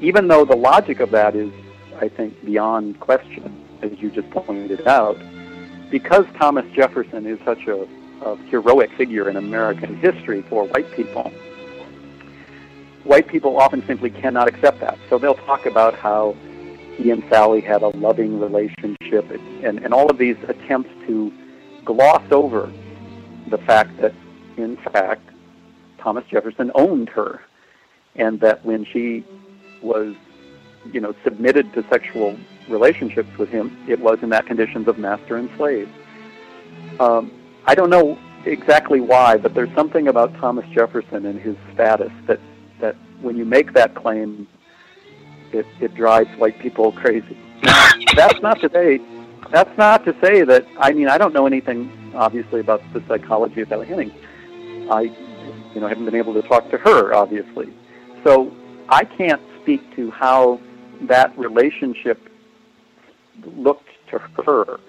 even though the logic of that is, I think, beyond question, as you just pointed out, because Thomas Jefferson is such a, a heroic figure in American history for white people, white people often simply cannot accept that. So they'll talk about how he and Sally had a loving relationship and, and all of these attempts to gloss over the fact that, in fact, Thomas Jefferson owned her and that when she was, you know, submitted to sexual relationships with him, it was in that conditions of master and slave. Um, I don't know exactly why, but there's something about Thomas Jefferson and his status that that when you make that claim, it, it drives white people crazy. that's not to say that's not to say that I mean I don't know anything obviously about the psychology of Sally Hemings. I you know haven't been able to talk to her obviously. So I can't speak to how that relationship looked to her,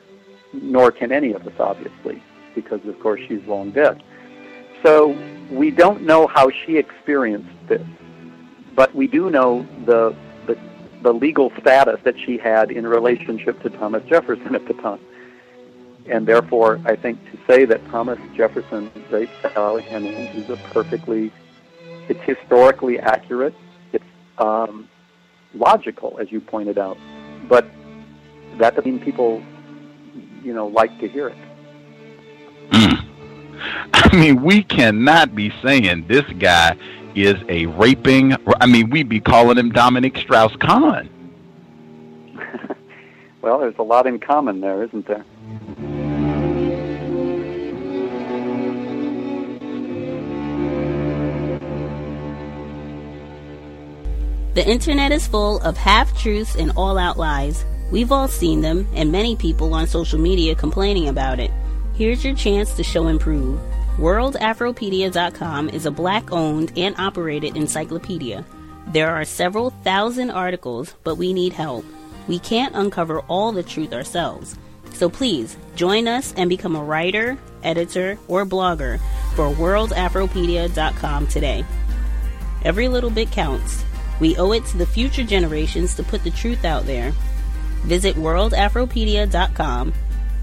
nor can any of us, obviously, because of course she's long dead. So we don't know how she experienced this, but we do know the, the, the legal status that she had in relationship to Thomas Jefferson at the time. And therefore, I think to say that Thomas Jefferson raped Sally Hemings is a perfectly, it's historically accurate, um, logical, as you pointed out, but that doesn't mean people, you know, like to hear it. Mm. I mean, we cannot be saying this guy is a raping. I mean, we'd be calling him Dominique Strauss-Kahn. well, there's a lot in common there, isn't there? The internet is full of half truths and all out lies. We've all seen them, and many people on social media complaining about it. Here's your chance to show and prove. WorldAfropedia.com is a black owned and operated encyclopedia. There are several thousand articles, but we need help. We can't uncover all the truth ourselves. So please join us and become a writer, editor, or blogger for WorldAfropedia.com today. Every little bit counts. We owe it to the future generations to put the truth out there. Visit WorldAfropedia.com,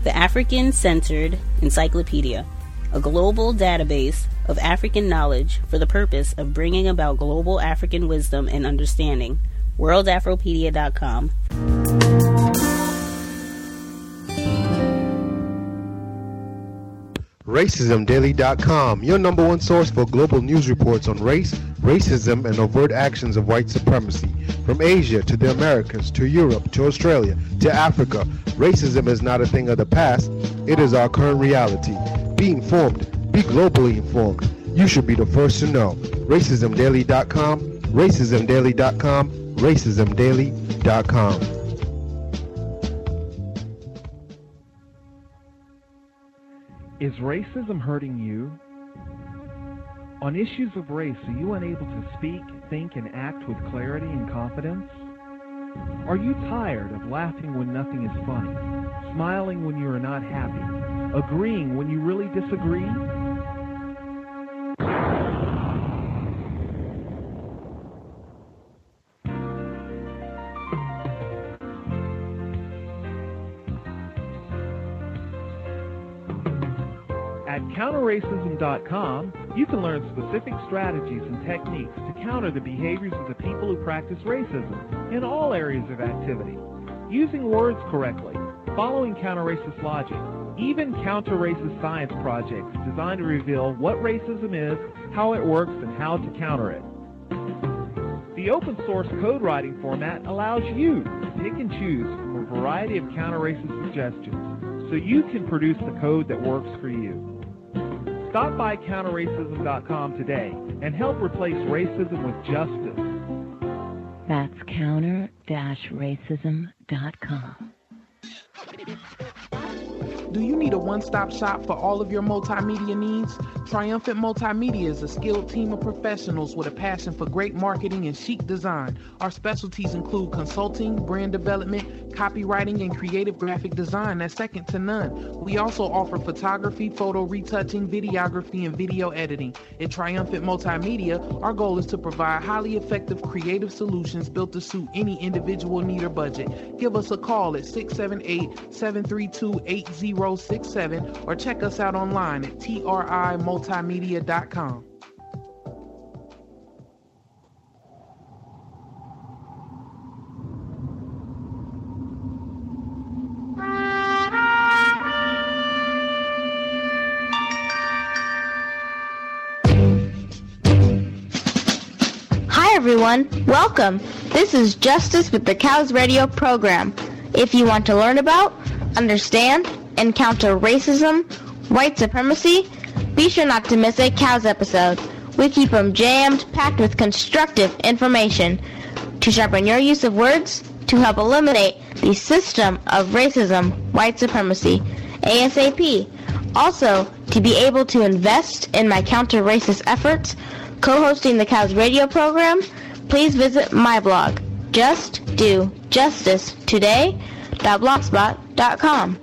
the African centered encyclopedia, a global database of African knowledge for the purpose of bringing about global African wisdom and understanding. WorldAfropedia.com. RacismDaily.com, your number one source for global news reports on race, racism, and overt actions of white supremacy. From Asia to the Americas to Europe to Australia to Africa, racism is not a thing of the past, it is our current reality. Be informed, be globally informed. You should be the first to know. RacismDaily.com, RacismDaily.com, RacismDaily.com. Is racism hurting you? On issues of race, are you unable to speak, think, and act with clarity and confidence? Are you tired of laughing when nothing is funny, smiling when you are not happy, agreeing when you really disagree? counterracism.com, you can learn specific strategies and techniques to counter the behaviors of the people who practice racism in all areas of activity. Using words correctly, following counter-racist logic, even counter-racist science projects designed to reveal what racism is, how it works, and how to counter it. The open source code writing format allows you to pick and choose from a variety of counter-racist suggestions so you can produce the code that works for you. Stop by counterracism.com today and help replace racism with justice. That's counter-racism.com. Do you need a one stop shop for all of your multimedia needs? Triumphant Multimedia is a skilled team of professionals with a passion for great marketing and chic design. Our specialties include consulting, brand development, copywriting, and creative graphic design that's second to none. We also offer photography, photo retouching, videography, and video editing. At Triumphant Multimedia, our goal is to provide highly effective creative solutions built to suit any individual need or budget. Give us a call at 678 732 8067 or check us out online at trimultimedia.com. Hi everyone, welcome. This is Justice with the Cows Radio program. If you want to learn about, understand, and counter racism, white supremacy, be sure not to miss a Cows episode. We keep them jammed, packed with constructive information to sharpen your use of words to help eliminate the system of racism, white supremacy, ASAP. Also, to be able to invest in my counter-racist efforts, co-hosting the Cows radio program, please visit my blog, Just do justice today.blogspot.com.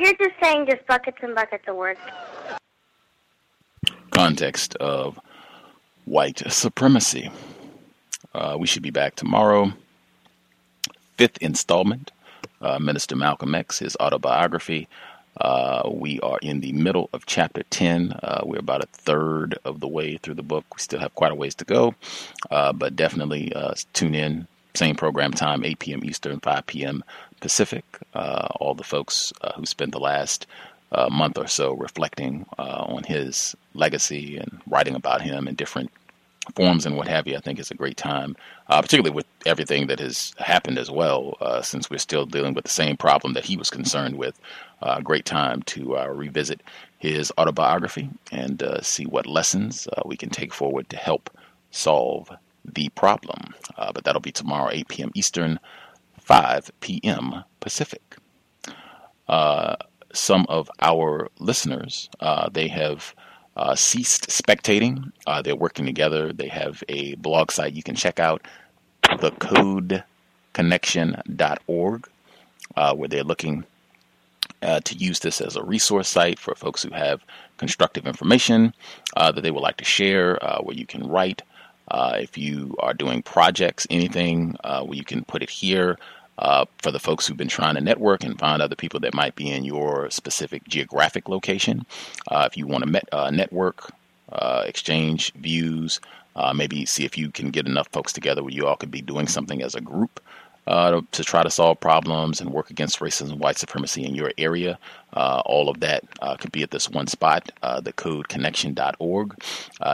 You're just saying just buckets and buckets of words. Context of white supremacy. Uh, we should be back tomorrow. Fifth installment, uh, Minister Malcolm X, his autobiography. Uh, we are in the middle of chapter 10. Uh, we're about a third of the way through the book. We still have quite a ways to go, uh, but definitely uh, tune in. Same program time, 8 p.m. Eastern, 5 p.m. Pacific. Uh, all the folks uh, who spent the last month or so reflecting on his legacy and writing about him in different forms and what have you, I think is a great time, uh, particularly with everything that has happened as well, uh, since we're still dealing with the same problem that he was concerned with. Uh, a great time to uh, revisit his autobiography and uh, see what lessons uh, we can take forward to help solve the problem. but that'll be tomorrow, 8 p.m. Eastern, 5 p.m. Pacific. some of our listeners, they have uh, ceased spectating. Uh, they're working together. They have a blog site you can check out, thecodeconnection.org, uh, where they're looking uh, to use this as a resource site for folks who have constructive information uh, that they would like to share, uh, where you can write. if you are doing projects, anything, where you can put it here. Uh, for the folks who've been trying to network and find other people that might be in your specific geographic location. Uh, if you want to met, uh, network, uh, exchange views, uh, maybe see if you can get enough folks together where you all could be doing something as a group. To, to, try to solve problems and work against racism and white supremacy in your area. all of that could be at this one spot, thecodeconnection.org.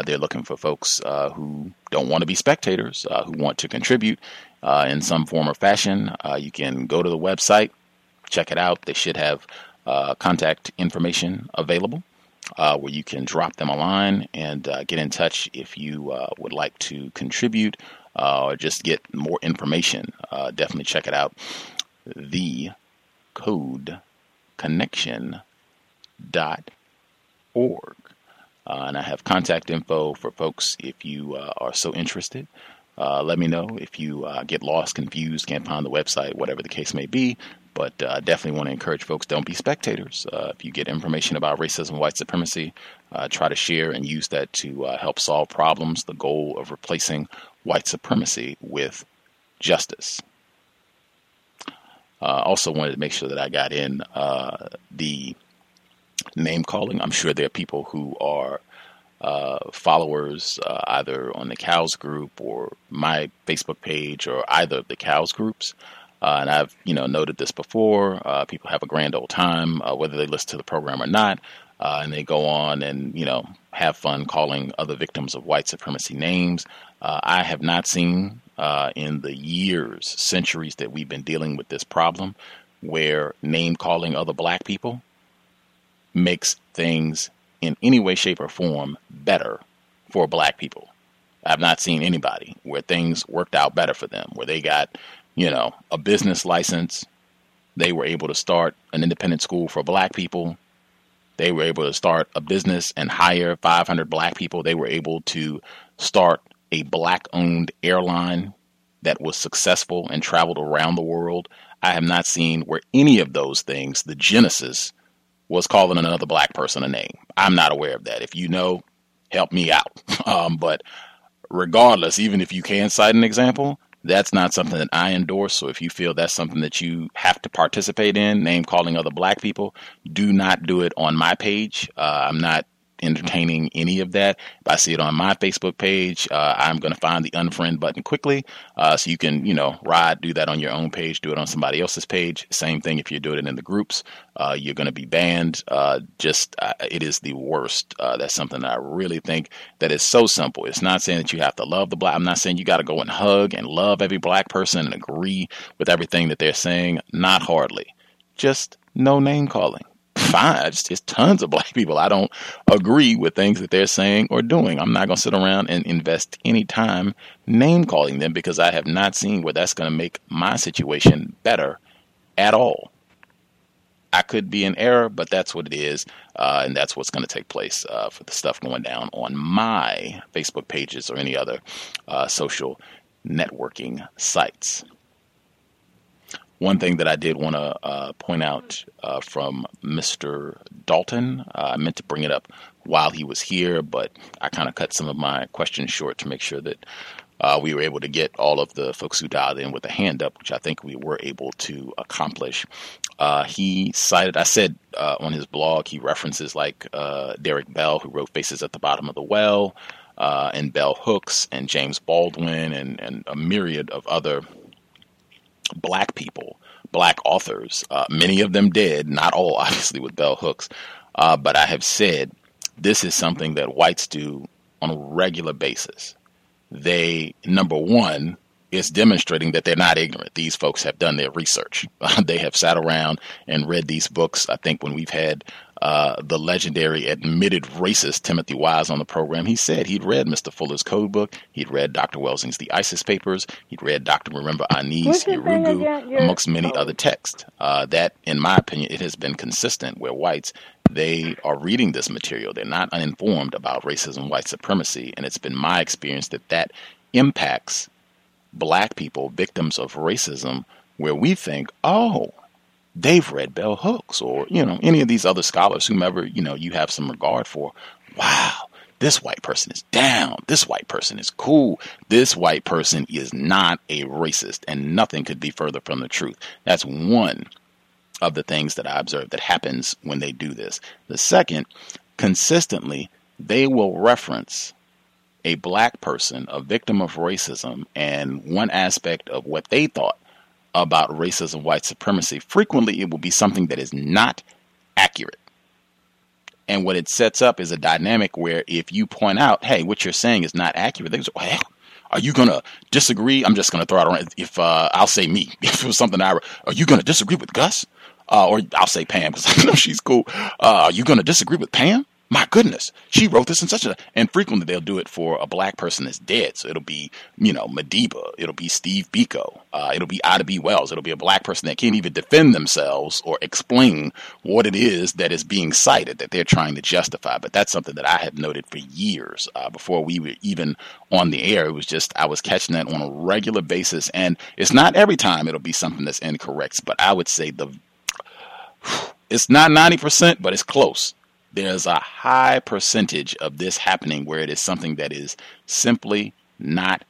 they're looking for folks who don't want to be spectators, who want to contribute uh, in some form or fashion, uh, you can go to the website, check it out. They should have uh, contact information available uh, where you can drop them a line and uh, get in touch if you would like to contribute or just get more information. definitely check it out. The code connection dot org. Uh, and I have contact info for folks if you uh, are so interested. Uh, let me know if you uh, get lost, confused, can't find the website, whatever the case may be. But uh, definitely want to encourage folks don't be spectators. Uh, if you get information about racism, white supremacy, uh, try to share and use that to uh, help solve problems. The goal of replacing white supremacy with justice. also, wanted to make sure that I got in the name calling. I'm sure there are people who are uh, followers uh, either on the cows group or my facebook page or either of the cows groups. Uh, and i've you know noted this before uh, people have a grand old time uh, whether they listen to the program or not uh, and they go on and you know have fun calling other victims of white supremacy names. I have not seen in the years centuries that we've been dealing with this problem where name calling other black people makes things in any way, shape, or form better for black people. I've not seen anybody where things worked out better for them, where they got, you know, a business license. They were able to start an independent school for black people. They were able to start a business and hire 500 black people. They were able to start a black owned airline that was successful and traveled around the world. I have not seen where any of those things, the genesis was calling another black person a name. I'm not aware of that. If you know, help me out. Um, but regardless, even if you can cite an example, that's not something that I endorse. So if you feel that's something that you have to participate in, name calling other black people, do not do it on my page. Uh, I'm not entertaining any of that. If I see it on my Facebook page, uh, I'm going to find the unfriend button quickly. Uh, so you can, you know, ride, do that on your own page, do it on somebody else's page. Same thing if you're doing it in the groups. Uh, you're going to be banned. Uh, just, uh, it is the worst. Uh, that's something that I really think that is so simple. It's not saying that you have to love the black. I'm not saying you got to go and hug and love every black person and agree with everything that they're saying. Not hardly. Just no name calling fine. It's just tons of black people. I don't agree with things that they're saying or doing. I'm not going to sit around and invest any time name calling them because I have not seen where that's going to make my situation better at all. I could be in error, but that's what it is, uh, and that's what's going to take place uh, for the stuff going down on my Facebook pages or any other uh, social networking sites. One thing that I did want to uh, point out uh, from Mr. Dalton, uh, I meant to bring it up while he was here, but I kind of cut some of my questions short to make sure that uh, we were able to get all of the folks who dialed in with a hand up, which I think we were able to accomplish. Uh, he cited, I said uh, on his blog, he references like Derek Bell, who wrote Faces at the Bottom of the Well, and Bell Hooks, and James Baldwin, and, and a myriad of other black people, black authors, uh, many of them dead, not all, obviously, with bell hooks. Uh, but I have said this is something that whites do on a regular basis. They, number one, is demonstrating that they're not ignorant. These folks have done their research. they have sat around and read these books. I think when we've had uh, the legendary admitted racist Timothy Wise on the program, he said he'd read Mr. Fuller's code book, he'd read Dr. Welsing's The ISIS Papers, he'd read Dr. Marimba Ani's Yurugu, amongst many other texts. Uh, that, in my opinion, it has been consistent where whites they are reading this material. They're not uninformed about racism, white supremacy, and it's been my experience that that impacts black people, victims of racism, where we think, oh, they've read bell hooks or you know any of these other scholars whomever you know you have some regard for. Wow this white person is down. This white person is cool. This white person is not a racist and nothing could be further from the truth. That's one of the things that i observe that happens when they do this. The second consistently they will reference a black person a victim of racism and one aspect of what they thought about racism, white supremacy, frequently it will be something that is not accurate. And what it sets up is a dynamic where if you point out, hey, what you're saying is not accurate, they say, well, are you going to disagree? I'm just going to throw it around. If uh, I'll say me, if it was something I, are you going to disagree with Gus? Uh, or I'll say Pam because I know she's cool. Uh, are you going to disagree with Pam? My goodness, she wrote this in such a, and frequently they'll do it for a black person that's dead. So it'll be, you know, Madiba, it'll be Steve Biko, uh, it'll be Ida B. Wells, it'll be a black person that can't even defend themselves or explain what it is that is being cited that they're trying to justify. But that's something that I have noted for years uh, before we were even on the air. It was just, I was catching that on a regular basis. And it's not every time it'll be something that's incorrect, but I would say the, it's not 90%, but it's close there's a high percentage of this happening where it is something that is simply not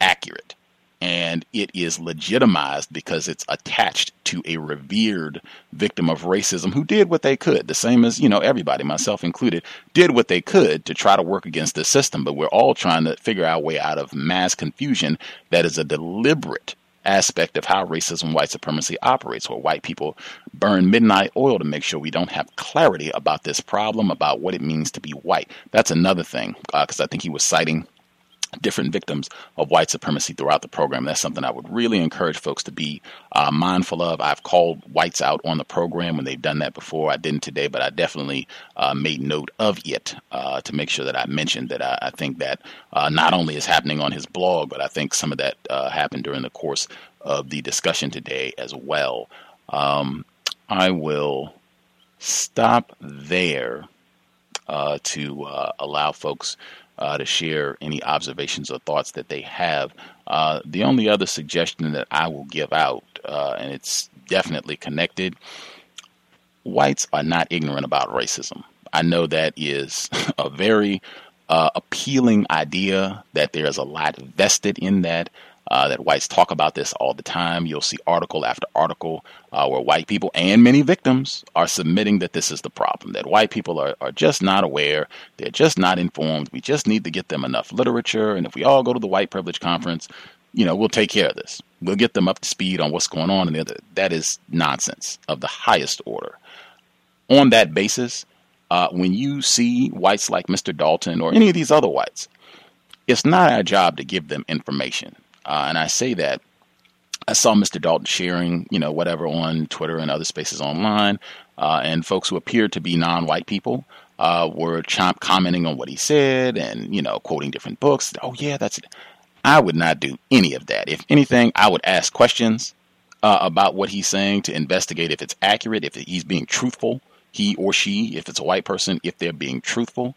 accurate. And it is legitimized because it's attached to a revered victim of racism who did what they could. The same as, you know, everybody, myself included, did what they could to try to work against the system. But we're all trying to figure our way out of mass confusion that is a deliberate aspect of how racism, white supremacy operates, where white people burn midnight oil to make sure we don't have clarity about this problem, about what it means to be white. That's another thing, because uh, I think he was citing different victims of white supremacy throughout the program. That's something I would really encourage folks to be uh, mindful of. I've called whites out on the program when they've done that before. I didn't today, but I definitely uh, made note of it uh, to make sure that I mentioned that I, I think that uh, not only is happening on his blog, but I think some of that uh, happened during the course of the discussion today as well. Um, I will stop there uh, to allow folks uh, to share any observations or thoughts that they have. Uh, the only other suggestion that I will give out, uh, and it's definitely connected, whites are not ignorant about racism. I know that is a very uh, appealing idea that there's a lot vested in that uh, that whites talk about this all the time. You'll see article after article uh, where white people and many victims are submitting that this is the problem, that white people are, are just not aware, they're just not informed. We just need to get them enough literature. And if we all go to the white privilege conference, you know, we'll take care of this. We'll get them up to speed on what's going on. And that is nonsense of the highest order. On that basis, uh, when you see whites like Mr. Dalton or any of these other whites, it's not our job to give them information. Uh, and I say that I saw Mr. Dalton sharing, you know, whatever on Twitter and other spaces online, uh, and folks who appeared to be non-white people uh, were chomp commenting on what he said and you know quoting different books. Oh yeah, that's it. I would not do any of that. If anything, I would ask questions uh, about what he's saying to investigate if it's accurate, if he's being truthful, he or she, if it's a white person, if they're being truthful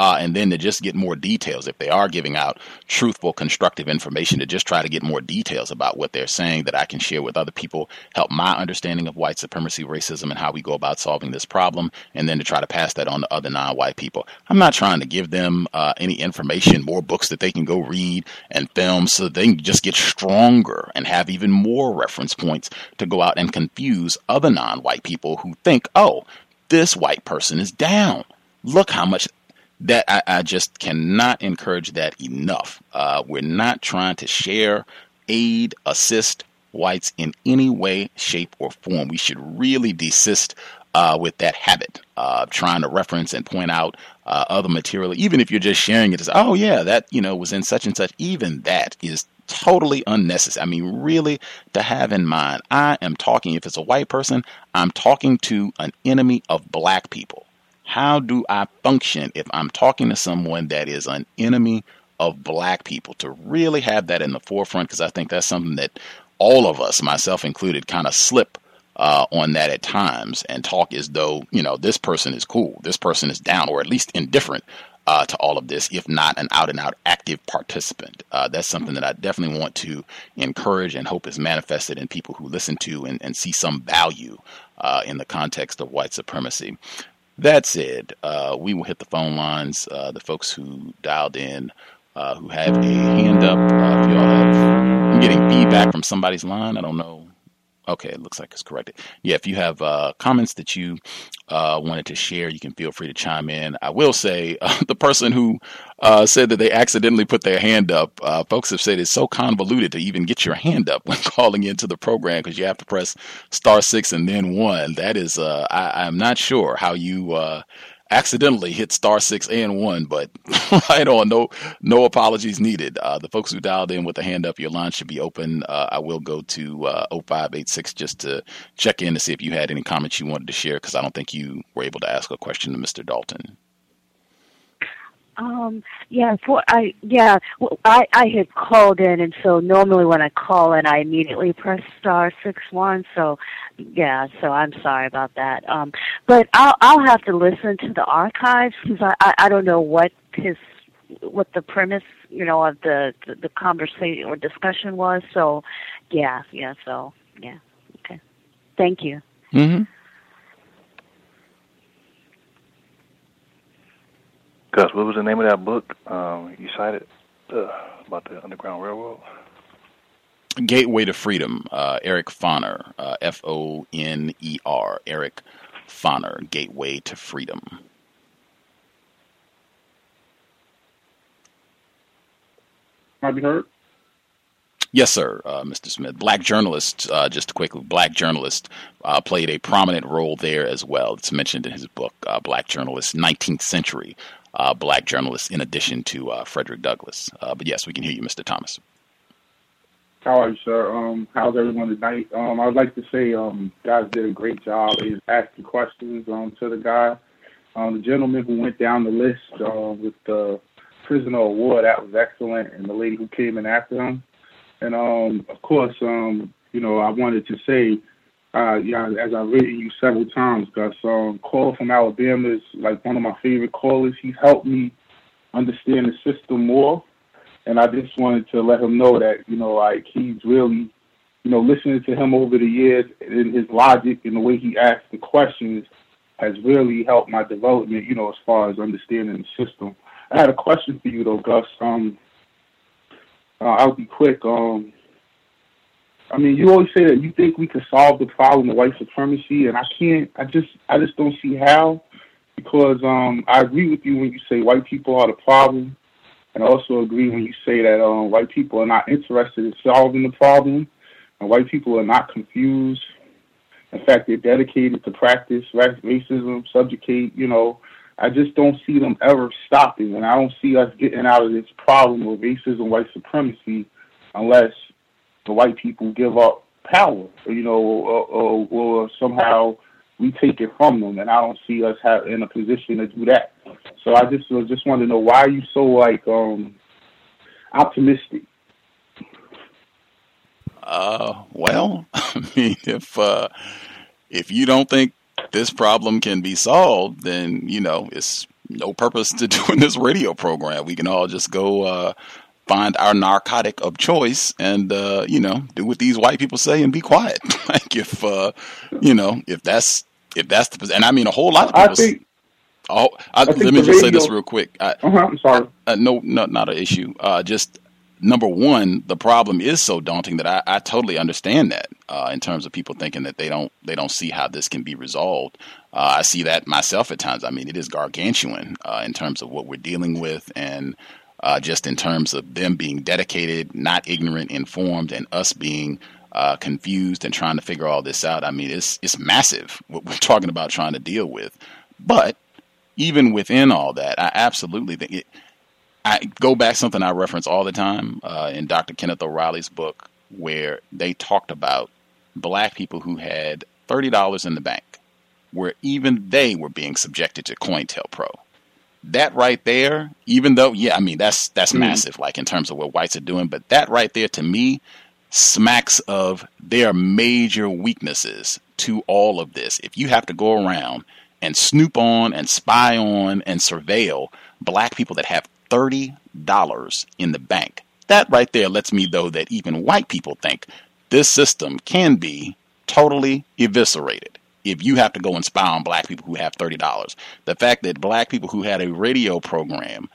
uh, and then to just get more details if they are giving out truthful, constructive information to just try to get more details about what they're saying that I can share with other people, help my understanding of white supremacy, racism, and how we go about solving this problem, and then to try to pass that on to other non-white people. I'm not trying to give them uh, any information, more books that they can go read and films so they can just get stronger and have even more reference points to go out and confuse other non-white people who think, oh, this white person is down. Look how much that I, I, just cannot encourage that enough. Uh, we're not trying to share, aid, assist whites in any way, shape, or form. We should really desist uh, with that habit of trying to reference and point out uh, other material, even if you're just sharing it as, oh yeah, that you know was in such and such. Even that is totally unnecessary. I mean, really, to have in mind, I am talking. If it's a white person, I'm talking to an enemy of black people. How do I function if I'm talking to someone that is an enemy of black people? To really have that in the forefront, because I think that's something that all of us, myself included, kind of slip uh, on that at times and talk as though, you know, this person is cool, this person is down, or at least indifferent uh, to all of this, if not an out and out active participant. Uh, that's something that I definitely want to encourage and hope is manifested in people who listen to and, and see some value uh, in the context of white supremacy. That said, uh, we will hit the phone lines. Uh, the folks who dialed in, uh, who have a hand up. Uh, if y'all have, I'm getting feedback from somebody's line. I don't know Okay, it looks like it's corrected. Yeah, if you have uh, comments that you uh, wanted to share, you can feel free to chime in. I will say uh, the person who uh, said that they accidentally put their hand up, uh, folks have said it's so convoluted to even get your hand up when calling into the program because you have to press star six and then one. That is, uh, I, am not sure how you accidentally hit star six and one, but right on. No, no apologies needed. Uh, the folks who dialed in with the hand up, your line should be open. Uh, I will go to uh, 0586 just to check in to see if you had any comments you wanted to share because I don't think you were able to ask a question to Mr. Dalton. Um, yeah, for I yeah, well, I I had called in, and so normally when I call in, I immediately press star six one. So, yeah, so I'm sorry about that. Um, but I'll I'll have to listen to the archives because I, I I don't know what his what the premise you know of the the, the conversation or discussion was. So, yeah, yeah, so yeah, okay, thank you. Mm-hmm. Gus, what was the name of that book um, you cited uh, about the Underground Railroad? Gateway to Freedom, uh, Eric Foner, uh, F O N E R, Eric Foner, Gateway to Freedom. Might be heard. Yes, sir, uh, Mr. Smith. Black journalist, uh, just quickly, black journalist uh, played a prominent role there as well. It's mentioned in his book, uh, Black Journalist, 19th Century uh, black journalists in addition to uh, Frederick Douglass. Uh, but yes, we can hear you, Mr. Thomas. How are you, sir? Um, how's everyone tonight? Um, I'd like to say, um, guys did a great job is asking questions um, to the guy. Um, the gentleman who went down the list uh, with the prisoner award, that was excellent, and the lady who came in after him. And um, of course, you know, I wanted to say uh, yeah, as I've written you several times, Gus, um, Call from Alabama is like one of my favorite callers. He's helped me understand the system more, and I just wanted to let him know that you know, like he's really, you know, listening to him over the years and his logic and the way he asks the questions has really helped my development. You know, as far as understanding the system. I had a question for you though, Gus. Um, uh, I'll be quick. Um, I mean, you always say that you think we can solve the problem of white supremacy, and I can't. I just, I just don't see how, because um, I agree with you when you say white people are the problem, and I also agree when you say that um, white people are not interested in solving the problem, and white people are not confused. In fact, they're dedicated to practice racism, subjugate. You know, I just don't see them ever stopping, and I don't see us getting out of this problem of racism, white supremacy, unless the white people give up power, you know, or, or, or somehow we take it from them, and I don't see us have in a position to do that. So I just uh, just want to know why are you so like um optimistic? Uh, well, I mean, if uh, if you don't think this problem can be solved, then you know it's no purpose to doing this radio program. We can all just go uh, find our narcotic of choice and uh, you know do what these white people say and be quiet. like if uh, you know if that's if that's the and I mean a whole lot of people. I think. Oh, I, I think let me just say this real quick. I, Uh-huh, I'm sorry. uh, no, no, not an issue. Uh, just number one, the problem is so daunting that I, I totally understand that. Uh, in terms of people thinking that they don't they don't see how this can be resolved. Uh, I see that myself at times. I mean, it is gargantuan uh, in terms of what we're dealing with, and uh, just in terms of them being dedicated, not ignorant, informed, and us being uh, confused and trying to figure all this out. I mean, it's it's massive what we're talking about trying to deal with. But even within all that, I absolutely think it. I go back something I reference all the time uh, in Dr. Kenneth O'Reilly's book, where they talked about black people who had thirty dollars in the bank, where even they were being subjected to COINTELPRO. That right there, even though, yeah, I mean that's that's Mhm. massive, like in terms of what whites are doing, but that right there to me smacks of their major weaknesses to all of this. If you have to go around and snoop on and spy on and surveil black people that have thirty dollars in the bank, that right there lets me know that even white people think this system can be totally eviscerated if you have to go and spy on black people who have thirty dollars. The fact that black people who had a radio program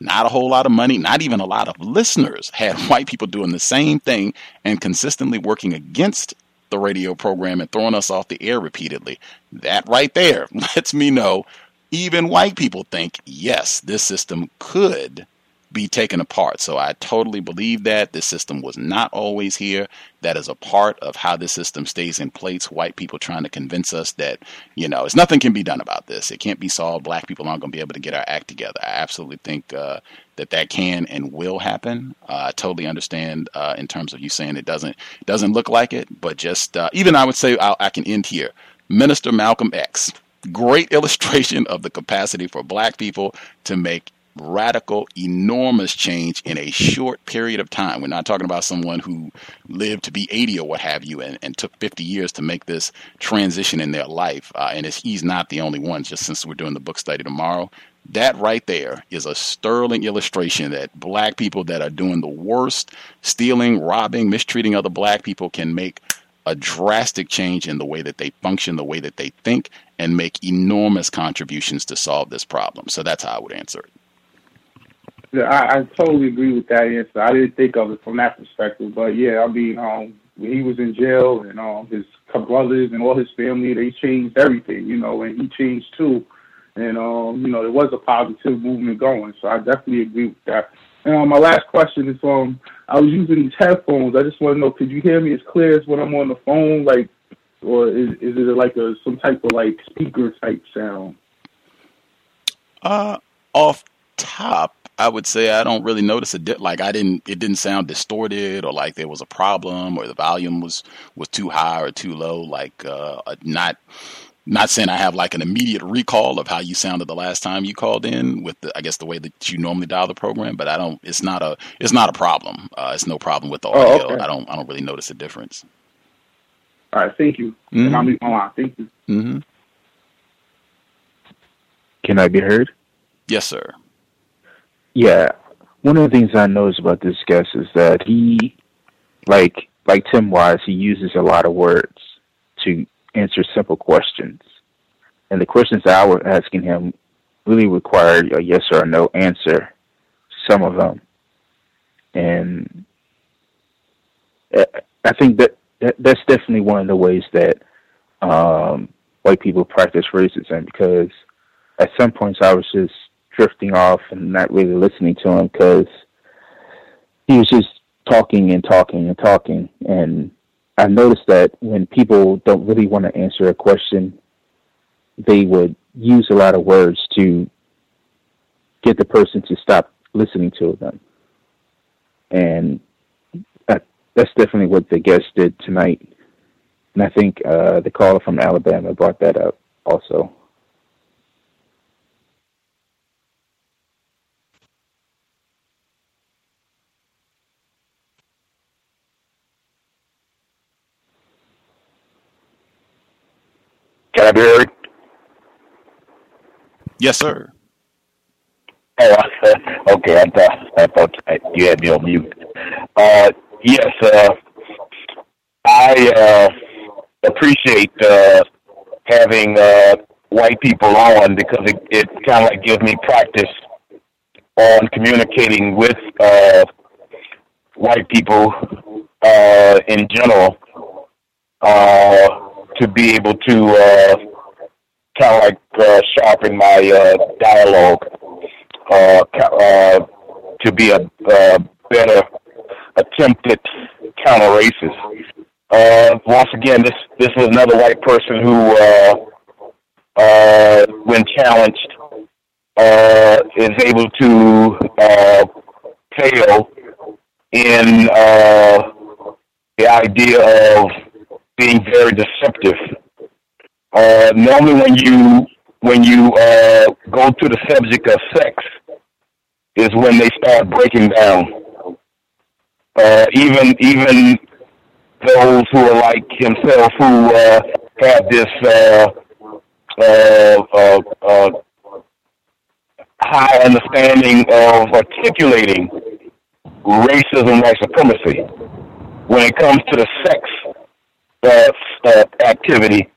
not a whole lot of money, not even a lot of listeners had white people doing the same thing and consistently working against the radio program and throwing us off the air repeatedly. That right there lets me know even white people think, yes, this system could be taken apart. So I totally believe that this system was not always here. That is a part of how this system stays in place. White people trying to convince us that, you know, it's nothing can be done about this. It can't be solved. Black people aren't going to be able to get our act together. I absolutely think uh, that that can and will happen. Uh, I totally understand uh, in terms of you saying it doesn't doesn't look like it, but just uh, even I would say I'll, I can end here. Minister Malcolm X, great illustration of the capacity for black people to make radical, enormous change in a short period of time. We're not talking about someone who lived to be 80 or what have you and, and took 50 years to make this transition in their life. Uh, and he's not the only one, just since we're doing the book study tomorrow. That right there is a sterling illustration that black people that are doing the worst, stealing, robbing, mistreating other black people can make a drastic change in the way that they function, the way that they think, and make enormous contributions to solve this problem. So that's how I would answer it. Yeah, I, I totally agree with that answer. I didn't think of it from that perspective, but yeah, I mean, um, when he was in jail and um, his brothers and all his family, they changed everything, you know, and he changed too. And um, you know, there was a positive movement going, so I definitely agree with that. And um, my last question is, um, I was using these headphones. I just want to know, could you hear me as clear as when I'm on the phone, like, or is is it like a some type of like speaker type sound? Uh, off top, I would say I don't really notice a di- like I didn't it didn't sound distorted or like there was a problem or the volume was was too high or too low. Like uh, uh, not not saying I have like an immediate recall of how you sounded the last time you called in with the I guess the way that you normally dial the program, but I don't. It's not a it's not a problem. Uh, it's no problem with the Oh, audio. okay. I don't I don't really notice a difference. All right, thank you. Mhm. And I'll leave my line. Thank you. hmm Can I be heard? Yes, sir. Yeah. One of the things I notice about this guest is that he, like like Tim Wise, he uses a lot of words to answer simple questions, and the questions I was asking him really required a yes or a no answer. Some of them, and I I think that, that that's definitely one of the ways that um, white people practice racism because at some points I was just drifting off and not really listening to him because he was just talking and talking and talking. And I noticed that when people don't really want to answer a question, they would use a lot of words to get the person to stop listening to them. And that, that's definitely what the guest did tonight. And I think uh, the caller from Alabama brought that up also. Can I heard? Yes, sir. Oh, okay. I thought I thought you had me on mute. Uh, yes, uh, I uh, appreciate uh, having uh, white people on because it, it kind of like gives me practice on communicating with uh, white people uh, in general uh, to be able to uh, kind of like uh, sharpen my uh, dialogue uh, uh, to be a uh, better attempted counter racist. Uh, once again, this this was another white person who, uh, uh, when challenged, uh, is able to uh, fail in uh, the idea of being very deceptive. Uh, normally, when you when you uh, go to the subject of sex, is when they start breaking down. Uh, even even those who are like himself, who uh, have this uh, uh, uh, uh, high understanding of articulating racism, white supremacy, when it comes to the sex uh, uh, activity,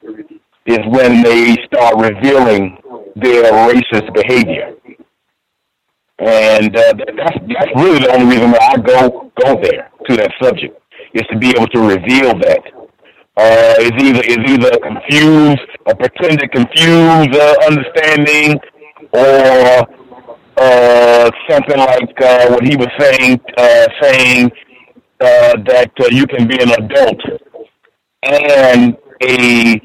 is when they start revealing their racist behavior. And uh, that's that's really the only reason why I go go there to that subject is to be able to reveal that. Uh, is either is either confused or pretend to confuse uh, understanding, or uh, something like uh, what he was saying, uh, saying uh, that uh, you can be an adult and a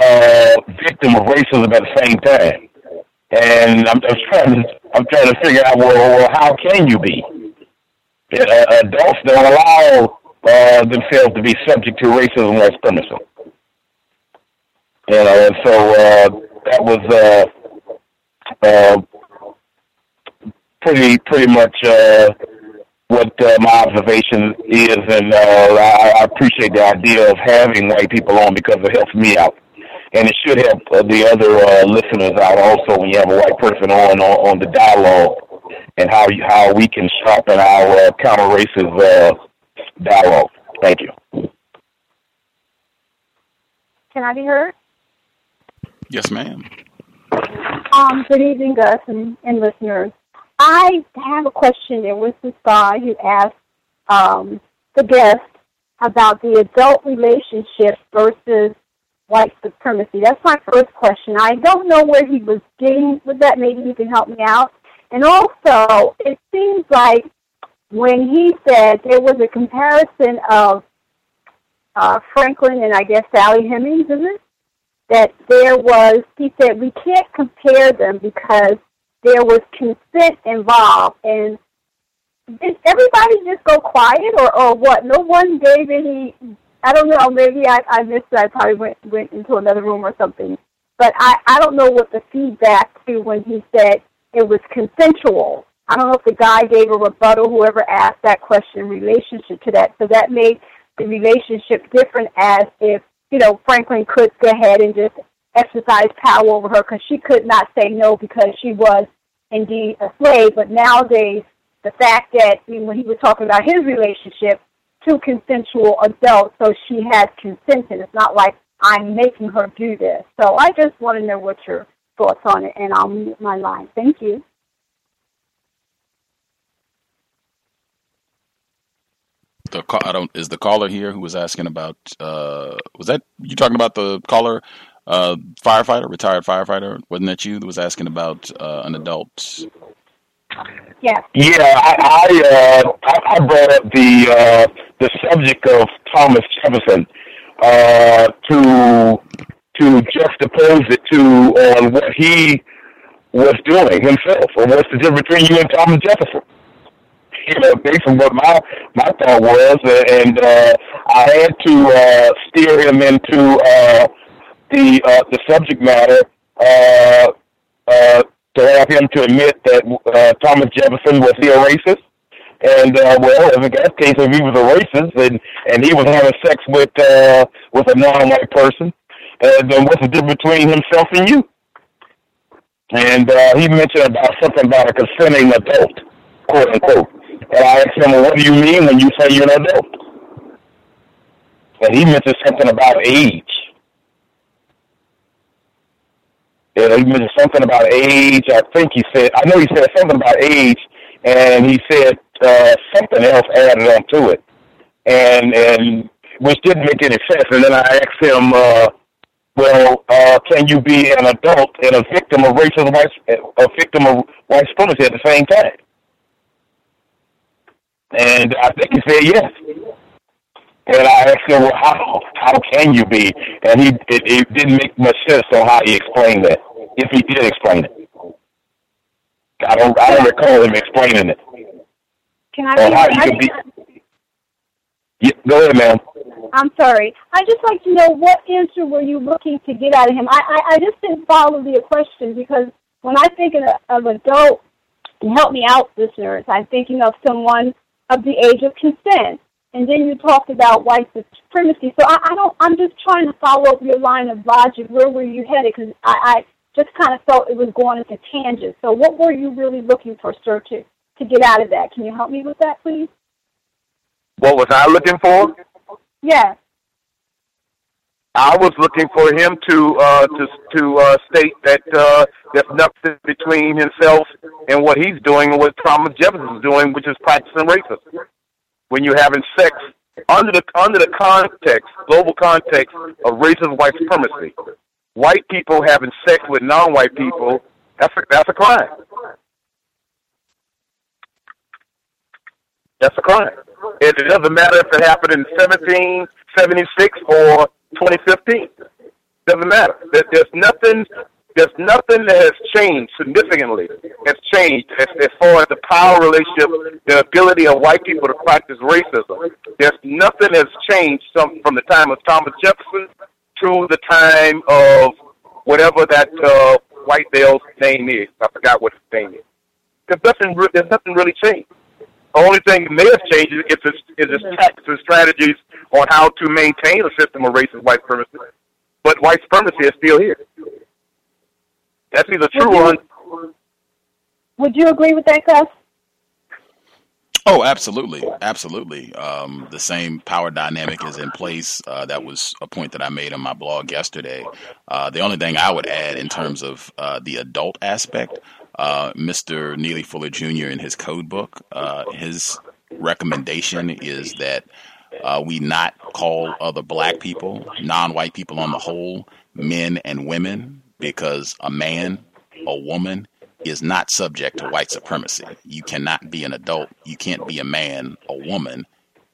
uh, victim of racism at the same time. And I'm, I'm trying to I'm trying to figure out well, well how can you be? Uh, adults don't allow uh, themselves to be subject to racism white supremacy. You know, and so uh, that was uh, uh, pretty pretty much uh, what uh, my observation is, and uh, I, I appreciate the idea of having white people on because it helps me out, and it should help uh, the other uh, listeners out also when you have a white person on on, on the dialogue and how you, how we can sharpen our uh, counter racist uh, dialogue. Thank you. Can I be heard? Yes, ma'am. Um, good evening, Gus and, and listeners. I have a question. There was this guy who asked um, the guest about the adult relationship versus white supremacy. That's my first question. I don't know where he was getting with that. Maybe you can help me out. And also, it seems like when he said there was a comparison of uh, Franklin and I guess Sally Hemings, isn't it? That there was, he said, we can't compare them because there was consent involved. And did everybody just go quiet or, or what? No one gave any, I don't know, maybe I, I missed it. I probably went, went into another room or something. But I, I don't know what the feedback to when he said it was consensual. I don't know if the guy gave a rebuttal, whoever asked that question relationship to that. So that made the relationship different as if, you know, Franklin could go ahead and just exercise power over her because she could not say no because she was indeed a slave. But nowadays, the fact that when he was talking about his relationship, two consensual adults, so she has consented. It's not like I'm making her do this. So I just want to know what your thoughts on it, and I'll mute my line. Thank you. The ca- I don't is the caller here who was asking about uh was that you talking about the caller uh firefighter retired firefighter wasn't that you that was asking about uh, an adult Yes. Yeah, I I, uh, I I brought up the uh, the subject of Thomas Jefferson uh, to to juxtapose it to on what he was doing himself, or what's the difference between you and Thomas Jefferson? You know, based on what my my thought was, uh, and uh, I had to uh, steer him into uh, the uh, the subject matter uh, uh, to have him to admit that uh, Thomas Jefferson was he a racist? And uh, well, in that case, if he was a racist and and he was having sex with uh, with a non-white person, uh, then what's the difference between himself and you? And uh, he mentioned about something about a consenting adult, quote unquote. And I asked him, well, what do you mean when you say you're an adult? And he mentioned something about age. Yeah, he mentioned something about age. I think he said, I know he said something about age, and he said uh, something else added on to it, and and which didn't make any sense. And then I asked him, uh, well, uh, can you be an adult and a victim of racism, white, a victim of white supremacy at the same time? And I think he said yes. And I asked him, well, how how can you be? And he it, it didn't make much sense on how he explained that, if he did explain it. I don't I don't recall him explaining it. Can I? Or how you can be. Yeah, go ahead, ma'am. I'm sorry. I just like to know what answer were you looking to get out of him. I I, I just didn't follow the question because when I think of, of adult, help me out, listeners, I'm thinking of someone of the age of consent. And then you talked about white supremacy. So I, I don't. I'm just trying to follow up your line of logic. Where were you headed? Because I, I just kind of felt it was going into tangents. So what were you really looking for, sir, to to get out of that? Can you help me with that, please? What was I looking for? Yes. I was looking for him to uh, to to uh, state that uh, there's nothing between himself and what he's doing and what Thomas Jefferson is doing, which is practicing racism. When you're having sex under the under the context, global context of racism, white supremacy, white people having sex with non-white people, that's a, that's a crime. That's a crime. It, doesn't matter if it happened in 1776 or 2015. Doesn't matter. There, there's nothing. There's nothing that has changed significantly. Has changed as, as far as the power relationship, the ability of white people to practice racism. There's nothing that's changed from, from the time of Thomas Jefferson to the time of whatever that uh, white male's name is. I forgot what his name is. There's nothing. re- There's nothing really changed. The only thing that may have changed is its, is its tactics and strategies on how to maintain a system of racist white supremacy. But white supremacy is still here. That's either true or un- Would you agree with that, Gus? Oh, absolutely, absolutely. Um, the same power dynamic is in place. Uh, that was a point that I made on my blog yesterday. Uh, the only thing I would add in terms of uh, the adult aspect, uh, Mr. Neely Fuller Jr. in his code book, uh, his recommendation is that uh, we not call other black people, non-white people on the whole, men and women, because a man, a woman, is not subject to white supremacy. You cannot be an adult, you can't be a man, a woman,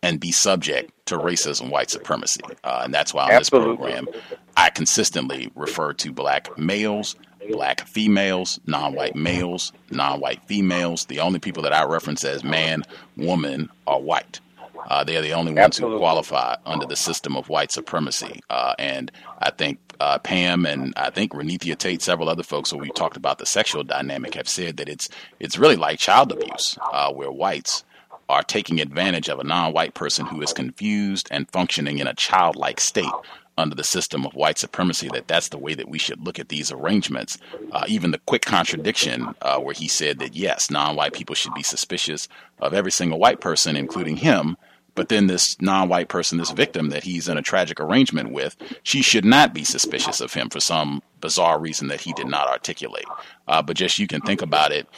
and be subject to racism, white supremacy. Uh, and that's why on Absolutely. this program, I consistently refer to black males, black females, non white males, non white females. The only people that I reference as man, woman, are white. Uh, they are the only ones who qualify under the system of white supremacy. Uh, and I think uh, Pam and I think Renithia Tate, several other folks who we talked about the sexual dynamic, have said that it's it's really like child abuse, uh, where whites are taking advantage of a non-white person who is confused and functioning in a childlike state under the system of white supremacy that that's the way that we should look at these arrangements. Uh, even the quick contradiction uh, where he said that yes non-white people should be suspicious of every single white person including him but then this non-white person this victim that he's in a tragic arrangement with she should not be suspicious of him for some bizarre reason that he did not articulate. Uh, but just you can think about it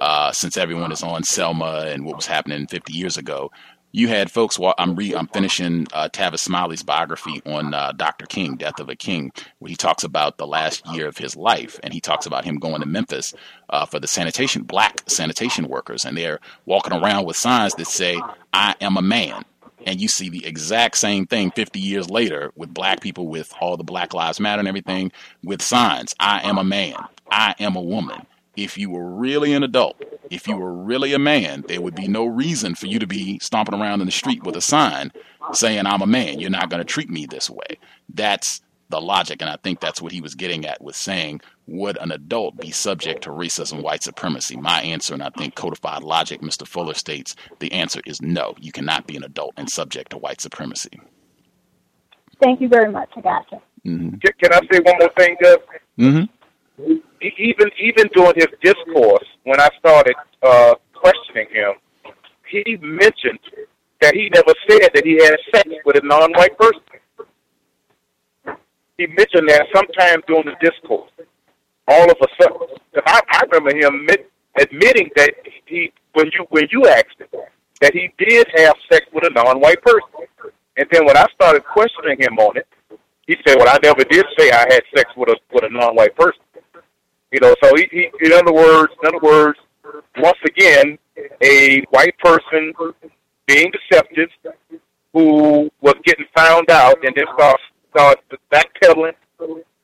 uh, since everyone is on selma and what was happening 50 years ago you had folks. Wa- I'm re. I'm finishing uh, Tavis Smiley's biography on uh, Dr. King, Death of a King, where he talks about the last year of his life, and he talks about him going to Memphis uh, for the sanitation, black sanitation workers, and they're walking around with signs that say, "I am a man." And you see the exact same thing 50 years later with black people, with all the Black Lives Matter and everything, with signs, "I am a man," "I am a woman." If you were really an adult, if you were really a man, there would be no reason for you to be stomping around in the street with a sign saying, I'm a man. You're not going to treat me this way. That's the logic. And I think that's what he was getting at with saying, would an adult be subject to racism, white supremacy? My answer, and I think codified logic, Mr. Fuller states, the answer is no. You cannot be an adult and subject to white supremacy. Thank you very much. I gotcha. Mm-hmm. Can, can I say one more thing, Gus? Mm-hmm. Even even during his discourse, when I started uh, questioning him, he mentioned that he never said that he had sex with a non-white person. He mentioned that sometime during the discourse. All of a sudden, I, I remember him admit, admitting that he, when you when you asked him, that he did have sex with a non-white person. And then when I started questioning him on it, he said, "Well, I never did say I had sex with a with a non-white person." You know, so he, he in other words, in other words, once again, a white person being deceptive who was getting found out and then start start backpedaling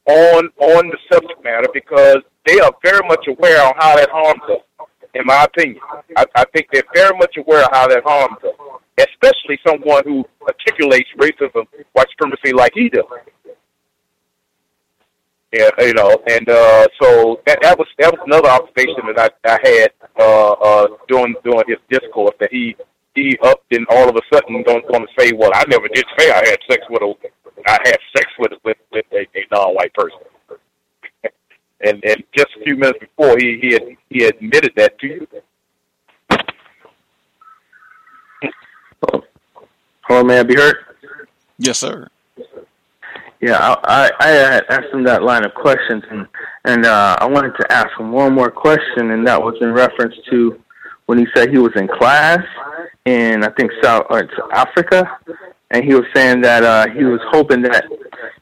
on on the subject matter because they are very much aware of how that harms us. In my opinion, I, I think they're very much aware of how that harms us, especially someone who articulates racism, white supremacy like he does. Yeah, you know, and uh, so that that was that was another observation that I, I had uh, uh, during during his discourse that he he up and all of a sudden don't want to say, well, I never did say I had sex with a I had sex with with, with a, a non-white person. and and just a few minutes before he he had he admitted that to you. Hello, may I be heard? Yes, sir. Yeah, I, I, had asked him that line of questions, and and uh, I wanted to ask him one more question, and that was in reference to when he said he was in class in I think South or it's Africa, and he was saying that uh, he was hoping that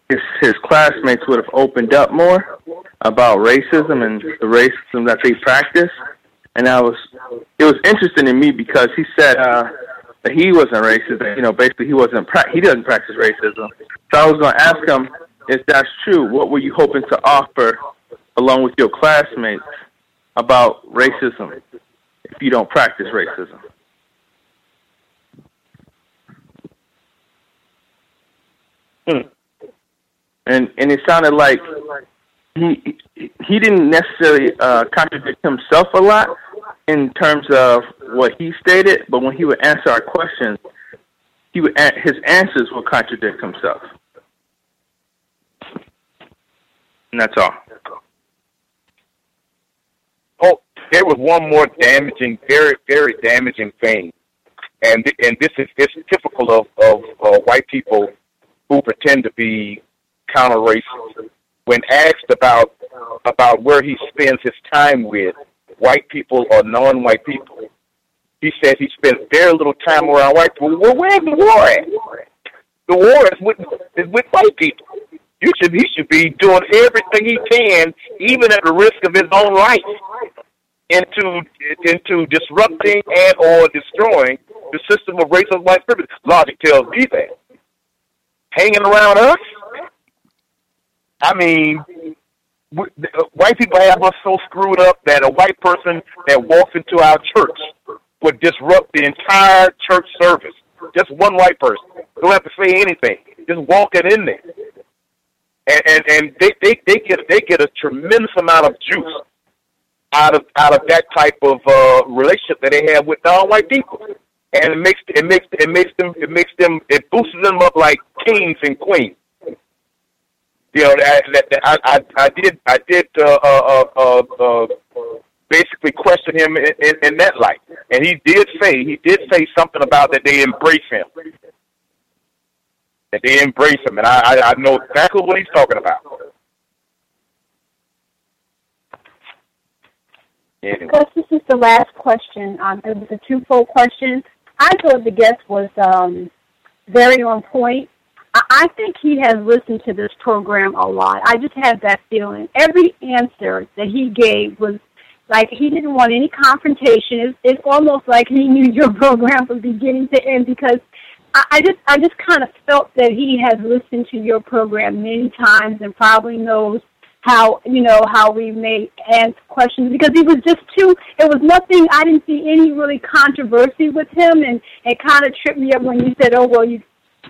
his his classmates would have opened up more about racism and the racism that they practice, and I was it was interesting to me because he said uh, that he wasn't racist, that, you know, basically he wasn't pra- he doesn't practice racism. So I was going to ask him if that's true. What were you hoping to offer along with your classmates about racism if you don't practice racism? Hmm. And and it sounded like he he didn't necessarily uh, contradict himself a lot in terms of what he stated, but when he would answer our questions, he would his answers would contradict himself. And that's all. Oh, there was one more damaging, very, very damaging thing, and and this is this is typical of of uh, white people who pretend to be counter racist. When asked about about where he spends his time with white people or non-white people, he says he spends very little time around white people. Well, where's the war at? The war is with is with white people. You should he should be doing everything he can, even at the risk of his own life, into into disrupting and or destroying the system of racial white privilege. Logic tells me that. Hanging around us, I mean, white people have us so screwed up that a white person that walks into our church would disrupt the entire church service. Just one white person. Don't have to say anything. Just walking in there and and, and they, they, they get they get a tremendous amount of juice out of out of that type of uh, relationship that they have with non-white people, and it makes it makes it makes them it makes them it boosts them up like kings and queens. You know, that, that, that I, I I did I did uh, uh, uh, uh, basically question him in, in, in that light, and he did say he did say something about that they embrace him that they embrace him, and I, I, I know exactly what he's talking about. Anyway. Because this is the last question. Um, it was a twofold question. I thought the guest was um, very on point. I, think he has listened to this program a lot. I just have that feeling. Every answer that he gave was like he didn't want any confrontation. It's, it's almost like he knew your program from beginning to end because I, I just I just kind of felt that he has listened to your program many times and probably knows how you know how we may ask questions because he was just too it was nothing I didn't see any really controversy with him and it kind of tripped me up when you said oh well you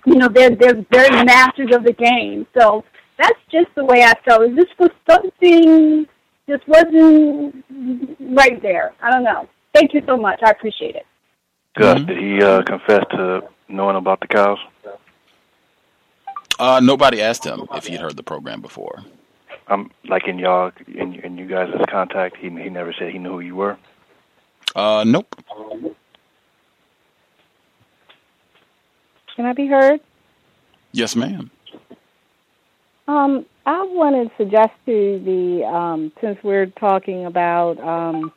you know they're they're very masters of the game so that's just the way I felt this was something just wasn't right there I don't know thank you so much I appreciate it Gus, did he uh, confess to knowing about the cows? Uh, nobody asked him if he'd heard the program before. Um, like in y'all, in in you guys' contact, he he never said he knew who you were. Uh, nope. Can I be heard? Yes, ma'am. Um, I wanted to suggest to the um, since we're talking about um,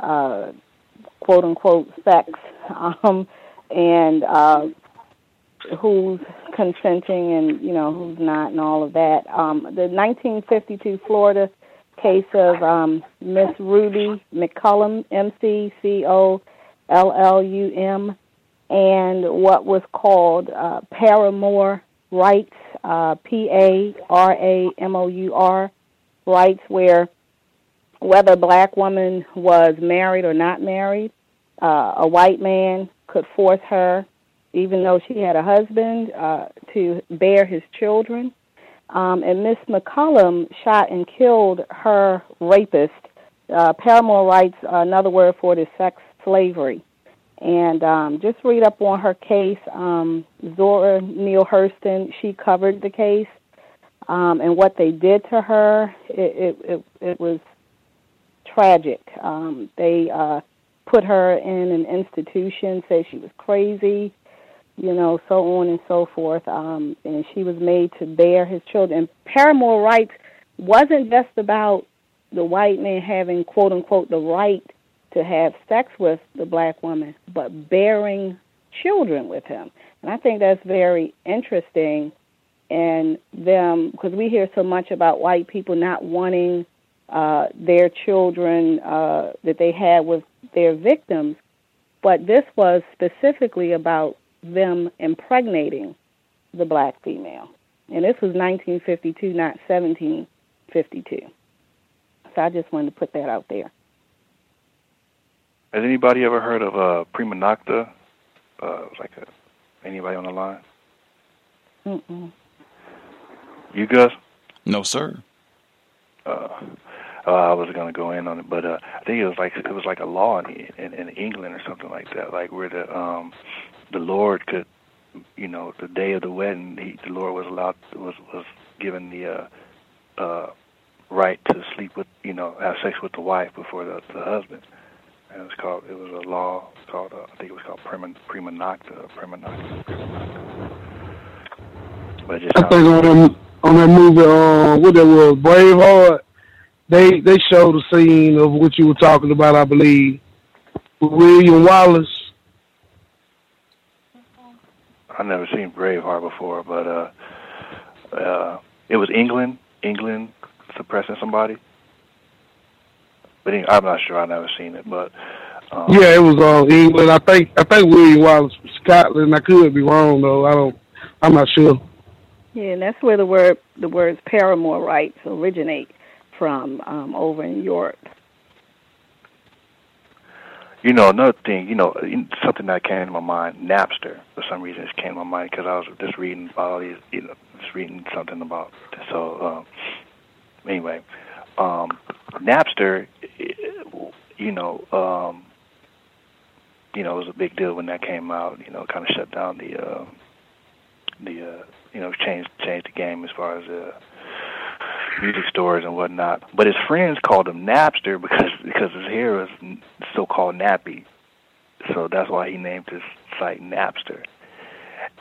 uh, quote unquote sex um, and uh, who's consenting and you know who's not and all of that. Um, the 1952 Florida case of um, Miss Ruby McCollum, M C C O L L U M, and what was called uh, paramour rights, uh, P A R A M O U R rights, where whether a black woman was married or not married, uh, a white man could force her, even though she had a husband, uh, to bear his children. Um, and Miss McCollum shot and killed her rapist. Uh, paramour rights, uh, another word for it is sex slavery. And um, just read up on her case. Um, Zora Neale Hurston, she covered the case. Um, and what they did to her, it, it, it, it was tragic. Um, they uh, put her in an institution, said she was crazy, you know, so on and so forth. Um, and she was made to bear his children. And paramour rights wasn't just about the white man having, quote unquote, the right to have sex with the black woman, but bearing children with him. And I think that's very interesting. And them, because we hear so much about white people not wanting uh, their children uh, that they had with their victims, but this was specifically about them impregnating the black female. And this was 1952, not 1752. So I just wanted to put that out there. Has anybody ever heard of uh, prima nocta? Uh, like a, anybody on the line? Mm-mm. You Gus? No, sir. Uh, uh, I was going to go in on it, but uh, I think it was like it was like a law in, in in England or something like that, like where the um the Lord could, you know, the day of the wedding, he, the Lord was allowed was was given the uh uh right to sleep with, you know, have sex with the wife before the the husband. And it was called it was a law called uh, I think it was called prima prima nocta, prima nocta. Prima nocta. But just I think on that on that movie, uh, what that was, Braveheart. They they showed a scene of what you were talking about, I believe, with William Wallace. I've never seen Braveheart before, but uh, uh, it was England, England suppressing somebody. But I'm not sure. I've never seen it, but um, Yeah, it was uh, England. I think I think William Wallace was Scotland. I could be wrong though. I don't. I'm not sure. Yeah, and that's where the word the words paramour rights originate from um, over in Europe. You know, another thing, you know, something that came to my mind, Napster. For some reason, it came to my mind because I was just reading about all these, you know, just reading something about. So, um, anyway, um, Napster, you know, um, you know, it was a big deal when that came out. You know, kind of shut down the, uh, the, uh, you know, changed changed the game as far as uh, music stores and whatnot. But his friends called him Napster because because his hair was so called nappy. So that's why he named his site Napster.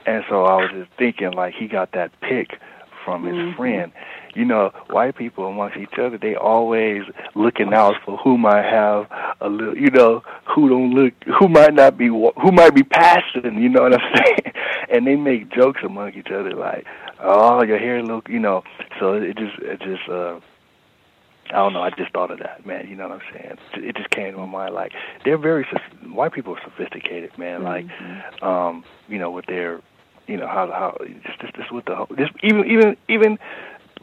And so I was just thinking like he got that pick from his Mhm. friend. You know, white people amongst each other, they always looking out for who might have a little, you know, who don't look, who might not be, who might be passing. You know what I'm saying? And they make jokes among each other like, "Oh, your hair look," you know. So it just, it just, uh, I don't know. I just thought of that, man. You know what I'm saying? It just came to my mind. Like they're very white people are sophisticated, man. Like, um, you know, with their, you know, how how just this, this with the whole- this even even even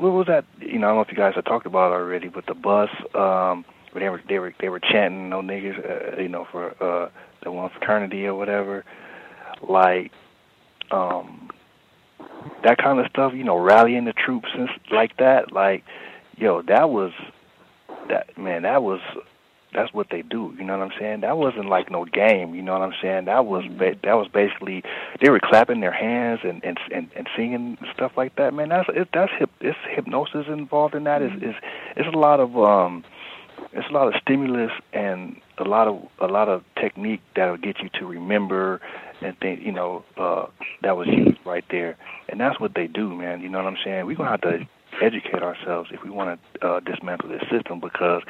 what was that? You know, I don't know if you guys have talked about it already, but the bus, um, where they were they were they were chanting no niggas, uh, you know, for uh the one fraternity or whatever. Like, um, that kind of stuff. You know, rallying the troops and like that. Like, yo, that was that man. That was that's what they do. You know what I'm saying? That wasn't like no game. You know what I'm saying? That was ba- that was basically they were clapping their hands and and and, and singing stuff like that. Man, that's it, that's hip, it's hypnosis involved in that. Is is it's a lot of um it's a lot of stimulus and a lot of a lot of technique that'll get you to remember and think you know uh that was used right there and that's what they do man you know what i'm saying we're going to have to educate ourselves if we want to uh dismantle this system because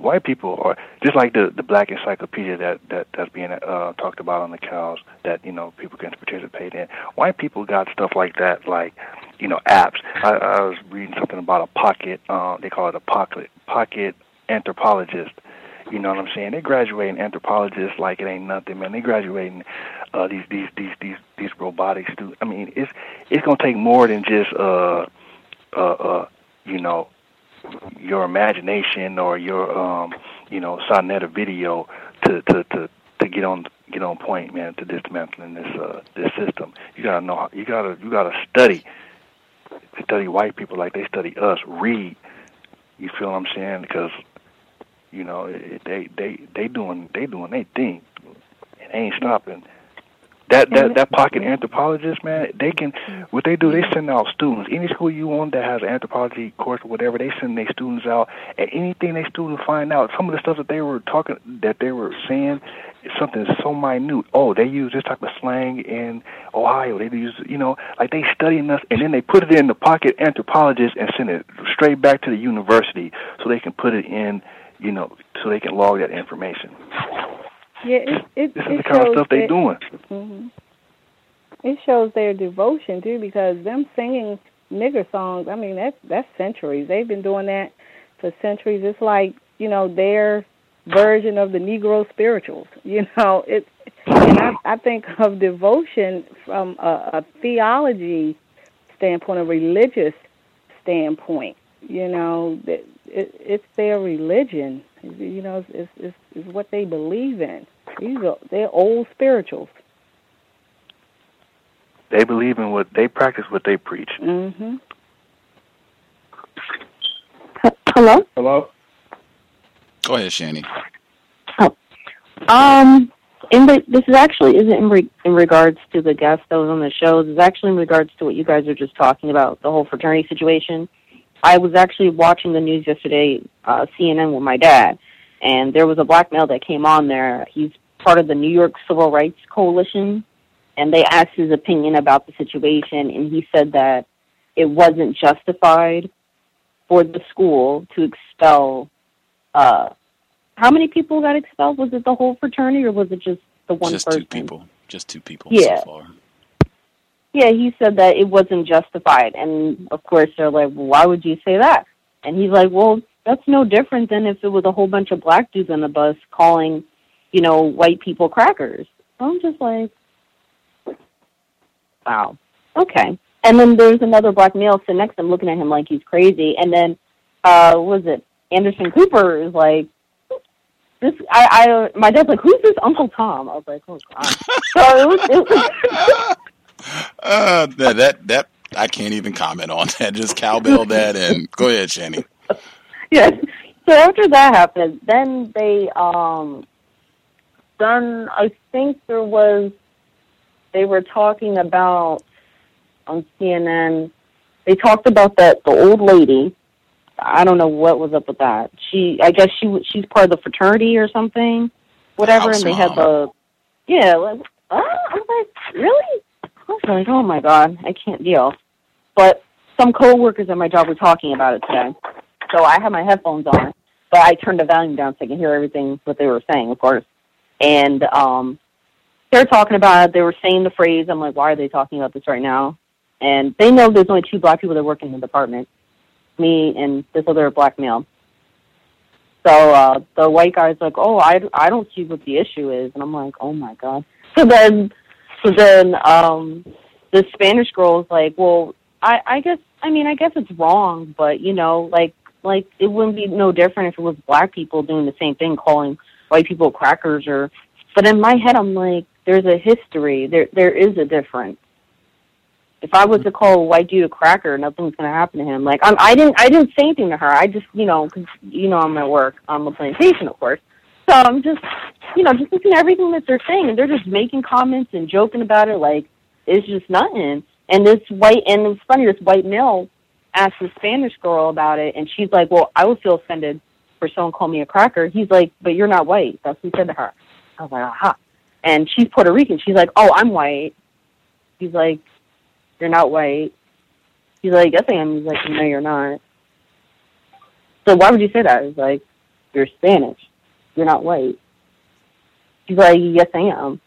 white people are just like the the black encyclopedia that that that's being uh talked about on the cows that you know people can participate in white people got stuff like that like you know apps i, I was reading something about a pocket uh they call it a pocket pocket anthropologist you know what I'm saying? They graduating anthropologists like it ain't nothing, man. They graduating uh these these these these these robotic students. I mean, it's it's gonna take more than just uh uh uh you know your imagination or your um you know sonnet video to to to to get on get on point, man, to dismantling this uh this system. You gotta know you gotta you gotta study study white people like they study us. Read. You feel what I'm saying? Because you know, it, they they they doing they doing their thing. It ain't stopping. That that mm-hmm. that pocket anthropologist, man, they can mm-hmm. what they do. They send out students. Any school you want that has an anthropology course or whatever, they send their students out, and anything they students find out, some of the stuff that they were talking, that they were saying, something so minute. Oh, they use this type of slang in Ohio. They use, you know, like they studying us, and then they put it in the pocket anthropologist and send it straight back to the university so they can put it in you know, so they can log that information. Yeah, it it, this is it the kind of stuff they that- doing. Mhm. It shows their devotion too, because them singing nigger songs. I mean, that's that's centuries. They've been doing that for centuries. It's like you know their version of the Negro spirituals. You know, it. And I, I think of devotion from a, a theology standpoint, a religious standpoint. You know, that it, it's their religion. You know, it's, it's it's what they believe in. These are they're old spirituals. They believe in what they practice, what they preach. Mm-hmm. Hello? Hello? Go ahead, Shani. Um, in the, this is actually isn't in, re, in regards to the guest that was on the show. This is actually in regards to what you guys are just talking about, the whole fraternity situation. I was actually watching the news yesterday, uh, CNN with my dad, and there was a black male that came on there. He's part of the New York Civil Rights Coalition, and they asked his opinion about the situation, and he said that it wasn't justified for the school to expel uh, how many people got expelled? Was it the whole fraternity or was it just the one person? Just two people. Just two people Yeah. so far. Yeah, he said that it wasn't justified. And of course they're like, well, why would you say that? And he's like, well, that's no different than if it was a whole bunch of black dudes on the bus calling, you know, white people crackers. So I'm just like, wow, okay. And then there's another black male sitting next to him looking at him like he's crazy. And then, uh, what was it Anderson Cooper is like, this, I, I, my dad's like, who's this Uncle Tom? I was like, oh god. so it was, it was Uh, that, that that I can't even comment on that. Just cowbell that and go ahead, Shani. yes. So after that happened, then they um then I think there was they were talking about on CNN they talked about that the old lady I don't know what was up with that. She I guess she she's part of the fraternity or something. Whatever and they had the yeah, like uh, I was like, really? I was like, oh my god, I can't deal. But some coworkers at my job were talking about it today. So I had my headphones on, but I turned the volume down so I could hear everything what they were saying, of course. And um they're talking about it, they were saying the phrase, I'm like, why are they talking about this right now? And they know there's only two black people that work in the department. Me and this other black male. So uh the white guy's like, Oh, I, I don't see what the issue is and I'm like, Oh my god. So then so then um the Spanish girl is like, Well, I, I guess I mean I guess it's wrong, but you know, like like it wouldn't be no different if it was black people doing the same thing, calling white people crackers or but in my head I'm like, there's a history. There there is a difference. If I was to call a white dude a cracker, nothing's gonna happen to him. Like I'm, I didn't, I didn't say anything to her. I just, you know, cause you know, I'm at work on the plantation, of course. So I'm just, you know, just listening to everything that they're saying, and they're just making comments and joking about it like it's just nothing. And this white, and it's funny, this white male asked the Spanish girl about it, and she's like, "Well, I would feel offended for someone calling me a cracker." He's like, "But you're not white." That's what he said to her. I was like, "Aha!" And she's Puerto Rican. She's like, "Oh, I'm white." He's like, "You're not white." He's like, "Yes, I am." He's like, "No, you're not." So why would you say that? He's like, "You're Spanish. You're not white." He's like, "Yes, I am."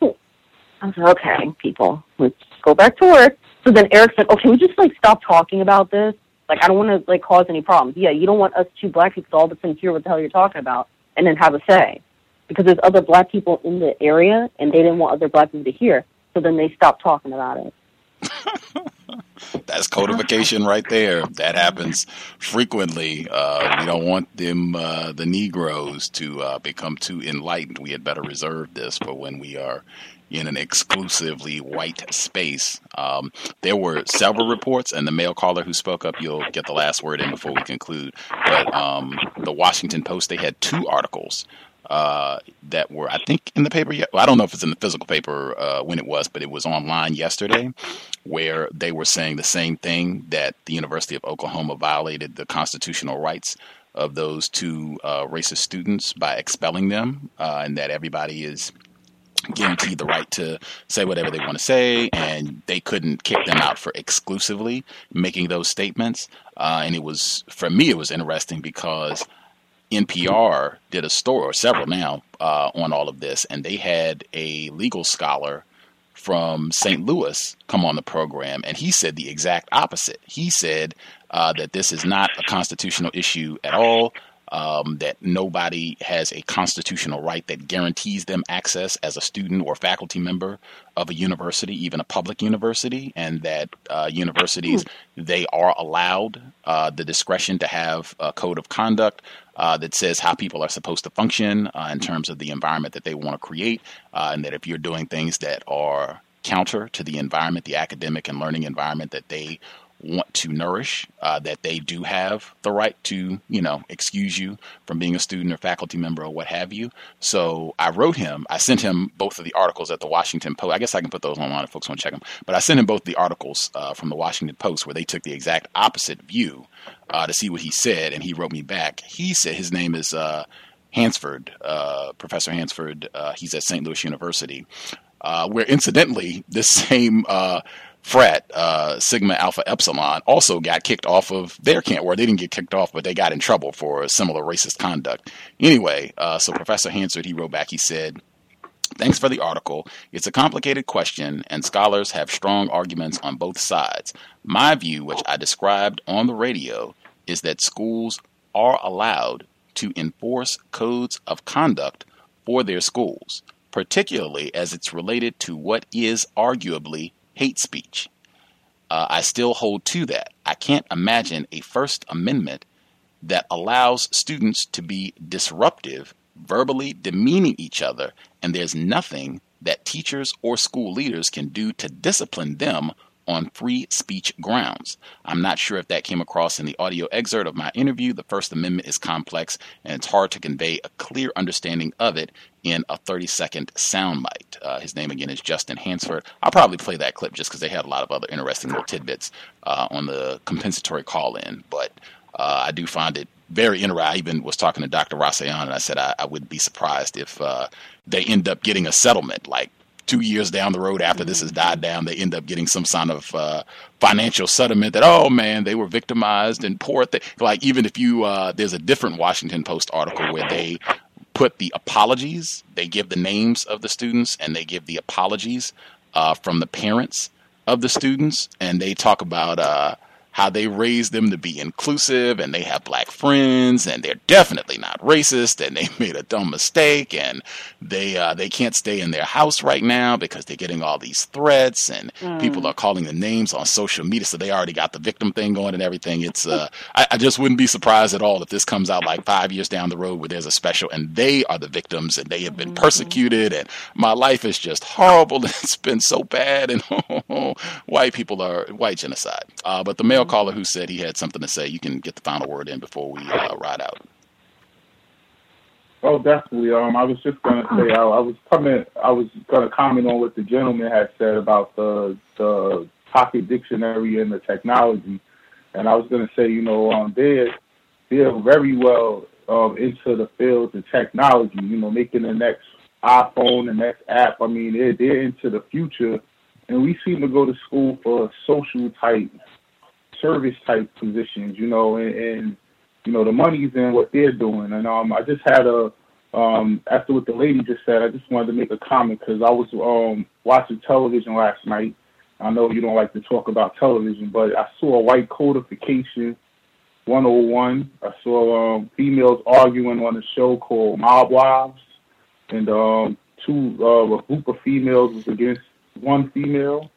I was like, "Okay, people, let's go back to work." So then Eric said, "Oh, we just like stop talking about this? Like, I don't want to like cause any problems. Yeah, you don't want us two black people to all of a sudden hear what the hell you're talking about and then have a say, because there's other black people in the area and they didn't want other black people to hear. So then they stopped talking about it. That's codification right there. That happens frequently. Uh, we don't want them, uh, the Negroes, to uh, become too enlightened. We had better reserve this for when we are in an exclusively white space. Um, there were several reports, and the male caller who spoke up, you'll get the last word in before we conclude. But um, the Washington Post, they had two articles uh, that were, I think, in the paper yet. Well, I don't know if it's in the physical paper uh, when it was, but it was online yesterday, where they were saying the same thing that the University of Oklahoma violated the constitutional rights of those two uh, racist students by expelling them, uh, and that everybody is guaranteed the right to say whatever they want to say, and they couldn't kick them out for exclusively making those statements. Uh, and it was, for me, it was interesting because NPR did a story, or several now, uh, on all of this, and they had a legal scholar from St. Louis come on the program, and he said the exact opposite. He said uh, that this is not a constitutional issue at all. Um, that nobody has a constitutional right that guarantees them access as a student or faculty member of a university, even a public university, and that uh, universities they are allowed uh, the discretion to have a code of conduct uh, that says how people are supposed to function uh, in terms of the environment that they want to create, uh, and that if you're doing things that are counter to the environment, the academic and learning environment that they want to nourish, uh, that they do have the right to, you know, excuse you from being a student or faculty member or what have you. So I wrote him, I sent him both of the articles at the Washington Post. I guess I can put those online if folks want to check them. But I sent him both the articles uh, from the Washington Post where they took the exact opposite view uh, to see what he said, and he wrote me back. He said his name is uh, Hansford, uh, Professor Hansford. Uh, he's at St. Louis University, uh, where incidentally this same uh, frat, uh, Sigma Alpha Epsilon, also got kicked off of their camp. Where they didn't get kicked off, but they got in trouble for similar racist conduct. Anyway, uh, so Professor Hansford, he wrote back. He said. Thanks for the article. It's a complicated question, and scholars have strong arguments on both sides. My view, which I described on the radio, is that schools are allowed to enforce codes of conduct for their schools, particularly as it's related to what is arguably hate speech. Uh, I still hold to that. I can't imagine a First Amendment that allows students to be disruptive, verbally demeaning each other, and there's nothing that teachers or school leaders can do to discipline them on free speech grounds. I'm not sure if that came across in the audio excerpt of my interview. The First Amendment is complex and it's hard to convey a clear understanding of it in a 30 second soundbite. Uh, his name again is Justin Hansford. I'll probably play that clip just because they had a lot of other interesting little tidbits uh, on the compensatory call in. But uh, I do find it very interesting. I even was talking to Dr. Rasayan and I said I, I would be surprised if uh, they end up getting a settlement like two years down the road after this has died down, they end up getting some kind of uh, financial settlement that, oh man, they were victimized and poor thing. Like even if you, uh, there's a different Washington Post article where they put the apologies, they give the names of the students and they give the apologies uh, from the parents of the students, and they talk about uh, how they raised them to be inclusive and they have black friends and they're definitely not racist and they made a dumb mistake and they uh, they can't stay in their house right now because they're getting all these threats and Mm. people are calling the names on social media so they already got the victim thing going and everything. It's uh I, I just wouldn't be surprised at all if this comes out like five years down the road where there's a special and they are the victims and they have been persecuted and my life is just horrible and it's been so bad and white people are white genocide. Uh, but the male caller who said he had something to say you can get the final word in before we uh, ride out Oh, definitely. Um, I was just gonna say I, I was coming. I was gonna comment on what the gentleman had said about the the pocket dictionary and the technology, and I was gonna say, you know, um, they're they're very well um into the field of technology. You know, making the next iPhone, the next app. I mean, they're they're into the future, and we seem to go to school for social type, service type positions. You know, and, and you know the money's in what they're doing. And um, I just had a um after what the lady just said, I just wanted to make a comment because I was um watching television last night. I know you don't like to talk about television, but I saw a white codification 101. I saw um, females arguing on a show called Mob Wives, and um, two uh, a group of females was against one female,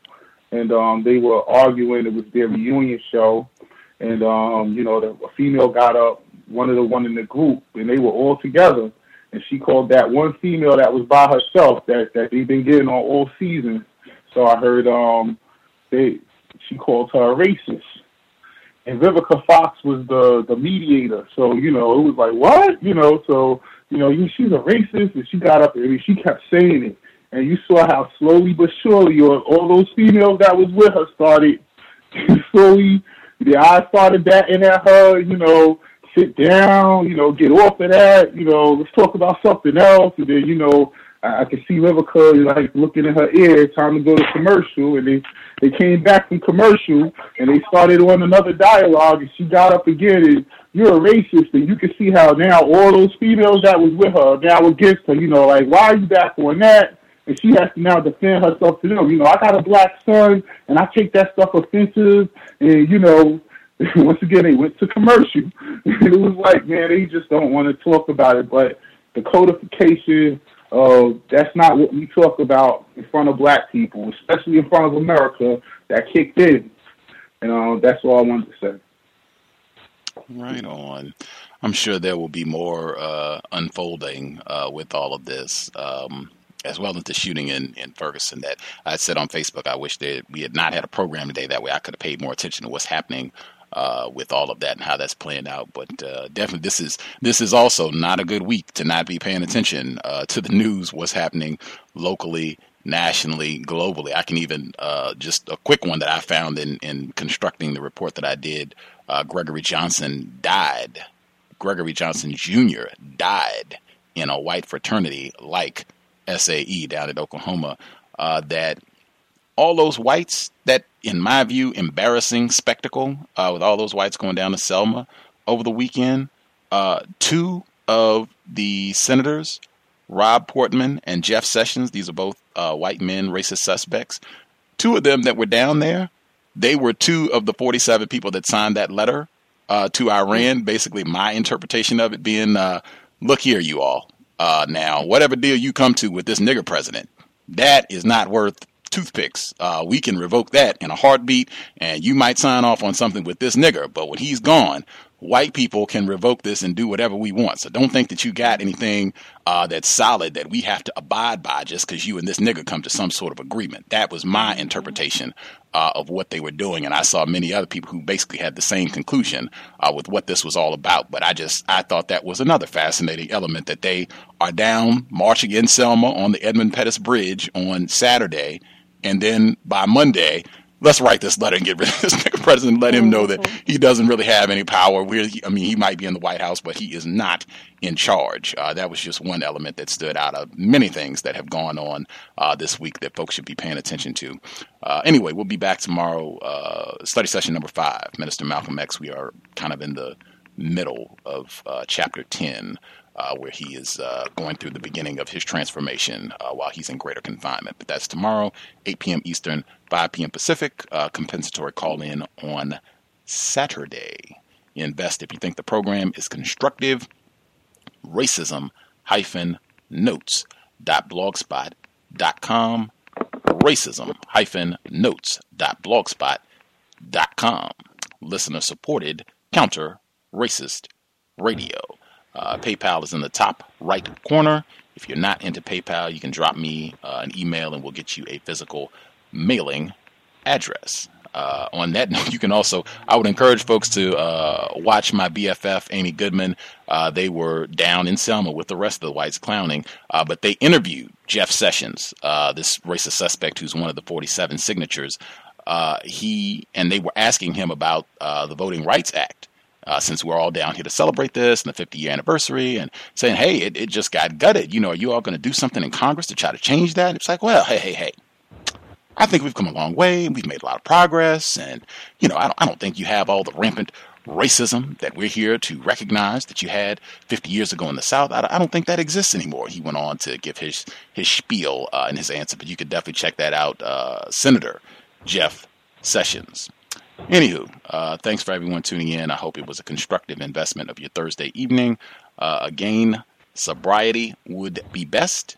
and um, they were arguing. It was their reunion show, and um, you know, the a female got up, one of the one in the group, and they were all together, and she called that one female that was by herself that that they've been getting on all season. So I heard um, they she called her a racist, and Vivica Fox was the the mediator. So you know, it was like what you know, so you know, she's a racist, and she got up and she kept saying it. And you saw how slowly but surely, all, all those females that was with her started slowly the eyes started batting at her, you know, sit down, you know, get off of that, you know, let's talk about something else. And then, you know, I, I could see Vivica like looking in her ear, time to go to commercial, and they they came back from commercial and they started on another dialogue, and she got up again, and you're a racist, and you can see how now all those females that was with her now against her, you know, like why are you back on that? And she has to now defend herself to them. You know, I got a black son, and I take that stuff offensive. And you know, once again, they went to commercial. it was like, man, they just don't want to talk about it. But the codification, uh, that's not what we talk about in front of black people, especially in front of America. That kicked in, and uh, that's all I wanted to say. Right on. I'm sure there will be more uh, unfolding uh, with all of this, um, as well as the shooting in, in Ferguson. That I said on Facebook, I wish that we had not had a program today. That way, I could have paid more attention to what's happening uh, with all of that and how that's playing out. But uh, definitely, this is this is also not a good week to not be paying attention uh, to the news, what's happening locally, nationally, globally. I can even uh, just a quick one that I found in in constructing the report that I did. Uh, Gregory Johnson died. Gregory Johnson Jr. died in a white fraternity like SAE down at Oklahoma. Uh, that all those whites that in my view embarrassing spectacle uh, with all those whites going down to selma over the weekend uh, two of the senators rob portman and jeff sessions these are both uh, white men racist suspects two of them that were down there they were two of the 47 people that signed that letter uh, to iran basically my interpretation of it being uh, look here you all uh, now whatever deal you come to with this nigger president that is not worth toothpicks. Uh, we can revoke that in a heartbeat, and you might sign off on something with this nigger. But when he's gone, white people can revoke this and do whatever we want. So don't think that you got anything uh, that's solid that we have to abide by just because you and this nigger come to some sort of agreement. That was my interpretation uh, of what they were doing, and I saw many other people who basically had the same conclusion uh, with what this was all about. But I just I thought that was another fascinating element that they are down marching in Selma on the Edmund Pettus Bridge on Saturday and then by Monday, let's write this letter and get rid of this nigga president. Let him know that he doesn't really have any power. We're, I mean, he might be in the White House, but he is not in charge. Uh, that was just one element that stood out of many things that have gone on uh, this week that folks should be paying attention to. Uh, anyway, we'll be back tomorrow. Uh, study session number five, Minister Malcolm X. We are kind of in the middle of uh, chapter 10 uh, where he is uh, going through the beginning of his transformation uh, while he's in greater confinement. But that's tomorrow, 8 p.m. Eastern, 5 p.m. Pacific. Uh, compensatory call in on Saturday. Invest if you think the program is constructive. Racism hyphen notes dot blogspot dot com. Racism hyphen notes dot blogspot dot com. Listener supported counter racist radio. Uh, PayPal is in the top right corner. If you're not into PayPal, you can drop me uh, an email and we'll get you a physical mailing address. Uh, on that note, you can also, I would encourage folks to uh, watch my BFF, Amy Goodman. Uh, they were down in Selma with the rest of the whites clowning, uh, but they interviewed Jeff Sessions, uh, this racist suspect who's one of the 47 signatures. Uh, he and they were asking him about the Voting Rights Act. Since we're all down here to celebrate this and the 50 year anniversary, and saying, hey, it, it just got gutted. You know, are you all going to do something in Congress to try to change that? It's like, well, hey, hey, hey, I think we've come a long way. We've made a lot of progress. And, you know, I don't, I don't think you have all the rampant racism that we're here to recognize that you had 50 years ago in the South. I, I don't think that exists anymore. He went on to give his, his spiel uh, in his answer, but you could definitely check that out. Uh, Senator Jeff Sessions. Anywho, uh, thanks for everyone tuning in. I hope it was a constructive investment of your Thursday evening. Uh, again, sobriety would be best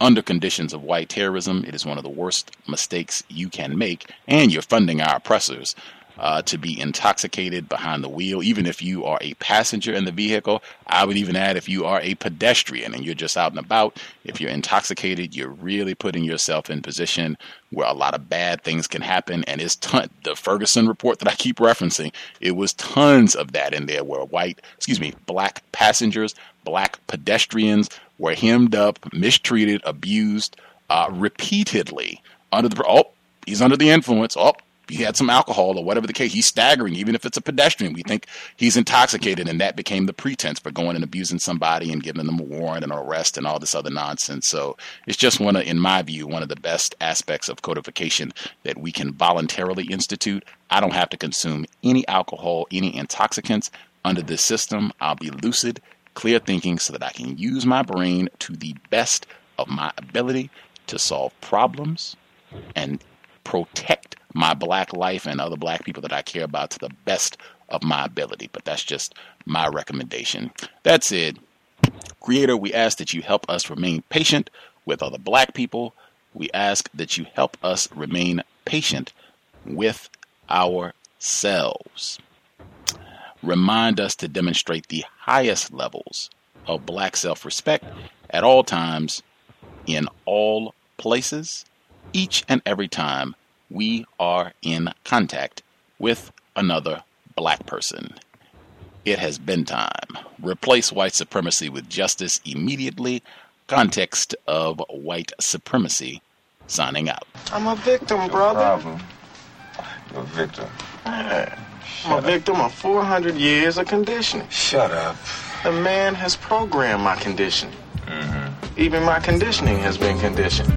under conditions of white terrorism, it is one of the worst mistakes you can make, and you're funding our oppressors. Uh, to be intoxicated behind the wheel, even if you are a passenger in the vehicle. I would even add if you are a pedestrian and you're just out and about, if you're intoxicated, you're really putting yourself in position where a lot of bad things can happen. And it's ton- the Ferguson report that I keep referencing. It was tons of that in there where white, excuse me, black passengers, black pedestrians were hemmed up, mistreated, abused uh, repeatedly under the oh he's under the influence oh he had some alcohol or whatever the case he's staggering even if it's a pedestrian. We think he's intoxicated and that became the pretense for going and abusing somebody and giving them a warrant and an arrest and all this other nonsense. So it's just one of in my view one of the best aspects of codification that we can voluntarily institute. I don't have to consume any alcohol any intoxicants under this system. I'll be lucid clear thinking so that I can use my brain to the best of my ability to solve problems and protect my black life and other black people that I care about to the best of my ability. But that's just my recommendation. That's it. Creator, we ask that you help us remain patient with other black people. We ask that you help us remain patient with ourselves remind us to demonstrate the highest levels of black self respect at all times, in all places, each and every time we are in contact with another black person. It has been time. Replace white supremacy with justice immediately. Context of white supremacy. Signing out. I'm a victim, brother. Problem. You're a victim. I'm a victim of 400 years of conditioning. Shut up. The man has programmed my conditioning. Mm-hmm. Even my conditioning has been conditioned.